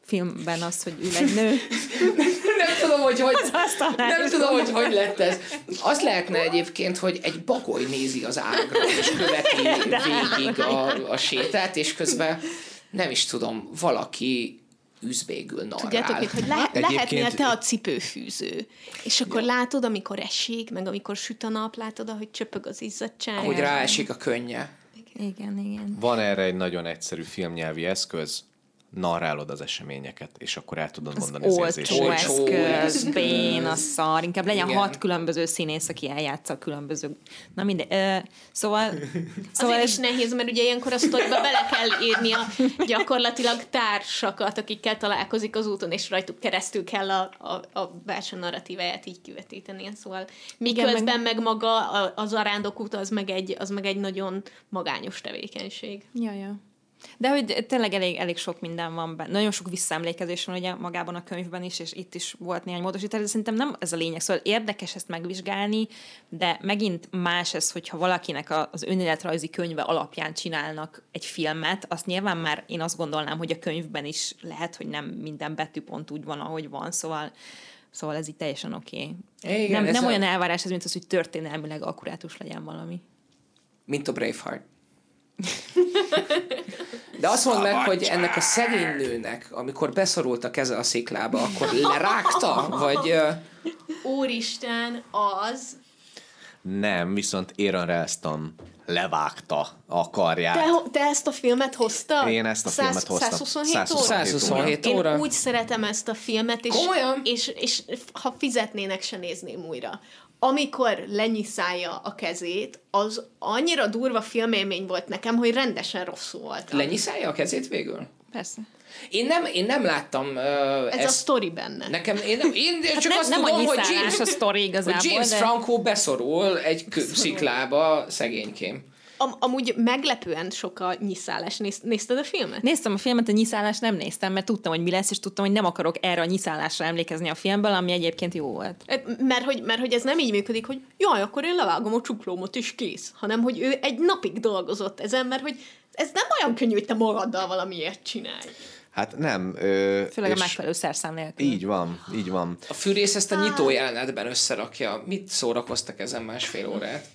filmben az, hogy ül egy nő.
nem tudom, hogy hogy, nem tudom, hogy hogy lett ez. Azt lehetne egyébként, hogy egy bagoly nézi az ágra, és követi végig a, a sétát, és közben nem is tudom, valaki üzbégül narrál.
Tudjátok mit, hogy le- lehetnél te a cipőfűző. És akkor ja. látod, amikor esik, meg amikor süt a nap, látod, ahogy csöpög az izzadság.
Ahogy ráesik a könnye.
Igen, igen.
Van erre egy nagyon egyszerű filmnyelvi eszköz, narrálod az eseményeket, és akkor el tudod mondani az,
az érzéseket. eszköz, bén, a szar, inkább legyen Igen. hat különböző színész, aki eljátsza a különböző... Na mindegy. Uh, szóval...
szóval ez... is nehéz, mert ugye ilyenkor a sztoriba bele kell írnia gyakorlatilag társakat, akikkel találkozik az úton, és rajtuk keresztül kell a, a, a belső narratíváját így kivetíteni. Szóval miközben Igen, meg... meg maga az arándokút az meg egy, az meg egy nagyon magányos tevékenység.
Ja, ja. De hogy tényleg elég, elég sok minden van benne. Nagyon sok visszaemlékezés van ugye magában a könyvben is, és itt is volt néhány módosítás, de szerintem nem ez a lényeg. Szóval érdekes ezt megvizsgálni, de megint más ez, hogyha valakinek az önéletrajzi könyve alapján csinálnak egy filmet, azt nyilván már én azt gondolnám, hogy a könyvben is lehet, hogy nem minden betűpont úgy van, ahogy van, szóval Szóval ez így teljesen oké. Okay. Nem, nem a... olyan elvárás ez, mint az, hogy történelmileg akkurátus legyen valami.
Mint a Braveheart. De azt mondd meg, hogy ennek a szegény nőnek, amikor beszorult a keze a sziklába, akkor lerágta? Vagy...
úristen az...
Nem, viszont Aaron Ralston levágta a karját.
Te, te ezt a filmet hoztad?
Én ezt a filmet hoztam.
127 óra?
127 óra.
Én úgy szeretem ezt a filmet, és,
Komolyan?
és, és ha fizetnének, se nézném újra. Amikor lenyiszálja a kezét, az annyira durva filmélmény volt nekem, hogy rendesen rosszul volt.
Lenyiszálja a kezét végül?
Persze.
Én nem, én nem láttam uh,
Ez
ezt.
a sztori benne.
Nekem, én, nem, én csak
Hát nem,
azt
nem
tudom, hogy James,
a sztori
hogy
igazából,
James
de...
Franco beszorul egy kö- sziklába szegénykém.
Am- amúgy meglepően sok a nyiszálás. Néz- nézted a filmet?
Néztem a filmet, a nyiszálás nem néztem, mert tudtam, hogy mi lesz, és tudtam, hogy nem akarok erre a nyiszálásra emlékezni a filmből, ami egyébként jó volt.
Mert hogy, mert hogy ez nem így működik, hogy jaj, akkor én levágom a csuklómot, és kész. Hanem, hogy ő egy napig dolgozott ezen, mert hogy ez nem olyan könnyű, hogy te magaddal valamiért csinálj.
Hát nem. Ö,
Főleg a megfelelő szerszám nélkül.
Így van, így van.
A fűrész ezt a nyitó jelenetben összerakja. Mit szórakoztak ezen másfél órát?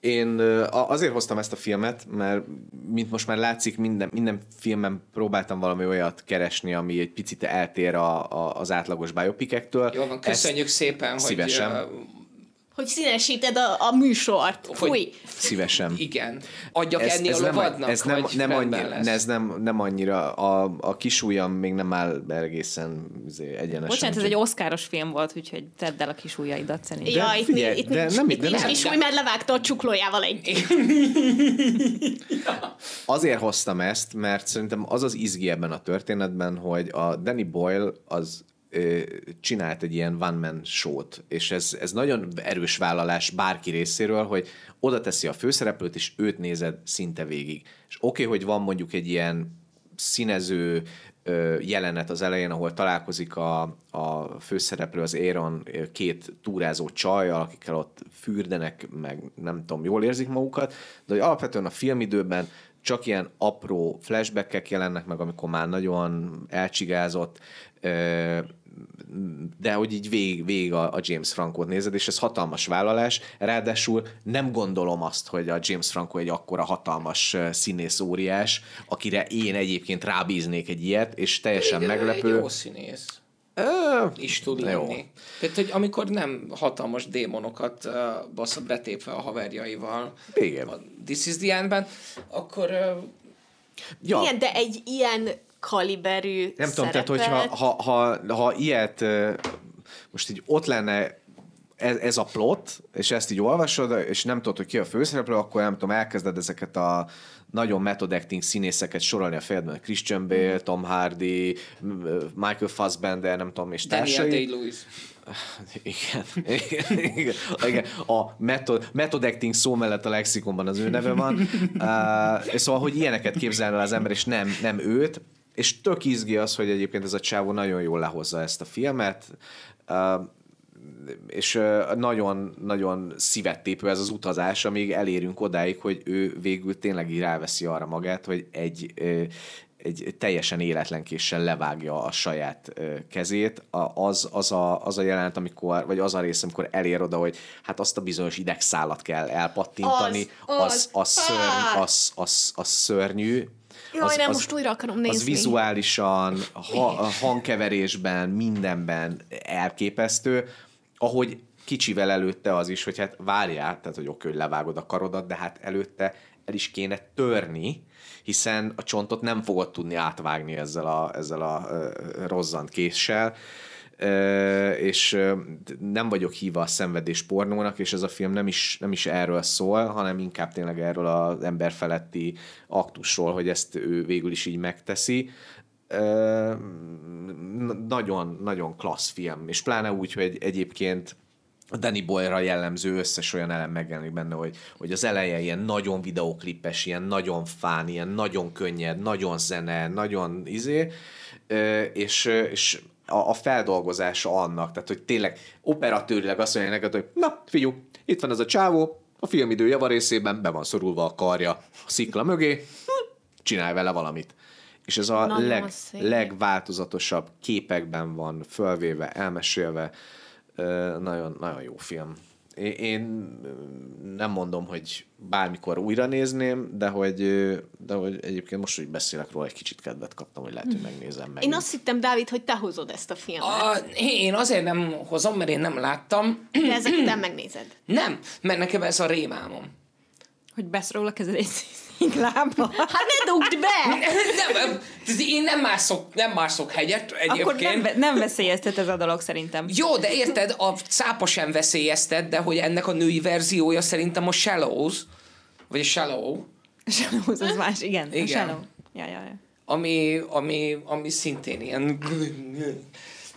Én azért hoztam ezt a filmet, mert mint most már látszik, minden, minden filmben próbáltam valami olyat keresni, ami egy picit eltér a, a, az átlagos biopikektől.
Jól van, köszönjük
Ezt
szépen, hogy...
szívesen.
Hogy színesíted a, a műsort. Fúj!
Szívesen.
igen. Adjak enni a lovadnak,
ez nem,
hogy
nem, annyira,
lesz.
ez nem, nem annyira, a, a kis ujjam még nem áll egészen izé, egyenesen.
Bocsánat, ez egy oszkáros film volt, úgyhogy tedd el a kis ujjaidat szerintem.
Ja, itt,
figyelj,
itt,
de nem-
itt
de
nincs
nem-
kis új, mert levágta a csuklójával egy.
Azért hoztam ezt, mert szerintem az az izgi ebben a történetben, hogy a Danny Boyle az csinált egy ilyen one-man show-t, és ez, ez nagyon erős vállalás bárki részéről, hogy oda teszi a főszereplőt, és őt nézed szinte végig. És oké, okay, hogy van mondjuk egy ilyen színező jelenet az elején, ahol találkozik a, a főszereplő, az Aaron ö, két túrázó csajjal, akikkel ott fürdenek, meg nem tudom, jól érzik magukat, de hogy alapvetően a filmidőben csak ilyen apró flashbackek jelennek meg, amikor már nagyon elcsigázott, de hogy így végig, végig a, James Franco-t nézed, és ez hatalmas vállalás. Ráadásul nem gondolom azt, hogy a James Franco egy akkora hatalmas színész óriás, akire én egyébként rábíznék egy ilyet, és teljesen
Egy
meglepő.
jó színész. Is tud
jó.
lenni. Tehát, hogy amikor nem hatalmas démonokat uh, basz betépve a haverjaival
Igen.
a This is the End-ben, akkor uh,
Ja.
Igen, de egy ilyen kaliberű
Nem tudom, tehát
szerepet-
hogyha ha, ha, ha ilyet ö, most így ott lenne ez, ez a plot, és ezt így olvasod, és nem tudod, hogy ki a főszereplő, akkor nem tudom, elkezded ezeket a nagyon method acting színészeket sorolni a fejedben. Christian Bale, Tom Hardy, Michael Fassbender, nem tudom, és
Daniel
társai.
Day-Lewis.
Igen, igen, igen, igen. A method, method acting szó mellett a lexikonban az ő neve van. Uh, szóval, hogy ilyeneket képzel el az ember, és nem, nem őt, és tök izgi az, hogy egyébként ez a csávó nagyon jól lehozza ezt a filmet, uh, és nagyon-nagyon szívettépő ez az utazás, amíg elérünk odáig, hogy ő végül tényleg így ráveszi arra magát, hogy egy, egy teljesen életlenkéssel levágja a saját kezét. Az, az, a, az a jelenet, amikor, vagy az a rész, amikor elér oda, hogy hát azt a bizonyos idegszálat kell elpattintani,
Az,
az,
az,
az, szörny, az, az, az szörnyű.
Jaj,
az,
nem,
az,
most újra akarom
az
nézni.
vizuálisan, ha, hangkeverésben, mindenben elképesztő, ahogy kicsivel előtte az is, hogy hát várjál, tehát hogy oké, hogy levágod a karodat, de hát előtte el is kéne törni, hiszen a csontot nem fogod tudni átvágni ezzel a, ezzel a rozzant késsel, és nem vagyok híva a szenvedés pornónak, és ez a film nem is, nem is erről szól, hanem inkább tényleg erről az ember feletti aktusról, hogy ezt ő végül is így megteszi. Ö, n- nagyon, nagyon klassz film, és pláne úgy, hogy egyébként a Danny Boyle-ra jellemző összes olyan elem megjelenik benne, hogy, hogy az eleje ilyen nagyon videoklipes, ilyen nagyon fán, ilyen nagyon könnyed, nagyon zene, nagyon izé, és, és a, a feldolgozása annak, tehát hogy tényleg operatőrileg azt mondja neked, hogy na, figyú, itt van ez a csávó, a filmidő javarészében be van szorulva a karja a szikla mögé, hm, csinálj vele valamit. És ez a
Nagyon
leg,
szép.
legváltozatosabb képekben van fölvéve, elmesélve, nagyon, nagyon jó film. Én, nem mondom, hogy bármikor újra nézném, de hogy, de hogy egyébként most, hogy beszélek róla, egy kicsit kedvet kaptam, hogy lehet, hogy megnézem meg.
Én azt hittem, Dávid, hogy te hozod ezt a filmet.
A, én azért nem hozom, mert én nem láttam.
De ezeket nem megnézed.
Nem, mert nekem ez a rémálmom.
Hogy besz róla kezed egy sziklába.
Hát ne dugd be!
nem, én nem mászok, nem mászok hegyet egyébként.
Akkor nem, nem veszélyeztet ez a dolog szerintem.
Jó, de érted, a cápa sem veszélyeztet, de hogy ennek a női verziója szerintem a Shallows, vagy a Shallow.
Shallows az más, igen.
Igen.
A shallow. Ja, ja, ja.
ami, ami, ami szintén ilyen...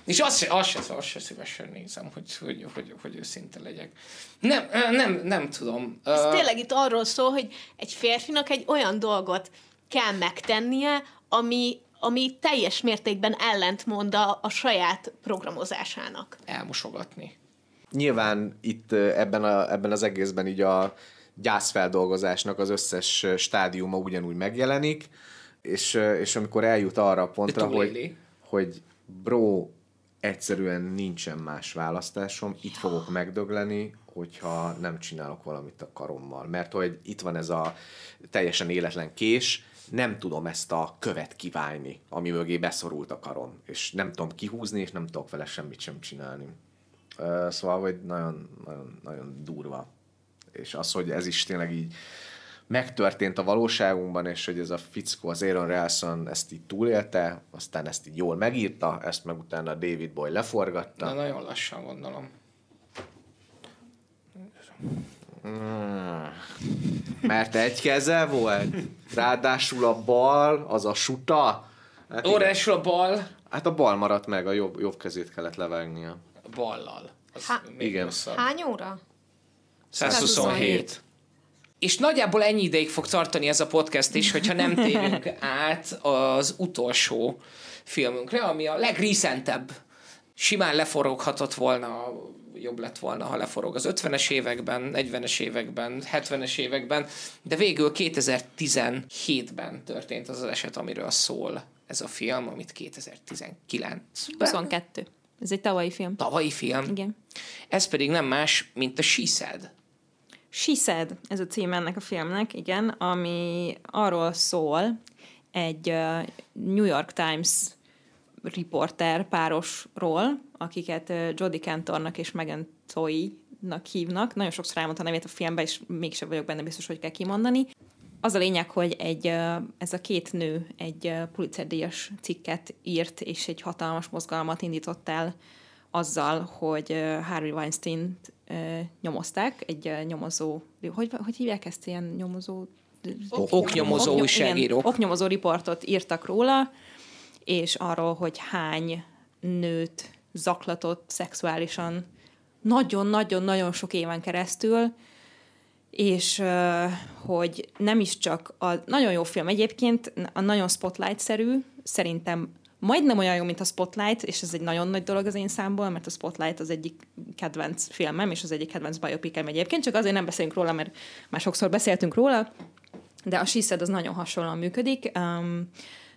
És azt se, azt se, azt se szívesen nézem, hogy, hogy, hogy, hogy őszinte legyek. Nem, nem, nem tudom.
Ez
Ö,
tényleg itt arról szól, hogy egy férfinak egy olyan dolgot kell megtennie, ami, ami teljes mértékben ellentmond a, a saját programozásának.
Elmosogatni.
Nyilván itt ebben, a, ebben az egészben így a gyászfeldolgozásnak az összes stádiuma ugyanúgy megjelenik, és, és amikor eljut arra a pontra, hogy, hogy bro, egyszerűen nincsen más választásom, itt fogok megdögleni, hogyha nem csinálok valamit a karommal. Mert hogy itt van ez a teljesen életlen kés, nem tudom ezt a követ kiválni, ami mögé beszorult a karom, és nem tudom kihúzni, és nem tudok vele semmit sem csinálni. Szóval, hogy nagyon, nagyon, nagyon durva. És az, hogy ez is tényleg így megtörtént a valóságunkban, és hogy ez a fickó, az Aaron Relson ezt így túlélte, aztán ezt így jól megírta, ezt meg utána David Boy leforgatta.
De nagyon lassan gondolom.
Mert egy keze volt, ráadásul a bal, az a suta. Hát.
Órásul a bal,
hát a bal maradt meg, a jobb, jobb kezét kellett levágnia.
ballal. Az
Há-
igen.
rosszabb.
Hány óra?
127. És nagyjából ennyi ideig fog tartani ez a podcast is, hogyha nem térünk át az utolsó filmünkre, ami a legrecentebb. Simán leforoghatott volna, jobb lett volna, ha leforog az 50-es években, 40-es években, 70-es években, de végül 2017-ben történt az az eset, amiről szól ez a film, amit 2019-ben
22. Ez egy tavalyi film.
tavalyi film.
Igen.
Ez pedig nem más, mint a She Said.
She Said, ez a cím ennek a filmnek, igen, ami arról szól, egy New York Times riporter párosról, akiket Jodie Cantornak és Megan Toy-nak hívnak. Nagyon sokszor elmondta a nevét a filmben, és mégsem vagyok benne biztos, hogy kell kimondani. Az a lényeg, hogy egy, ez a két nő egy Pulitzer-díjas cikket írt, és egy hatalmas mozgalmat indított el azzal, hogy Harvey Weinstein nyomozták, egy nyomozó, hogy, hogy hívják ezt ilyen nyomozó?
Oknyomozó
Oknyom-
újságírók.
igen, oknyomozó riportot írtak róla, és arról, hogy hány nőt zaklatott szexuálisan nagyon-nagyon-nagyon sok éven keresztül, és hogy nem is csak a nagyon jó film egyébként, a nagyon spotlight-szerű, szerintem majdnem olyan jó, mint a Spotlight, és ez egy nagyon nagy dolog az én számból, mert a Spotlight az egyik kedvenc filmem, és az egyik kedvenc biopicem egyébként, csak azért nem beszélünk róla, mert már sokszor beszéltünk róla, de a She az nagyon hasonlóan működik. Um,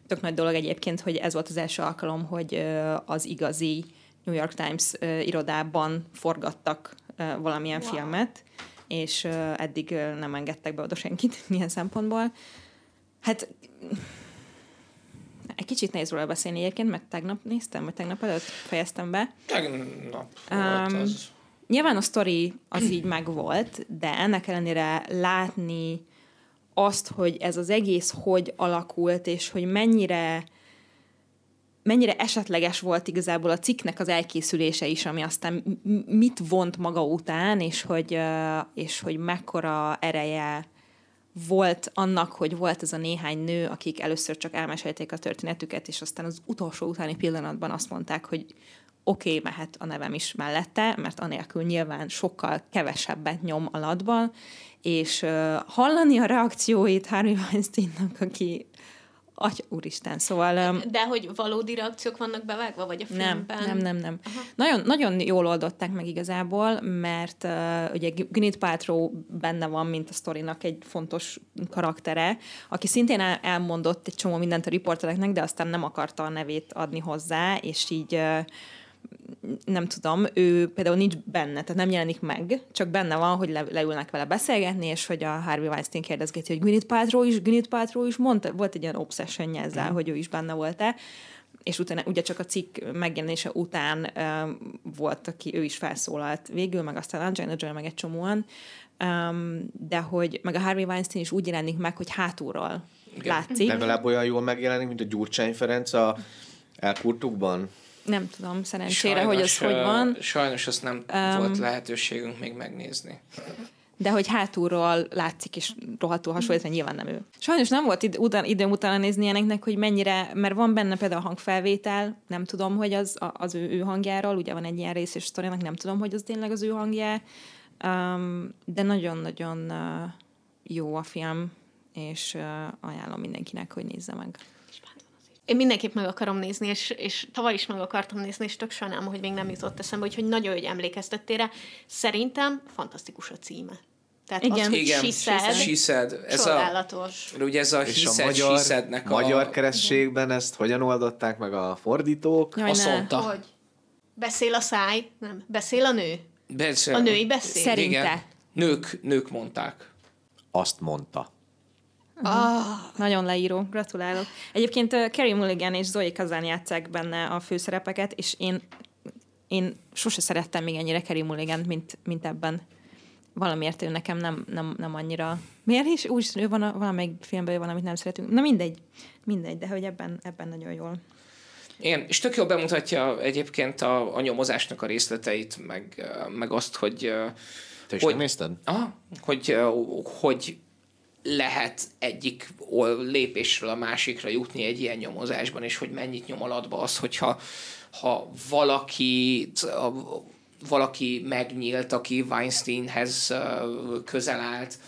tök nagy dolog egyébként, hogy ez volt az első alkalom, hogy uh, az igazi New York Times uh, irodában forgattak uh, valamilyen wow. filmet, és uh, eddig uh, nem engedtek be oda senkit milyen szempontból. Hát egy kicsit nehéz róla beszélni egyébként, mert tegnap néztem, vagy tegnap előtt fejeztem be.
Tegnap
Um,
volt az.
Nyilván a sztori az így megvolt, de ennek ellenére látni azt, hogy ez az egész hogy alakult, és hogy mennyire mennyire esetleges volt igazából a cikknek az elkészülése is, ami aztán mit vont maga után, és hogy, és hogy mekkora ereje volt annak, hogy volt ez a néhány nő, akik először csak elmesélték a történetüket, és aztán az utolsó utáni pillanatban azt mondták, hogy oké, okay, mehet a nevem is mellette, mert anélkül nyilván sokkal kevesebbet nyom alatban, és uh, hallani a reakcióit Harvey Weinsteinnak, aki Atya, úristen, szóval...
De hogy valódi reakciók vannak bevágva, vagy a
nem,
filmben?
nem, nem, nem. Nagyon, nagyon jól oldották meg igazából, mert uh, ugye Gwyneth Paltrow benne van, mint a sztorinak egy fontos karaktere, aki szintén el, elmondott egy csomó mindent a riportereknek, de aztán nem akarta a nevét adni hozzá, és így uh, nem tudom, ő például nincs benne, tehát nem jelenik meg, csak benne van, hogy le, leülnek vele beszélgetni, és hogy a Harvey Weinstein kérdezgeti, hogy Gwyneth Paltrow is, Gwyneth Paltrow is mondta, volt egy ilyen obsession ezzel, mm. hogy ő is benne volt-e, és utána ugye csak a cikk megjelenése után um, volt, aki ő is felszólalt végül, meg aztán Angelina Jolie, meg egy csomóan, um, de hogy meg a Harvey Weinstein is úgy jelenik meg, hogy hátulról Igen. látszik.
Legalább olyan jól megjelenik, mint a Gyurcsány Ferenc a elkurtukban.
Nem tudom, szerencsére, sajnos, hogy az hogy van.
Sajnos azt nem um, volt lehetőségünk még megnézni
de hogy hátulról látszik, és rohadtul hasonlít, nyilván nem ő. Sajnos nem volt id- után, időm utána nézni ilyeneknek, hogy mennyire, mert van benne például a hangfelvétel, nem tudom, hogy az az ő, ő hangjáról, ugye van egy ilyen rész és sztorinak, nem tudom, hogy az tényleg az ő hangja, um, de nagyon-nagyon uh, jó a film, és uh, ajánlom mindenkinek, hogy nézze meg
én mindenképp meg akarom nézni, és, és tavaly is meg akartam nézni, és tök sajnálom, hogy még nem jutott eszembe, úgyhogy nagyon, hogy emlékeztettél Szerintem fantasztikus a címe.
Tehát igen, az, igen. She said. Ez. A, ugye ez a és a magyar, a...
magyar kerességben ezt hogyan oldották meg a fordítók?
Jaj, Azt mondta.
Hogy? Beszél a száj? Nem. Beszél a nő? Beszél. A női beszél?
Szerinte. Igen.
Nők, nők mondták.
Azt mondta.
Ah. Nagyon leíró, gratulálok. Egyébként uh, Carrie Mulligan és Zoe Kazan játszák benne a főszerepeket, és én, én sose szerettem még ennyire Carrie mulligan mint, mint ebben. Valamiért ő nekem nem, nem, nem annyira... Miért is? Úgy ő van a, valamelyik filmben van, amit nem szeretünk. Na mindegy, mindegy, de hogy ebben, ebben nagyon jól.
Igen, és tök jól bemutatja egyébként a, a nyomozásnak a részleteit, meg, meg azt, hogy...
Te is hogy, nézted?
Aha, hogy, hogy lehet egyik lépésről a másikra jutni egy ilyen nyomozásban, és hogy mennyit nyom alatba az, hogyha ha valaki, valaki megnyílt, aki Weinsteinhez közel állt,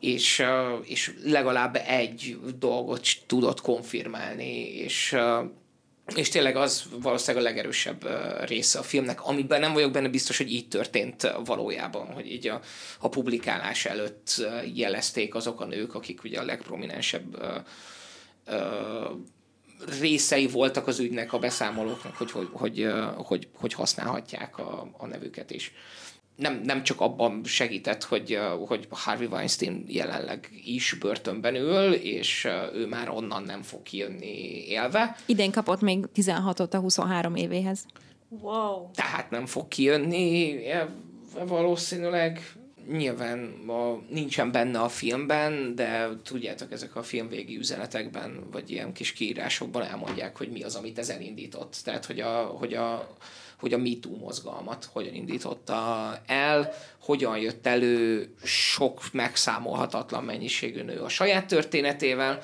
és, és legalább egy dolgot tudott konfirmálni, és és tényleg az valószínűleg a legerősebb része a filmnek, amiben nem vagyok benne biztos, hogy így történt valójában, hogy így a, a publikálás előtt jelezték azok a nők, akik ugye a legprominensebb részei voltak az ügynek, a beszámolóknak, hogy, hogy, hogy, hogy, hogy használhatják a, a nevüket is nem, nem csak abban segített, hogy, hogy Harvey Weinstein jelenleg is börtönben ül, és ő már onnan nem fog kijönni élve.
Idén kapott még 16-ot a 23 évéhez.
Wow.
Tehát nem fog kijönni valószínűleg. Nyilván a, nincsen benne a filmben, de tudjátok, ezek a filmvégi üzenetekben, vagy ilyen kis kiírásokban elmondják, hogy mi az, amit ez elindított. Tehát, hogy a, hogy a hogy a MeToo mozgalmat hogyan indította el, hogyan jött elő sok megszámolhatatlan mennyiségű nő a saját történetével,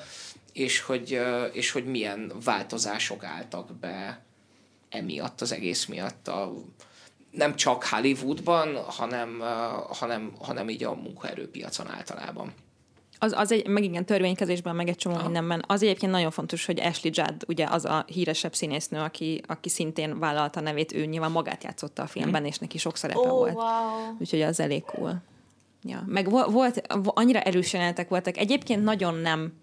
és hogy, és hogy milyen változások álltak be emiatt, az egész miatt a, nem csak Hollywoodban, hanem, hanem, hanem így a munkaerőpiacon általában
az, az egy, meg igen, törvénykezésben, meg egy csomó mindenben. Az egyébként nagyon fontos, hogy Ashley Judd, ugye az a híresebb színésznő, aki, aki szintén vállalta a nevét, ő nyilván magát játszotta a filmben, mm. és neki sok szerepe oh, volt.
Wow.
Úgyhogy az elég cool. Ja. Meg volt, annyira erős jelenetek voltak. Egyébként nagyon nem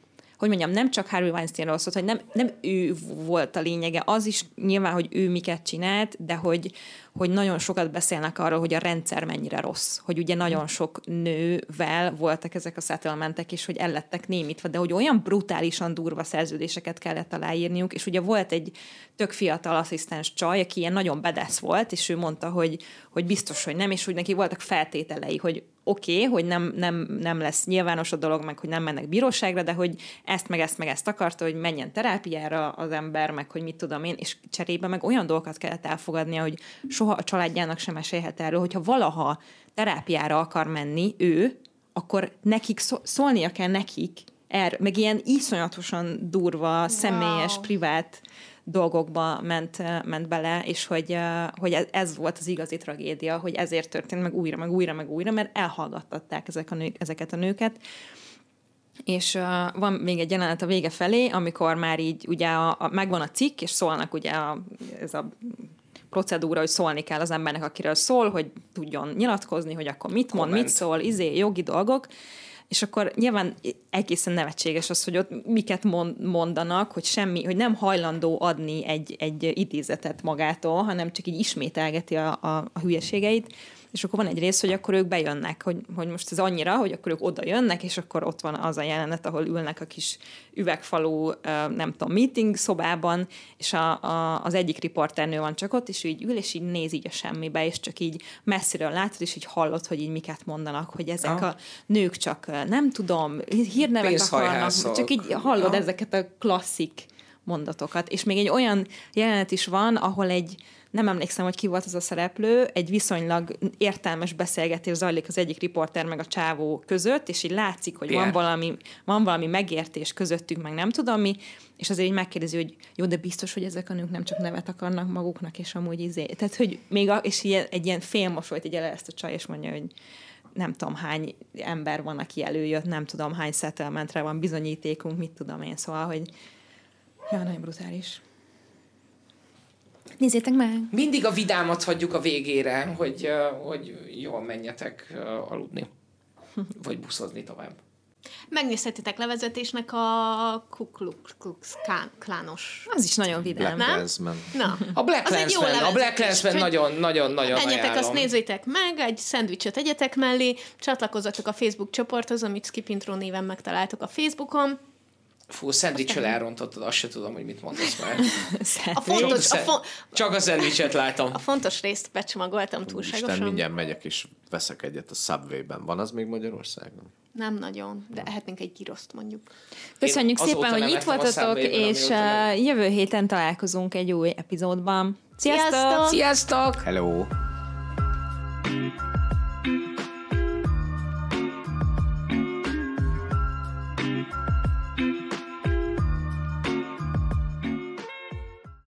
hogy mondjam, nem csak Harvey Weinsteinról szólt, hogy nem, nem ő volt a lényege, az is nyilván, hogy ő miket csinált, de hogy, hogy nagyon sokat beszélnek arról, hogy a rendszer mennyire rossz, hogy ugye nagyon sok nővel voltak ezek a settlementek, és hogy ellettek némítva, de hogy olyan brutálisan durva szerződéseket kellett aláírniuk, és ugye volt egy tök fiatal asszisztens csaj, aki ilyen nagyon bedesz volt, és ő mondta, hogy, hogy biztos, hogy nem, és hogy neki voltak feltételei, hogy oké, okay, hogy nem, nem, nem lesz nyilvános a dolog, meg hogy nem mennek bíróságra, de hogy ezt, meg ezt, meg ezt akarta, hogy menjen terápiára az ember, meg hogy mit tudom én, és cserébe meg olyan dolgokat kellett elfogadnia, hogy soha a családjának sem mesélhet erről, hogyha valaha terápiára akar menni ő, akkor nekik szólnia kell nekik, er, meg ilyen iszonyatosan durva, wow. személyes, privát dolgokba ment, ment bele, és hogy, hogy ez volt az igazi tragédia, hogy ezért történt meg újra, meg újra, meg újra, mert elhallgattatták ezek a nők, ezeket a nőket. És uh, van még egy jelenet a vége felé, amikor már így ugye a, a, megvan a cikk, és szólnak ugye a, ez a procedúra, hogy szólni kell az embernek, akiről szól, hogy tudjon nyilatkozni, hogy akkor mit mond, Comment. mit szól, izé, jogi dolgok, és akkor nyilván egészen nevetséges az, hogy ott miket mondanak, hogy semmi, hogy nem hajlandó adni egy, egy idézetet magától, hanem csak így ismételgeti a, a, a hülyeségeit, és akkor van egy rész, hogy akkor ők bejönnek, hogy, hogy most ez annyira, hogy akkor ők oda jönnek, és akkor ott van az a jelenet, ahol ülnek a kis üvegfalú, nem tudom, meeting szobában, és a, a, az egyik riporternő van csak ott, és így ül, és így néz így a semmibe, és csak így messziről látod, és így hallod, hogy így miket mondanak, hogy ezek ah. a nők csak, nem tudom, hírnevet akarnak, csak így hallod ah. ezeket a klasszik mondatokat. És még egy olyan jelenet is van, ahol egy nem emlékszem, hogy ki volt az a szereplő, egy viszonylag értelmes beszélgetés zajlik az egyik riporter meg a csávó között, és így látszik, hogy van valami, van valami megértés közöttük, meg nem tudom mi, és azért így megkérdezi, hogy jó, de biztos, hogy ezek a nők nem csak nevet akarnak maguknak, és amúgy izé. Tehát, hogy még a, és ilyen, egy ilyen félmosolyt így ele ezt a csaj, és mondja, hogy nem tudom hány ember van, aki előjött, nem tudom hány settlementre van bizonyítékunk, mit tudom én, szóval, hogy ja, nagyon brutális. Nézzétek meg!
Mindig a vidámat hagyjuk a végére, hogy, hogy jól menjetek aludni. Vagy buszozni tovább.
Megnézhetitek levezetésnek a Kuklux klános.
Az is nagyon vidám.
Black Clansman.
Na, a Black Clansman, a Black Clansman nagyon, nagyon, nagyon
Menjetek, azt nézzétek meg, egy szendvicset egyetek mellé, csatlakozzatok a Facebook csoporthoz, amit Skip Intro néven megtaláltok a Facebookon,
Fú, szendvicsel elrontottad, azt se tudom, hogy mit mondasz már.
a fontos,
a fo- Csak a szendvicset látom.
A fontos részt becsomagoltam túlságosan. Isten,
mindjárt megyek és veszek egyet a Subway-ben. Van az még Magyarországon?
Nem nagyon, de ehetnénk egy giroszt mondjuk.
Köszönjük Én szépen, hogy itt voltatok, és uh, jövő héten találkozunk egy új epizódban.
Sziasztok!
Sziasztok!
Hello!